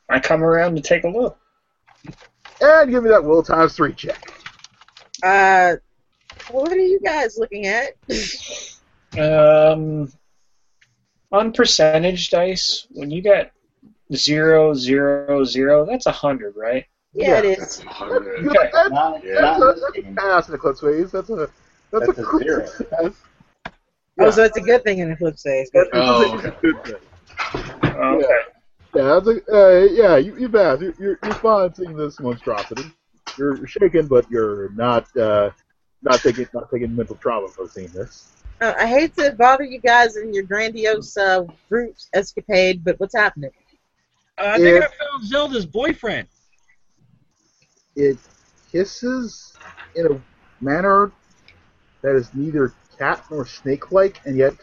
I come around to take a look. And give me that will times three check. Uh, what are you guys looking at? Um, on percentage dice, when you get zero, zero, zero, that's a hundred, right? yeah, it is. Hundred. That's, that's, Not, Yeah. not that's, a, this that's a pass in Eclipse Phase. That's a that's, That's a, a crit zero. success. Oh, so it's a good thing in Eclipse Phase. That's Oh, a good. Okay. Yeah, that's a, uh, yeah, you, you pass. You're, you're, you're fine seeing this monstrosity. You're, you're shaken, but you're not uh, not taking not taking mental trauma for seeing this. Uh, I hate to bother you guys in your grandiose uh, route escapade, but what's happening? Uh, I think Yeah. I found Zelda's boyfriend. It hisses in a manner that is neither cat nor snake-like, and yet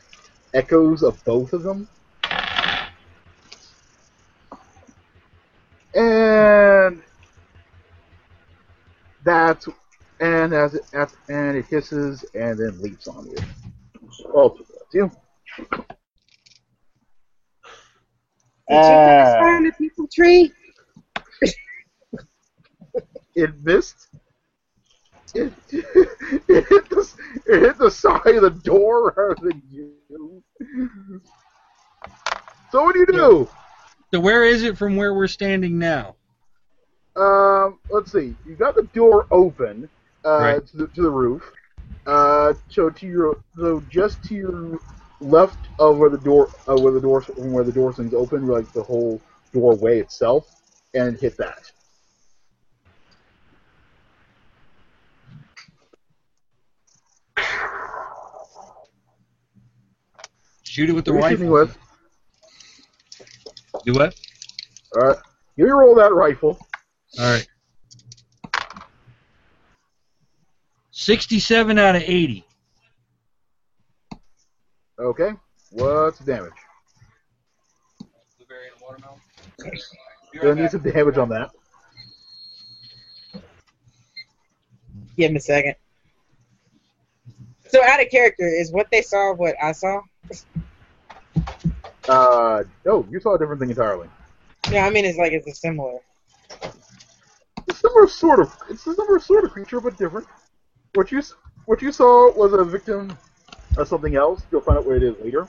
echoes of both of them. And that's and as it and it hisses and then leaps on you. Oh, that's you. Did you guys Ah. find a people tree? It missed. It, it hit the it hit the side of the door rather than you. So what do you do? So where is it from where we're standing now? Um, let's see. You got the door open uh, Right. to, the, to the roof. Uh, so to your so just to your left of where the door uh, where the door where the door swings open, like the whole doorway itself, and hit that. Shoot it with the What are rifle. with? Do what? All right. You roll that rifle. All right. 67 out of 80. Okay. What's the damage? Blueberry and watermelon. Gonna need some damage on that. Give me a second. So out of character is what they saw what I saw. Uh, oh, you saw a different thing entirely. Yeah, I mean it's like it's a similar. It's similar sort of. It's a similar sort of creature, but different. What you what you saw was a victim of something else. You'll find out what it is later.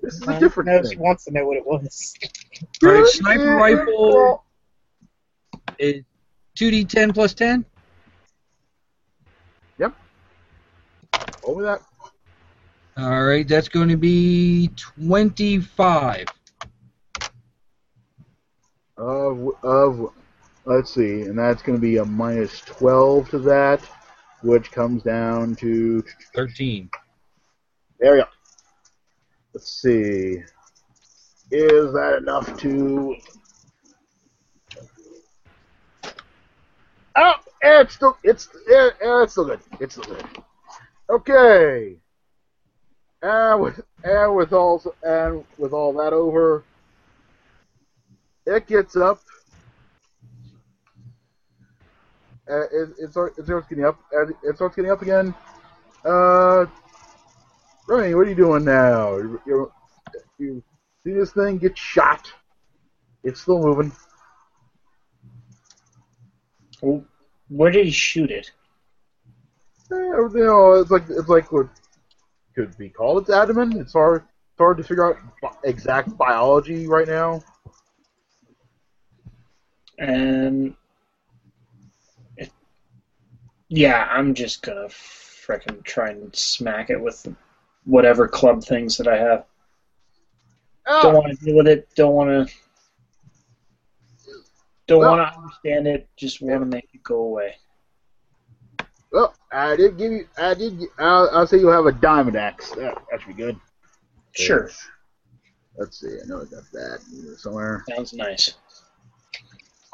This is a different No, she wants to know what it was. All right, sniper yeah, rifle is 2d10 plus 10. Yep. me that. All right, that's going to be 25. Of of let's see, and that's going to be a minus twelve to that, which comes down to 13. There we go. Let's see. Is that enough to? Oh, it's still it's it's still good. It's still good. Okay. And with and with all and with all that over, it gets up. Uh, it, it, starts, it starts getting up. It starts getting up again. Uh, Ronnie, what are you doing now? You, you, you see this thing get shot? It's still moving. Well, Where did he shoot it? Eh, you know, it's like it's like what could be called its abdomen. It's hard it's hard to figure out exact biology right now. And it, yeah, I'm just gonna frickin' try and smack it with whatever club things that I have. Don't Ah, want to deal with it. Don't want to. Don't Well- want to understand it. Just want to make it go away. Well, I did give you. I did. I'll, I'll say you'll have a diamond axe. That, that should be good. Sure, Let's see. I know I got that somewhere. sounds nice.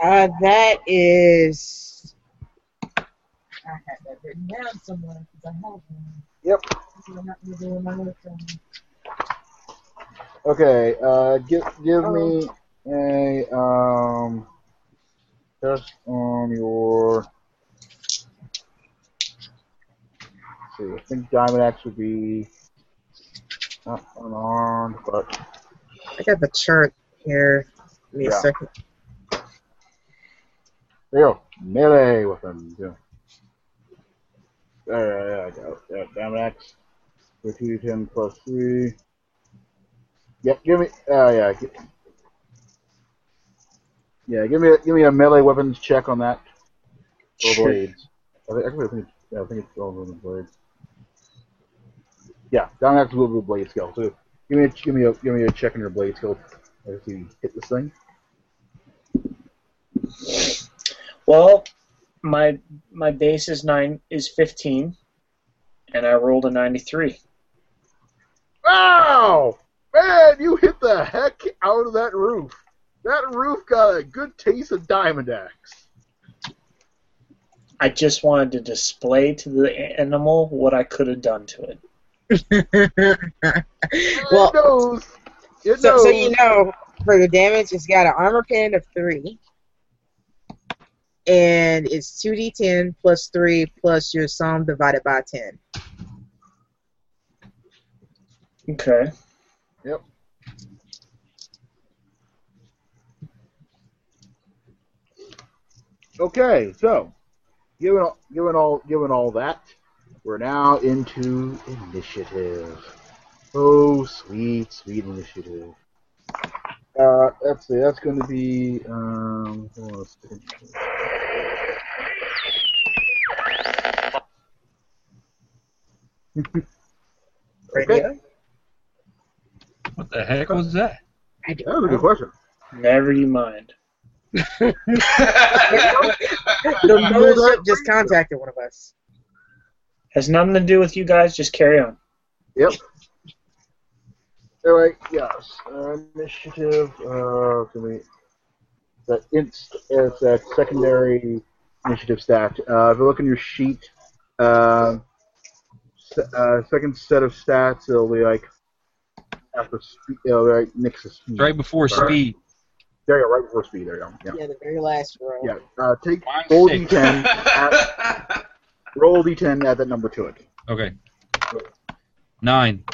Uh, that is. I had that written down somewhere because I have one. Yep. I'm not gonna do my notes on. Okay, uh, give give me a um test on your. let's see, I think Diamond Axe would be not unarmed, but I got the chart here. Give me a Yeah. second. there you go. Melee weapon. Yeah. Yeah, yeah, yeah, I got it. Yeah, Diamond Axe. For 2d10 plus 3. Yeah, give me. Uh, yeah. gi- yeah, give me a, give me a melee weapons check on that. Or blades. I think, actually, I think, yeah, I think it's all over the blades. Yeah, Diamond Axe will do blade skill. So give me a, give me a give me a check on your blade skill. If you hit this thing. Well, my my base is nine is fifteen, and I rolled a ninety three. Wow! Man, you hit the heck out of that roof. That roof got a good taste of Diamond Axe. I just wanted to display to the animal what I could have done to it. Well, it knows. It so, knows. so you know, for the damage, it's got an armor pen of three, and it's two d10 plus three plus your sum divided by ten. Okay. Yep. Okay, so given all, given all given all that, we're now into initiative. Oh, sweet, sweet initiative. Uh, let's see. That's going to be um. hold on a second. What the heck was that? I don't That was a good question. Never you mind. The mothership just contacted one of us. Has nothing to do with you guys. Just carry on. Yep. All right. Yes. Uh, initiative. Uh, can we? That inst. It's a secondary initiative stat. Uh, if you look in your sheet, uh, uh, second set of stats, it'll be like after speed. It'll be like next to speed. Right before Sorry. speed. There you go. Right before speed. There you go. Yeah. Yeah, the very last row. Yeah. Uh, take Mine's roll six. d10. Add, roll d10. Add that number to it. Okay. Nine.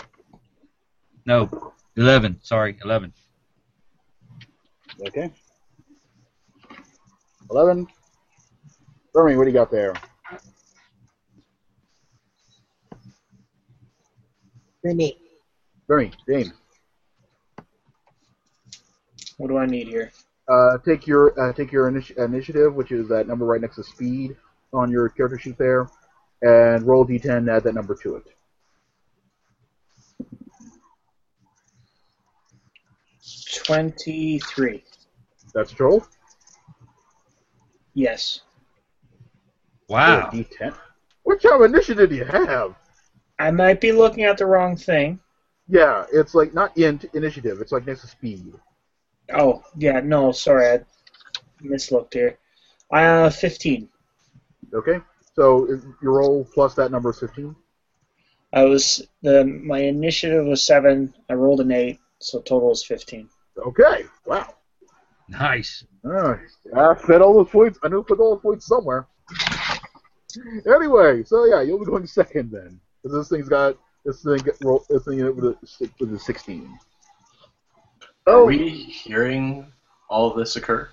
No. Eleven. Sorry, eleven. Okay. Eleven. Bernie, what do you got there? Renee. Bernie, James. What do I need here? Uh, take your uh, take your initi- initiative, which is that number right next to speed on your character sheet there, and roll d10. Add that number to it. Twenty three. That's a roll. Yes. Wow. Oh, d10. What kind of initiative do you have? I might be looking at the wrong thing. Yeah, it's like not int initiative. It's like next to speed. Oh, yeah, no, sorry, I mislooked here. I uh, 15. Okay. So is- your roll plus that number is 15. I was, the my initiative was 7, I rolled an 8, so total is 15. Okay. Wow. Nice. Alright. I fed all those points. I know I put all those points somewhere. Anyway, so yeah, you'll be going second then. Because this thing's got this thing get roll this thing with a with a sixteen. Are Oh, we hearing all of this occur?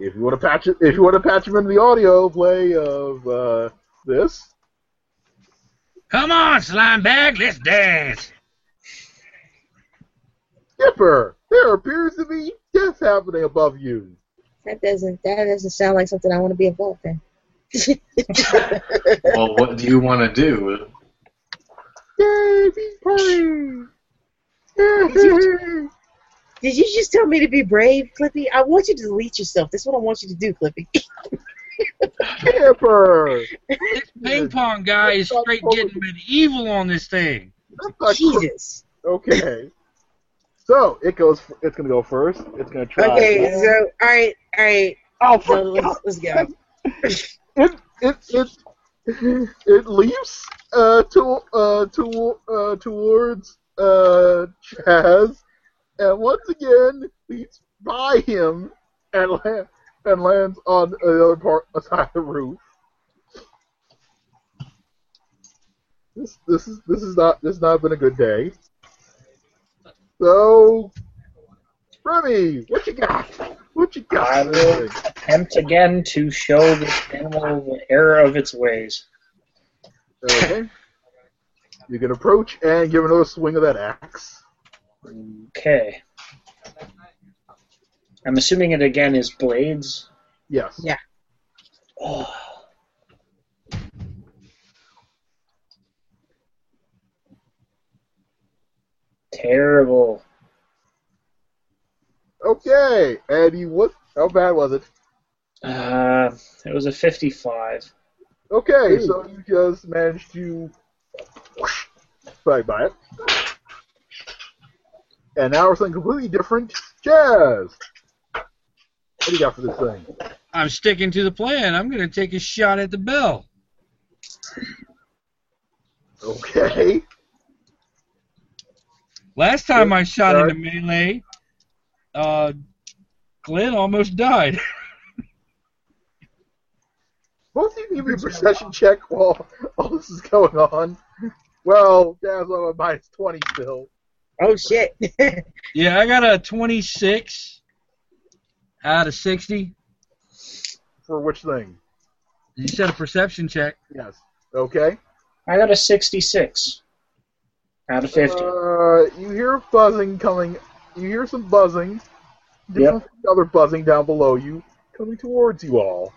If you want to patch it, if you want to patch them into the audio play of uh, this, Come on, slime bag, let's dance. Skipper, there appears to be death happening above you. That doesn't that doesn't sound like something I want to be involved in. Well, what do you want to do? Yay, be party! Yay! Did you just tell me to be brave, Clippy? I want you to delete yourself. That's what I want you to do, Clippy. Skipper! This ping pong guy is straight getting medieval on this thing. Jesus. Okay. So it goes. It's gonna go first. It's gonna try. Okay, so all right, all right. Oh, So fuck. let's, let's go. it it it it leaps uh to uh to uh towards uh, Chaz, and once again leaps by him and, la- and lands on the other part side of the roof. This this is this is not this has not been a good day. So, Remy, what you got? What you got? I will attempt again to show this animal the error of its ways. Okay. You can approach and give another swing of that axe. Okay. I'm assuming it again is blades. Yes. Yeah. Oh. Terrible. Okay, and you what? How bad was it? Uh, it was a 55. Okay, so you just managed to whoosh, slide by it. And now we're something completely different. Chaz! What do you got for this thing? I'm sticking to the plan. I'm going to take a shot at the bell. Okay. Last time I shot Alright. into melee, uh, Glenn almost died. Both of you give me a perception check while all this is going on. Well, Chaz on a minus 20 still. Oh shit. yeah, I got a 26 out of 60. For which thing? You said a perception check. Yes. Okay. I got a 66 out of 50. Uh, you hear buzzing coming. You hear some buzzing. Different Another buzzing down below you, coming towards you all.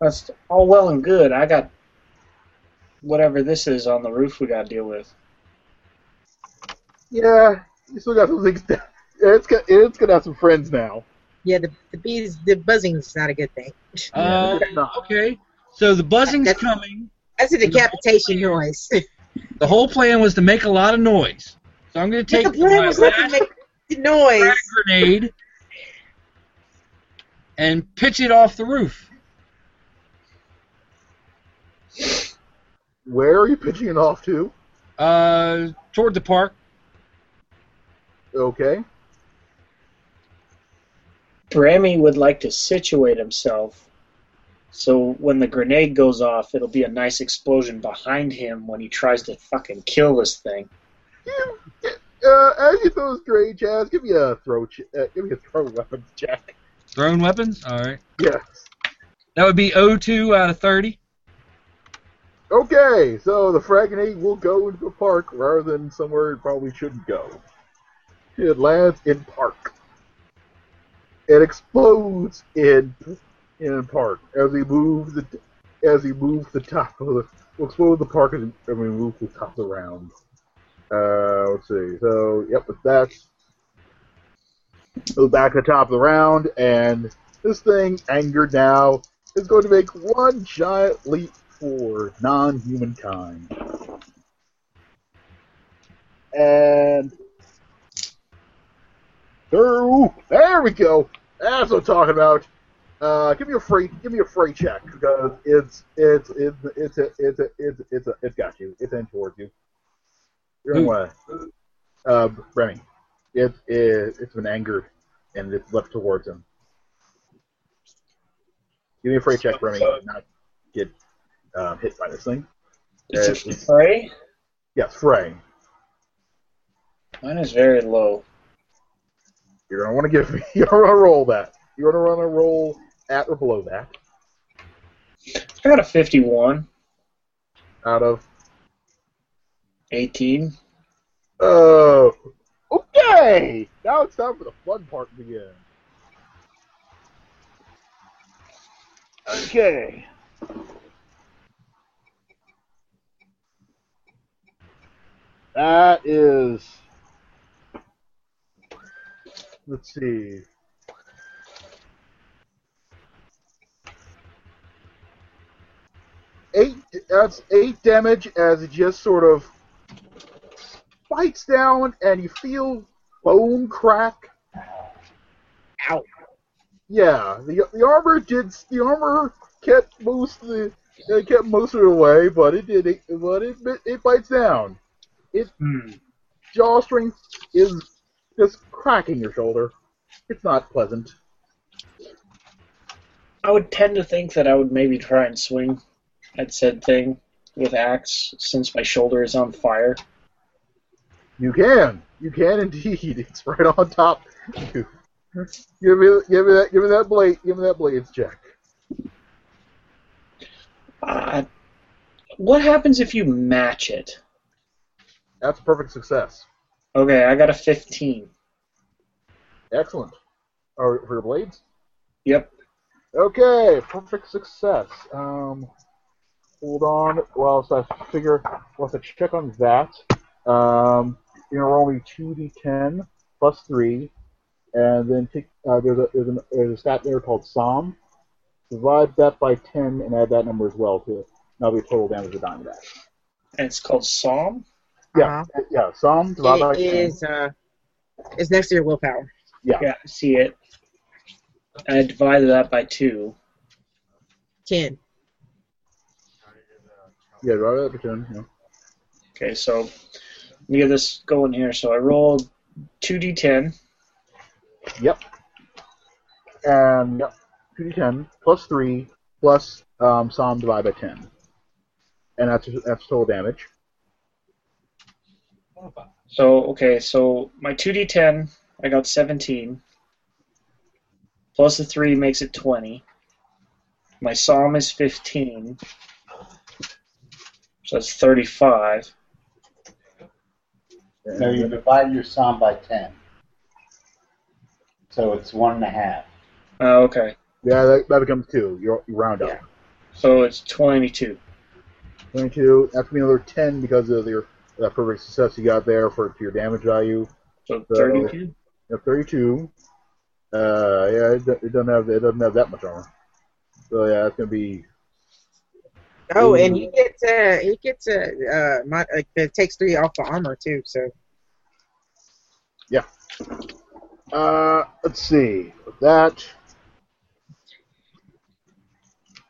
That's all well and good. I got whatever this is on the roof we got to deal with. Yeah, you still got some things. To, it's got, it's gonna have some friends now. yeah, the the bees the buzzing's not a good thing. Uh, okay. So the buzzing's That's- coming. That's a decapitation noise. The whole plan was to make a lot of noise. So I'm going to But take the plan my was not to make noise. grenade and pitch it off the roof. Where are you pitching it off to? Uh, toward the park. Okay. Brammy would like to situate himself so when the grenade goes off, it'll be a nice explosion behind him when he tries to fucking kill this thing. You, uh, as you throw this grenade, Chaz, give me a throw. Ch- uh, give me a throw weapons check. Thrown weapons? Alright. Yes. That would be 02 out of 30. Okay, so the frag grenade will go into the park rather than somewhere it probably shouldn't go. It lands in park. It explodes in in park as he moves the as we move the top of the we'll explode the park we, as we move the top of the round. Uh, let's see. So yep, with that. Go back to the top of the round, and this thing, angered now, is going to make one giant leap for non-human kind. And through there we go. That's what I'm talking about. Uh, give me a free, give me a free check because it's it's it's it's a, it's a, it's it's a, it's got you. It's in towards you. You're Who? gonna uh, Remy. It, it it's been angered and it's left towards him. Give me a free check, Remy. Not get um, hit by this thing. It's Uh, a it's- fray. Yes, Frey. Mine is very low. You're gonna want to give me. You're gonna roll that. You're gonna want to roll at or below that. I got a 51, Out of 18. Oh, okay. Now it's time for the fun part to begin. Okay. That is. Let's see. Eight. That's eight damage as it just sort of bites down and you feel bone crack. Ow. Yeah, the the armor did the armor kept most of the It kept most of it away, but it did. It, but it it bites down. Hmm. Jaw strength is just cracking your shoulder. It's not pleasant. I would tend to think that I would maybe try and swing at said thing with axe since my shoulder is on fire. You can. You can indeed. It's right on top. of you. Give me, give me that, give me that blade, give me that blades check. Uh, what happens if you match it? That's a perfect success. Okay, I got a 15. Excellent. Or for your blades? Yep. Okay, perfect success. Um, hold on. Well, so I figure we'll have to check on that. Um, you're gonna roll me two d10 plus three, and then take uh, there's a there's, a there's a stat there called SOM. Divide that by ten and add that number as well to it. That'll be total damage of dying back. And it's called SOM? Yeah, yeah. SOM divide by It ten. is uh, it's next to your willpower. Yeah. Yeah, see it. I divided that by 2. Ten. Yeah, divide that by ten. Yeah. Okay, so let me get this going here. So I rolled 2d10. Yep. And yep, two d10 plus three plus um, SOM divided by ten, and that's that's total damage. So, okay, so my 2d10, I got 17. Plus the 3 makes it 20. My SOM is 15. So that's 35. No, you divide your SOM by ten. So it's one and a half. Oh, okay. Yeah, that, that becomes two. You, you round up. So it's 22. Twenty-two. That's gonna be another ten because of your that perfect success you got there for to your damage value. So So- 32? You have thirty-two. Uh, yeah, it, it doesn't have it doesn't have that much armor. So yeah, it's gonna be Oh, and Ooh. he gets uh he gets uh, uh my, uh it takes three off the armor too. So Yeah. Uh, let's see. That.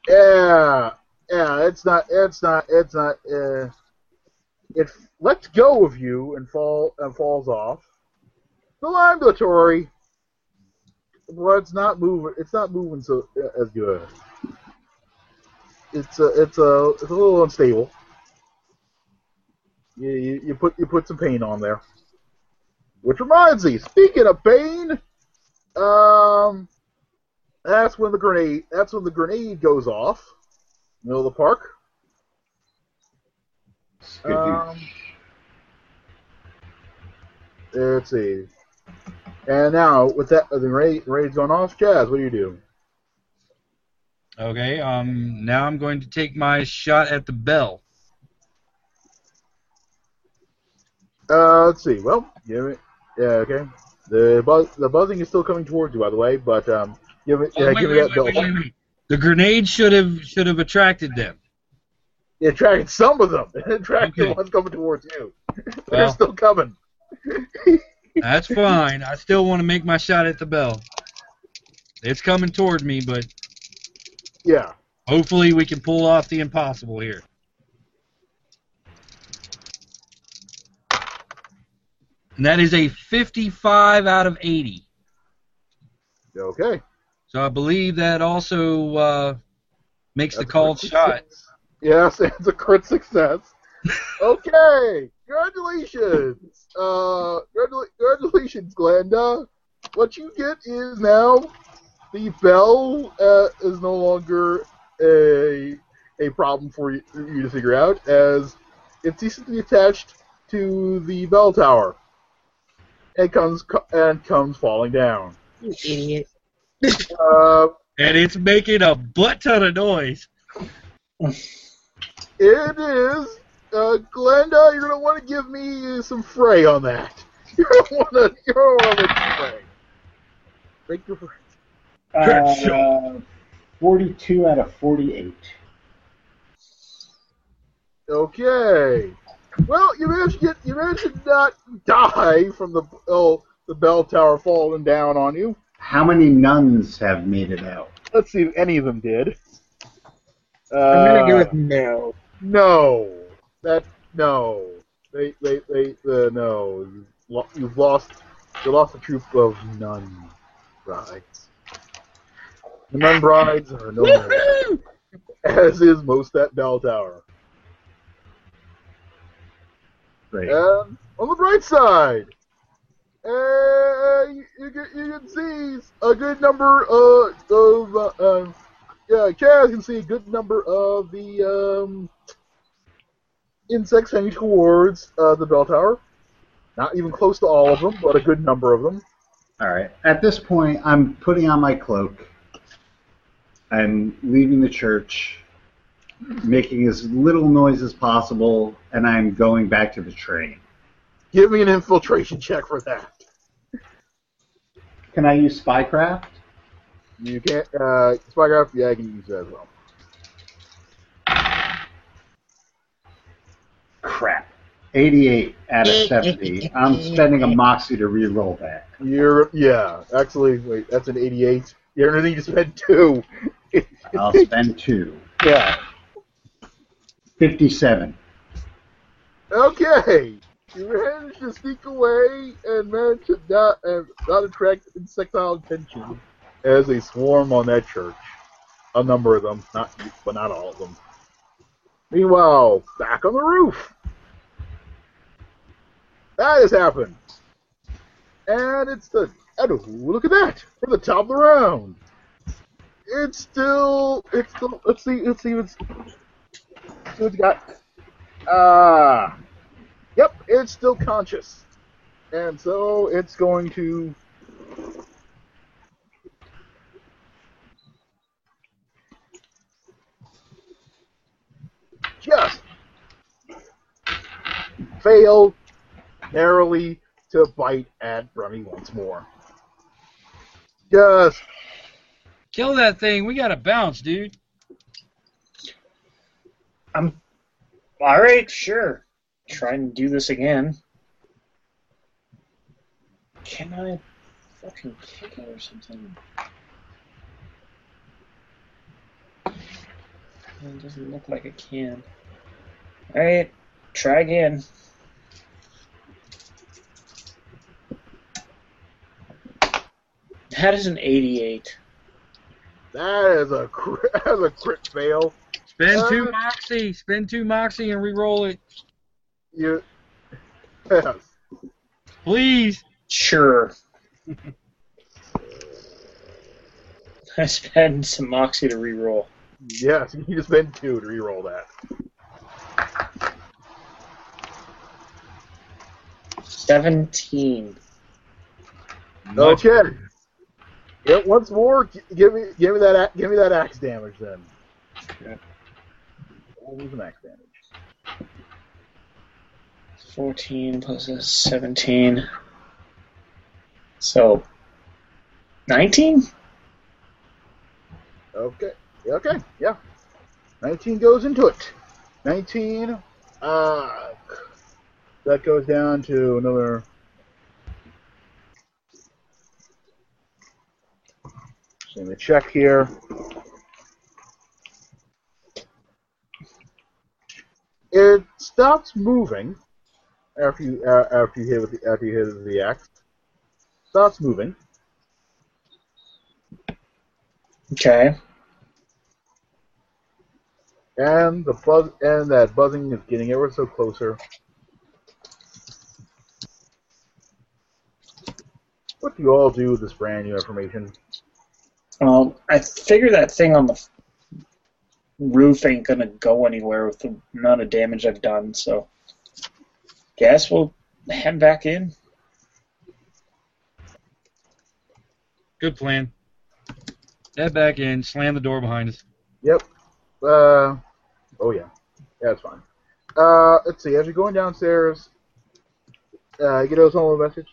Yeah, yeah. It's not. It's not. It's not. Uh, it lets go of you and fall and falls off. The ambulatory, it's not moving. It's not moving so uh, as good. It's a. It's a. It's a little unstable. You, you, you put you put some paint on there. Which reminds me, speaking of pain, um, that's when the grenade. That's when the grenade goes off. Middle of the park. Um, let's see. And now with that, the grenade, grade's gone off. Chaz, what do you do? Okay, um, now I'm going to take my shot at the bell. Uh, let's see. Well, give it. Yeah, okay. The buzz, the buzzing is still coming towards you, by the way. But um, give it. Oh, Yeah, wait, give wait, me that wait, wait, wait. The grenade should have should have attracted them. It attracted some of them. It attracted Okay. the ones coming towards you. They're still coming. That's fine. I still want to make my shot at the bell. It's coming toward me, but Yeah. hopefully we can pull off the impossible here. And that is a 55 out of 80. Okay. So I believe that also uh, makes the That's a called shot. Yes, it's a crit success. okay. Congratulations. Uh, congratula- congratulations, Glenda. What you get is now the bell uh, is no longer a a problem for you, for you to figure out, as it's decently attached to the bell tower. And comes and comes falling down. you idiot. Uh, And it's making a butt ton of noise. It is. Uh, Glenda, you're gonna want to give me some fray on that. You're gonna want to. You're gonna want to fray. Make your fray. Uh, 42 out of 48. Okay. Well, you managed to get. You managed to not die from the oh, the bell tower falling down on you. How many nuns have made it out? Let's see if any of them did. I'm gonna go Uh, with no. No. That no. They they they uh, no. You've lo- You've lost. You lost the troop of nun brides. The nun brides are no more, as is most that bell tower. Great. And on the bright side, uh, you, you, can, you can see a good number of, of uh, yeah, Chaz can see a good number of the um, insects heading towards uh, the bell tower. Not even close to all of them, but a good number of them. All right. At this point, I'm putting on my cloak and leaving the church, making as little noise as possible, and I'm going back to the train. Give me an infiltration check for that. Can I use spycraft? You can't, uh, Spycraft, yeah, I can use that as well. Crap. 88 out of 70. I'm spending a moxie to re-roll that. You're, yeah, actually, wait, that's an 88. You're gonna need to spend two. I'll spend two. yeah. 57. Okay. You managed to sneak away and managed to not, and not attract insectile attention as they swarm on that church. A number of them, not but not all of them. Meanwhile, back on the roof. That has happened. And it's the and look at that! From the top of the round. It's still it's still let's see let's see what's let's what you got. Ah Yep, it's still conscious. And so it's going to. Just fail narrowly to bite at Brummy once more. Just Kill that thing. We gotta bounce, dude. I'm all right. Sure. Try and do this again. Can I fucking kick it or something? It doesn't look like I can. All right. Try again. That is an 88. that is a crit, that is a crit fail. Spend two Uh, moxie. Spend two moxie and re-roll it, You yes. please. Sure. I spend some moxie to reroll. Yes, you need to spend two to reroll that. Seventeen. Much- Okay. Yeah, once more, give me give me that give me that axe damage then. Okay. Was an axe damage? Fourteen plus a seventeen. So nineteen? Okay. Okay. Yeah. Nineteen goes into it. Nineteen. Uh, that goes down to another. Let me check here. It stops moving after you uh, after you hit with the, after you hit the axe. Stops moving. Okay. And the buzz and that buzzing is getting ever so closer. What do you all do with this brand new information? Um, I figure that thing on the roof ain't gonna go anywhere with the amount of damage I've done, so guess we'll head back in. Good plan. Head back in. Slam the door behind us. Yep. Uh, oh yeah, yeah, it's fine. Uh, let's see. As you're going downstairs, uh, get us home a message.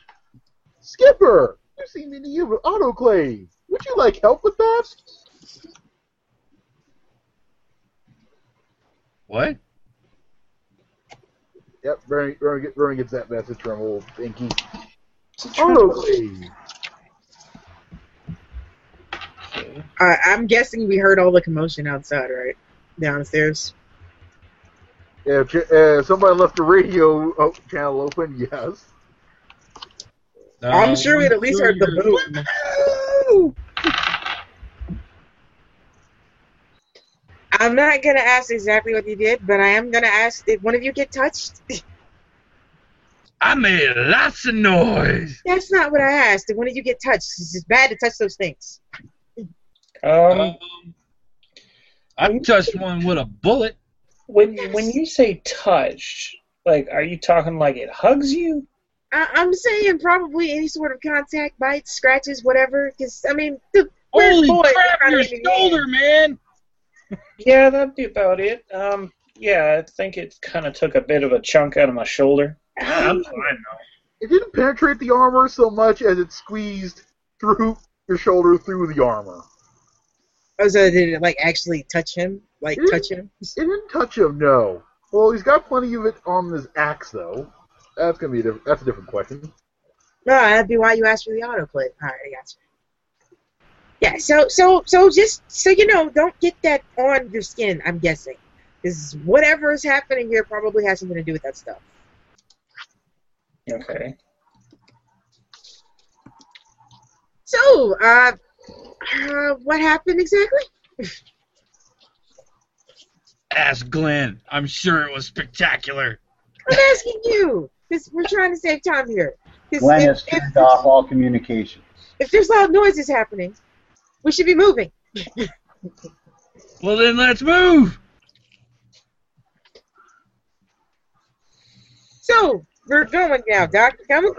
Skipper, you seem to use an autoclave. Would you like help with that? What? Yep, Bernie, Bernie, get- gets that message from old Inky. Autoclave. Uh, I'm guessing we heard all the commotion outside, right? downstairs. If, if somebody left the radio oh, channel open, yes. I'm sure we'd at least heard the boom. boom. I'm not gonna ask exactly what you did, but I am gonna ask did one of you get touched? I made lots of noise. That's not what I asked. Did one of you get touched? It's just bad to touch those things. Um, Um, I touched one with a bullet. when yes. when you say touched, like, are you talking like it hugs you? I, I'm saying probably any sort of contact, bites, scratches, whatever. Because I mean, the Holy boy crap, got your hit in shoulder, man. Yeah, that'd be about it. Um, yeah, I think it kind of took a bit of a chunk out of my shoulder. I'm fine though. It didn't penetrate the armor so much as it squeezed through your shoulder through the armor. Oh, so did it like actually touch him? Like Mm. touch him? It didn't touch him, no. Well, he's got plenty of it on his axe, though. That's gonna be a diff- that's a different question. No, that'd be why you asked for the autoplay. All right, I got you. Yeah, so so so just so you know, don't get that on your skin. I'm guessing, because whatever is happening here probably has something to do with that stuff. Okay. So, uh, uh what happened exactly? Ask Glenn. I'm sure it was spectacular. I'm asking you, because we're trying to save time here. Glenn if, has if, turned off all communications. if there's loud noises happening, we should be moving. Well, then let's move. So we're going now, Doc. You coming?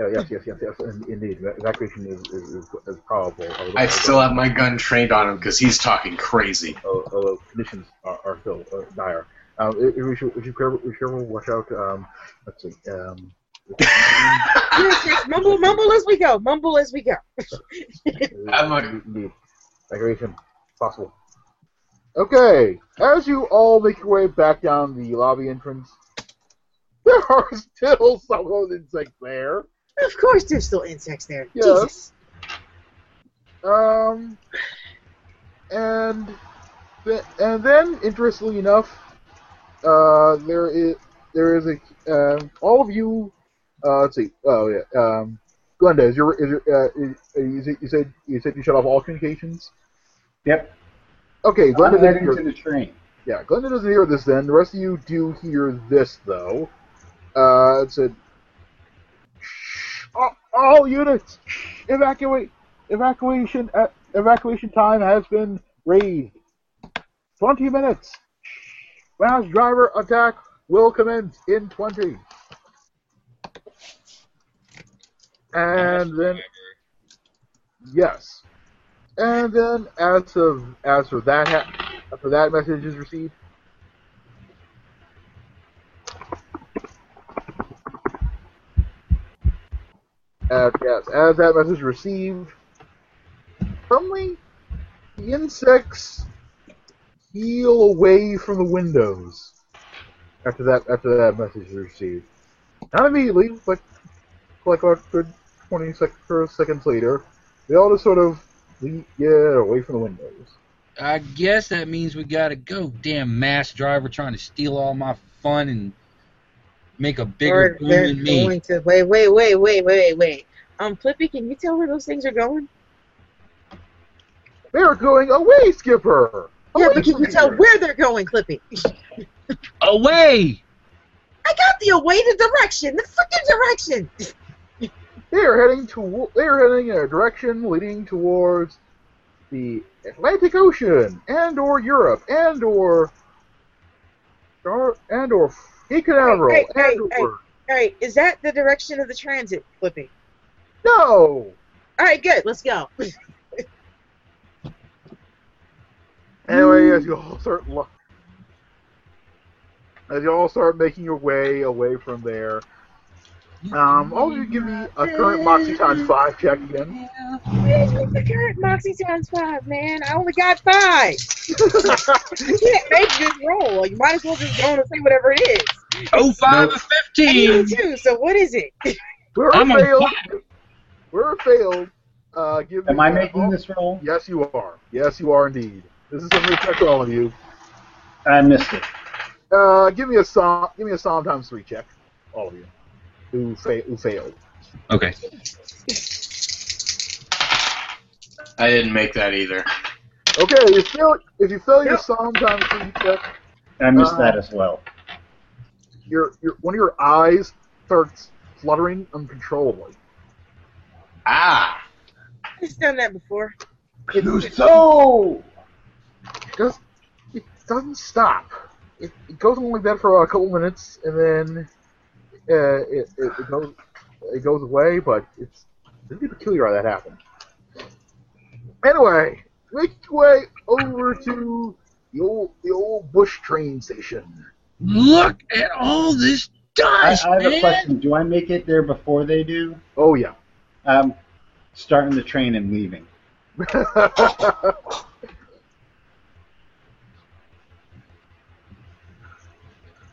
Uh, yes, yes, yes, yes. Indeed, evacuation is is, is, is probable. although- I still have my gun trained on him because he's talking crazy. although, although conditions are, are still uh, dire. Um, if we should, we should careful, we should watch out. Um, let's see. Um, Yes, yes. Mumble, mumble as we go. Mumble as we go. I'm a- indeed, evacuation possible. Okay, as you all make your way back down the lobby entrance, there are still some of those insects there. Of course, there's still insects there. Yes. Jesus. Um, and th- and then, interestingly enough, uh, there is there is a um, all of you. Uh, let's see. Oh yeah. Um, Glenda, is your is your uh, is, is it, you said you said you shut off all communications? Yep. Okay, I'm Glenda doesn't heading hear. to the train. Yeah, Glenda doesn't hear this. Then the rest of you do hear this though. Uh, it said, "Shh, all, all units, evacuate. Evacuation. Uh, evacuation time has been raised. Twenty minutes. Mass driver attack will commence in twenty. And then, yes, and then as of as for that ha- after that message is received. Uh, yes, as that message is received, suddenly the insects heal away from the windows. After that, after that message is received, not immediately, but like a good 20 sec- seconds later, they all just sort of le- get away from the windows. I guess that means we gotta go. Damn mass driver trying to steal all my fun and make a bigger Or boom they're than me. to wait, wait, wait, wait, wait, wait. Um, Flippy, can you tell where those things are going? They're going away, Skipper. Yeah, but can you tell where they're going, Clippy? Away! I got the away the direction, the freaking direction. They are heading to. They are heading in a direction leading towards the Atlantic Ocean and or Europe and or and or Cape Canaveral Hey, hey, and hey. or All right, is that the direction of the transit, Flippy? no. All right, good. Let's go. Anyway, as you all start as you all start making your way away from there, um, all you give me a current Moxie times five check again. Where's the current Moxie times five, man? I only got five. you can't make this roll. You might as well just go on and say whatever it is. Oh five of fifteen. two. So what is it? Whoever I'm on failed, fire. whoever failed, uh, give Am I I a- making this roll? Yes, you are. Yes, you are indeed. This is something to check for all of you. I missed it. Uh, give me a SOM. Give me a SOM times three check, all of you, who, fa- who failed. Okay. I didn't make that either. Okay, if you fail, if you fail your SOM times three check, I missed Uh, that as well. your your one of your eyes starts fluttering uncontrollably. Ah! I've done that before. Clouseau! Just it doesn't stop. It, it goes on like that for a couple minutes, and then uh, it, it, it goes it goes away. But it's really peculiar how that happened. Anyway, make your way over to the old the old Bush train station. Look at all this I, dust, I have a question. Do I make it there before they do? Oh yeah. Um, starting the train and leaving.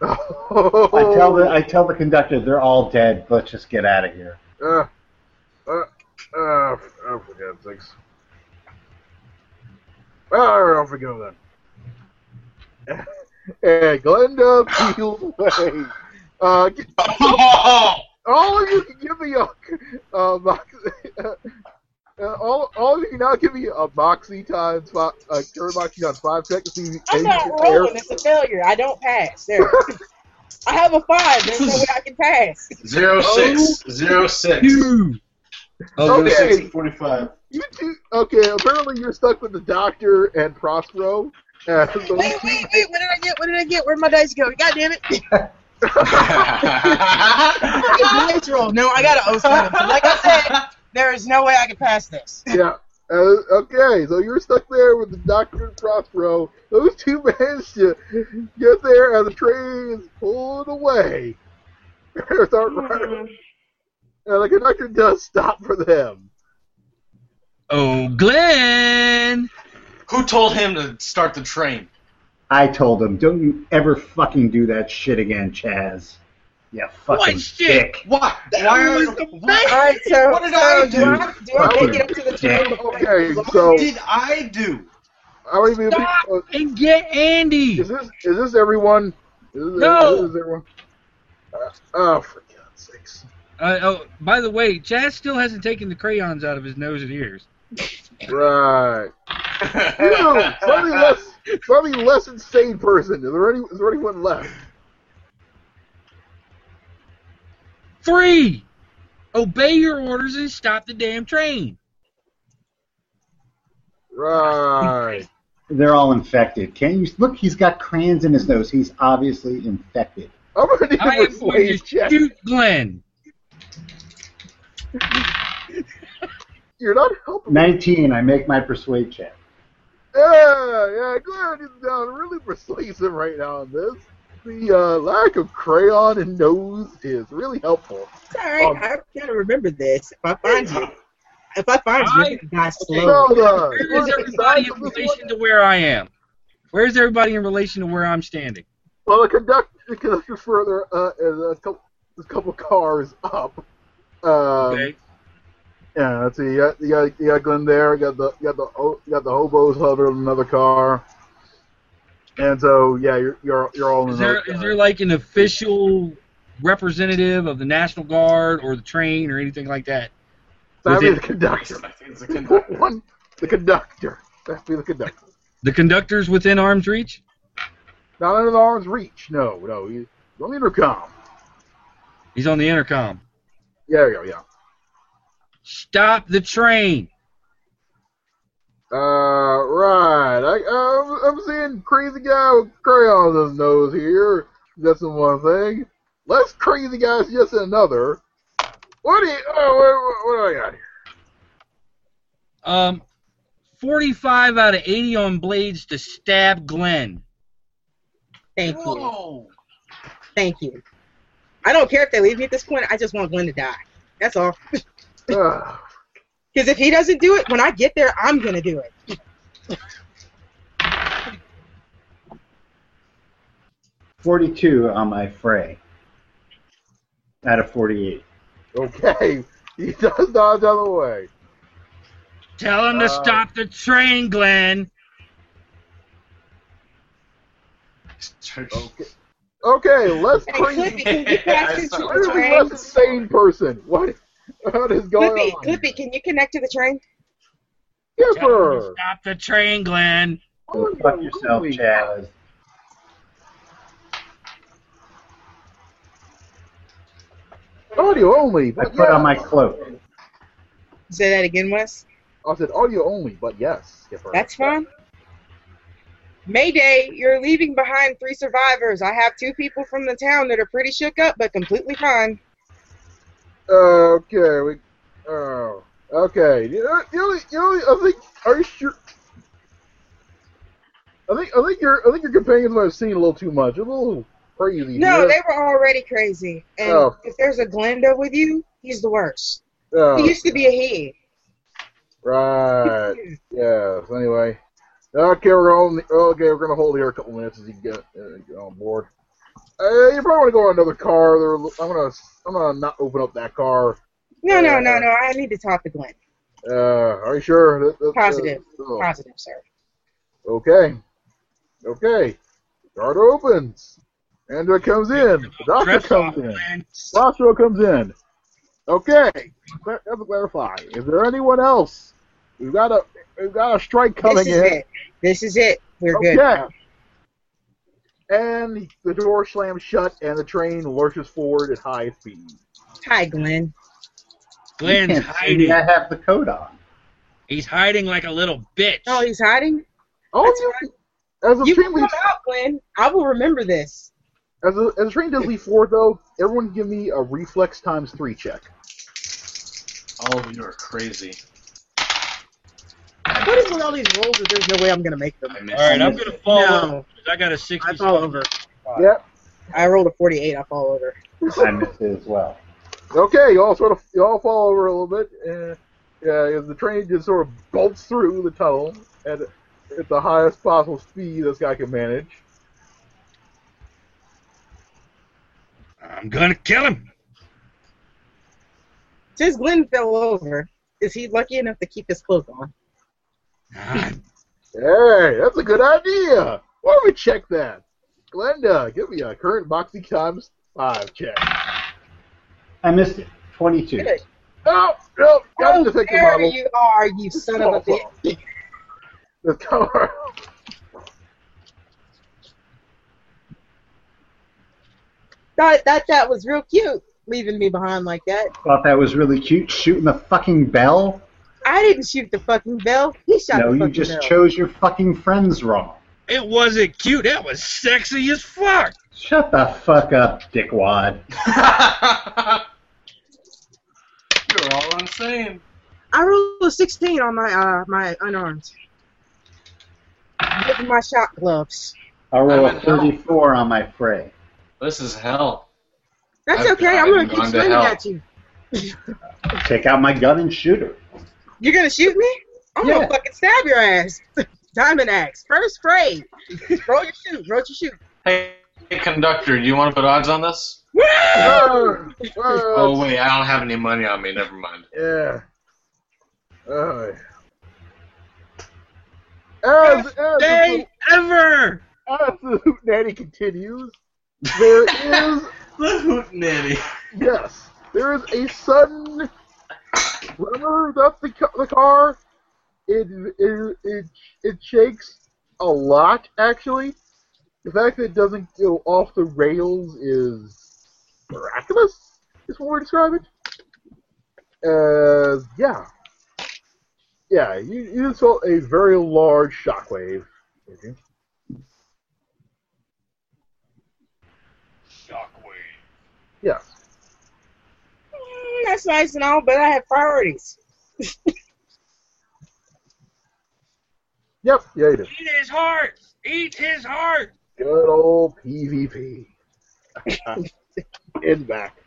I tell the I tell the conductor they're all dead. Let's just get out of here. Uh, uh, uh, oh, for God's sakes. Oh, I'll forgive then. and Glenda Field Way. Uh, g- all of you can give me a, a mox, uh, all, all of you now give me a moxie times five, uh, current moxie times five check to see I'm not you compare. rolling. It's a failure. I don't pass. There. I have a five. There's no way I can pass. Zero six. Zero six. Two. Oh, Okay. Zero six. You two, okay, apparently you're stuck with the doctor and Prospero. So Wait, wait, wait. What did I get? What did I get? Where'd my dice go? God damn it. Fucking dice roll. No, I got an 07. So like I said, there is no way I can pass this. yeah. Uh, okay, so you're stuck there with the Doctor and Prospero. Those two managed to get there as the train is pulling away. Start running. And the conductor does stop for them. Oh, Glenn. Who told him to start the train? I told him, don't you ever fucking do that shit again, Chaz. You fucking What shit? dick. What? That Why was are, the what, All right, so, What did so I do do? I, do I make it up to the train? before we- Okay, what so did I do? how many people? Stop uh, and get Andy. is this is this everyone? Is this, No. Is this everyone? Uh, oh, for God's sakes! Uh, oh, by the way, Chaz still hasn't taken the crayons out of his nose and ears. Right. You, slightly less, slightly less insane person. Is there any? Is there anyone left? Three. Obey your orders and stop the damn train. Right. They're all infected. Can't you look? He's got crayons in his nose. He's obviously infected. I'm gonna need I a am going to check. shoot Glenn. You're not helping. me. Nineteen. I make my persuade check. Yeah, yeah. Glad is down really persuasive right now on this. The uh, lack of crayon and nose is really helpful. It's all right. Um, I gotta remember this. If I find you, if I find you, I- you're gonna die So, slowly. uh, Where is everybody in relation to where I am? Where's everybody in relation to where I'm standing? Well, the conductor, the conductor further uh, is a couple, a couple cars up. Um, Okay. Yeah, let's see. You got, you got, you got Glenn there. You got the, you got the, oh, you got the hobos hovering in another car. And so, yeah, you're, you're, you're all in Is there another is car. there like an official representative of the National Guard or the train or anything like that? That'd be within- the conductor. I think it's a conductor. One, the conductor. That'd be the conductor. The conductor's within arm's reach? Not under the arm's reach. No, no. He's on the intercom. He's on the intercom. Yeah, there you go. Yeah. Stop the train. Uh, right. I, uh, I'm seeing crazy guy with crayons on his nose here. That's in one thing. Less crazy guys just another. What do you? Oh, what, what do I got here? Um, 45 out of 80 on blades to stab Glenn. Thank you. Thank you. I don't care if they leave me at this point. I just want Glenn to die. That's all. Uh, Because if he doesn't do it, when I get there, I'm gonna do it. Forty-two on my fray. Out of forty-eight. okay. He does dodge out of the way. Tell him to Uh, stop the train, Glenn. Okay. Okay, let's Hey, bring. Clippy, can you connect into Sorry. Where the is the train? less insane person? What? What is going Clippy, on? Clippy, can you connect to the train? Yes, Tell him to sir. Stop the train, Glenn. Oh, Go fuck yourself, Chaz. Audio only, I but put on my cloak. Say that again, Wes. Oh, I said audio only, but yes. Skipper. That's fine. Mayday, you're leaving behind three survivors. I have two people from the town that are pretty shook up, but completely fine. Okay, we. Oh, okay. You know, you know, you know, I think. Are you sure? I think. I think your. I think your companions might have seen a little too much. A little crazy. No, they were already crazy. And Oh. if there's a Glenda with you, he's the worst. Oh, He used to be a he. right. Yes. Anyway. Okay, we're going. Okay, we're gonna hold here a couple minutes as you get, uh, get on board. Uh, you probably want to go on another car. There, I'm gonna. I'm gonna not open up that car. No, no, no, no. I need to talk to Glenn. Uh, are you sure? That- that- Positive. oh. Positive, sir. Okay. Okay. Guard opens. Andrew comes in. The doctor comes in. Glenn. Comes in. Okay. Let's clarify. Is there anyone else? We've got a we've got a strike coming this is in. it. This is it. We're okay. good. And the door slams shut and the train lurches forward at high speed. Hi, Glenn. You Glenn's hiding. I have the coat on. He's hiding like a little bitch. Oh, he's hiding? Oh, That's you, as the You train can come leaves, out, Glenn. I will remember this. as the, as the train does leave forward though, everyone give me a reflex times three check. All of you are crazy. What is with all these rolls that there's no way I'm going to make them? I missed All right, I'm gonna fall No. over. 'cause I got a 60. I fall over. Yep. I rolled a 48. I fall over. I missed it as well. Okay, you all sort of you all fall over a little bit. Uh, as the train just sort of bolts through the tunnel at at the highest possible speed this guy can manage. I'm gonna kill him. Since Glenn fell over, is he lucky enough to keep his clothes on? Hey, that's a good idea. Why don't we check that? Glenda, give me a current moxie times five check. I missed it. 22. Good. Oh, no, got Oh, the defective there model. you are, you son of a bitch. The car. Thought that that was real cute, leaving me behind like that. Thought that was really cute. Shooting the fucking bell. I didn't shoot the fucking bell. He shot No, the fucking bell. No, you just bell. chose your fucking friends wrong. it wasn't cute. That was sexy as fuck. Shut the fuck up, dickwad. You're all insane. I rolled a 16 on my uh my unarmed. With my shot gloves. I rolled a in hell. 34 on my fray. This is hell. That's I've okay. I'm gonna keep gone swinging at you. Take out my gun and shoot her. You're gonna shoot me? I'm Yeah. gonna fucking stab your ass. Diamond axe. First spray. roll your shoot. Roll your shoot. Hey, hey, conductor, do you want to put odds on this? Oh, Oh wait, I don't have any money on me. Never mind. yeah. Uh, as, as, the, Day ever. as the hootenanny continues, there is The hootenanny. Yes, there is a sudden tremor up the, the car. It, it it it shakes a lot, actually. The fact that it doesn't go off the rails is miraculous. Is to describe it. Uh, yeah, yeah. You you just felt a very large shockwave. Okay. Shockwave. Yes. That's nice and all, but I have priorities. Yep. Yeah, you do. Eat his heart. Eat his heart. Good old PvP. In back.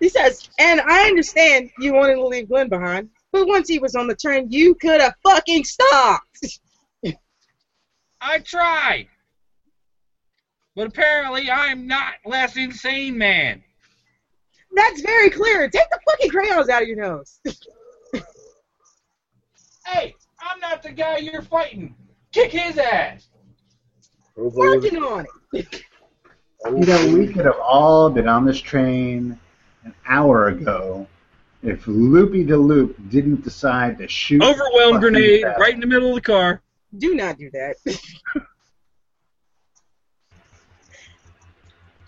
He says, and I understand you wanted to leave Glenn behind, but once he was on the train, you could have fucking stopped. I tried. But apparently I'm not less insane man. That's very clear. Take the fucking crayons out of your nose. Hey, I'm not the guy you're fighting. Kick his ass. Working on it. You know, we could have all been on this train an hour ago if Loopy de Loop didn't decide to shoot. Overwhelm grenade right in the middle of the car. Do not do that.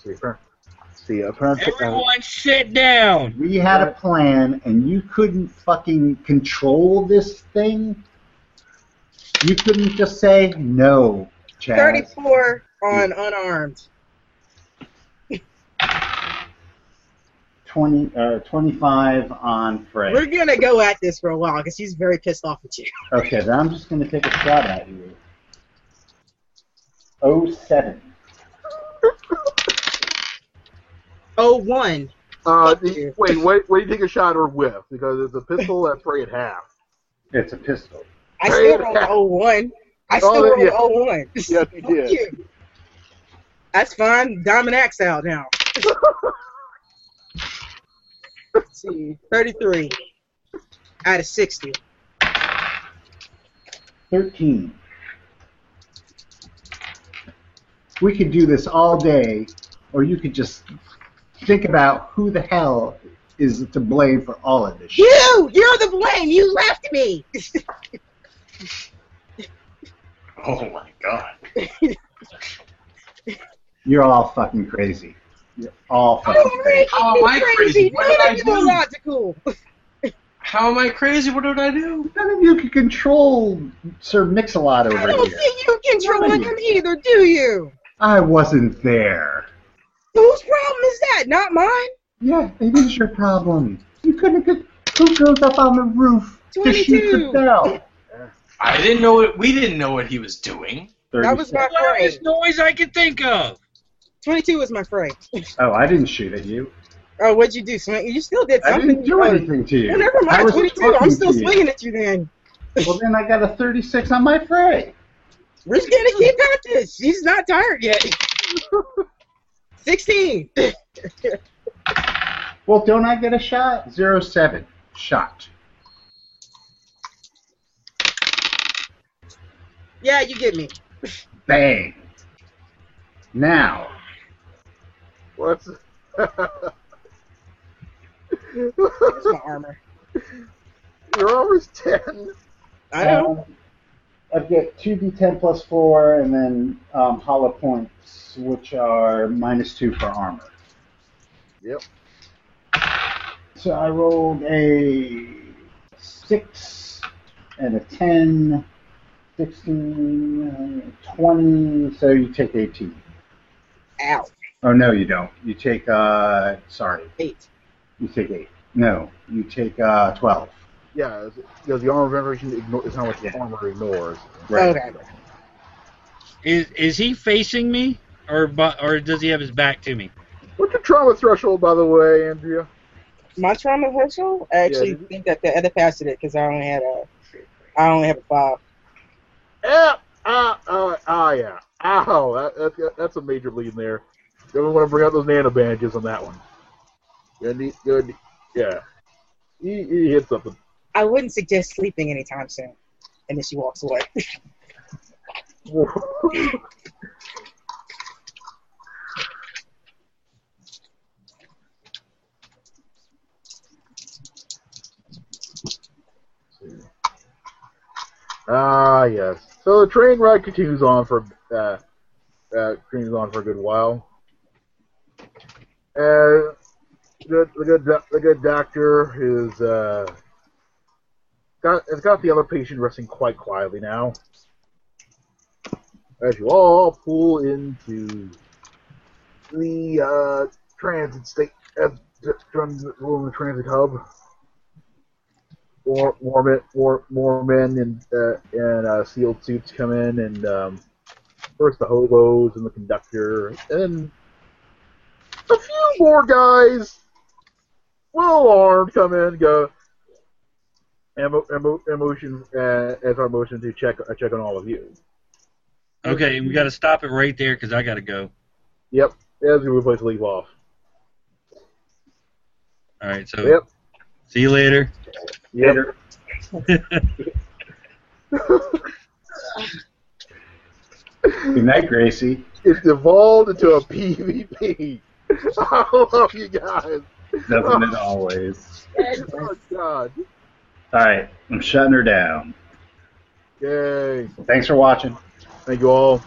Apparently, uh, everyone uh, sit down. We had a plan, and you couldn't fucking control this thing. You couldn't just say no, Thirty-four on yeah. unarmed. 20 uh, 25 on fray. We're going to go at this for a while because he's very pissed off at you. okay, then I'm just going to take a shot at you. 07. Oh one. uh, Fuck the- you. wait, wait, wait, take a shot or whiff because it's a pistol that's right at half. It's a pistol. I still rolled oh one. I still Oh, rolled yeah. oh one. Yes, you did. you. That's fine. Diamond axe out now. Let's see, 33 out of 60. 13. We could do this all day, or you could just think about who the hell is to blame for all of this shit. You! You're the blame! You left me! Oh my god. You're all fucking crazy. You're all Don't fucking crazy. How am I crazy? What did None I of you do? logical. How am I crazy? What did I do? None of you can control Sir Mix-a-Lot I over don't here. see you control him either, do you? I wasn't there. Whose problem is that? Not mine? Yeah, it is your problem. You couldn't get. Who goes up on the roof to shoot 22. the bell? I didn't know it. We didn't know what he was doing. That was my Loudest noise I can think of. 22 was my fray. Oh, I didn't shoot at you. Oh, what'd you do? Swing? You still did something. I didn't do anything to you. Well, never I mind. was 22. I'm still to you. swinging at you then. Well, then I got a 36 on my fray. We're just gonna keep at this. She's not tired yet. 16. Well, don't I get a shot? Zero seven shot. yeah, you get me. Bang. Now, What's That's my armor. your armor's ten? I know. Um, I get two d10 plus four, and then um, hollow points, which are minus two for armor. Yep. So I rolled a six and a 10, 16, uh, 20, so you take 18. Ow. Oh, no, you don't. You take, uh, sorry, Eight. you take 8. No, you take uh, 12. Yeah, it's- because the armor penetration igno- is how much the armor ignores. Right. Okay. Is is he facing me, or or does he have his back to me? What's your trauma threshold, by the way, Andrea? My trauma threshold? I actually Yeah. think that the other passed it because I only had a, I only have a five. Ah, ah, ah, ah, yeah. Ow, that, that, that's a major bleed in there. Don't want to bring out those nano bandages on that one. Good, good, yeah. He, he hit something. I wouldn't suggest sleeping anytime soon. And then she walks away. Ah, yes. So the train ride continues on for uh, uh, continues on for a good while. Uh, the, the good the good doctor is uh, got has got the other patient resting quite quietly now. As you all pull into the uh, transit state, uh, the transit hub more more men, more, more men in uh, in uh, sealed suits come in, and um, first the hobos and the conductor, and a few more guys, well armed, come in, go. Emo, emo, emotion uh, as our motion to check uh, check on all of you. Okay, we got to stop it right there because I got to go. Yep, as we place to leave off. All right, so Yep, see you later. yep. Good night, Gracie. It devolved into a PvP. I love you guys. Doesn't it always? Oh God. All right, I'm shutting her down. Yay. Thanks for watching. Thank you all.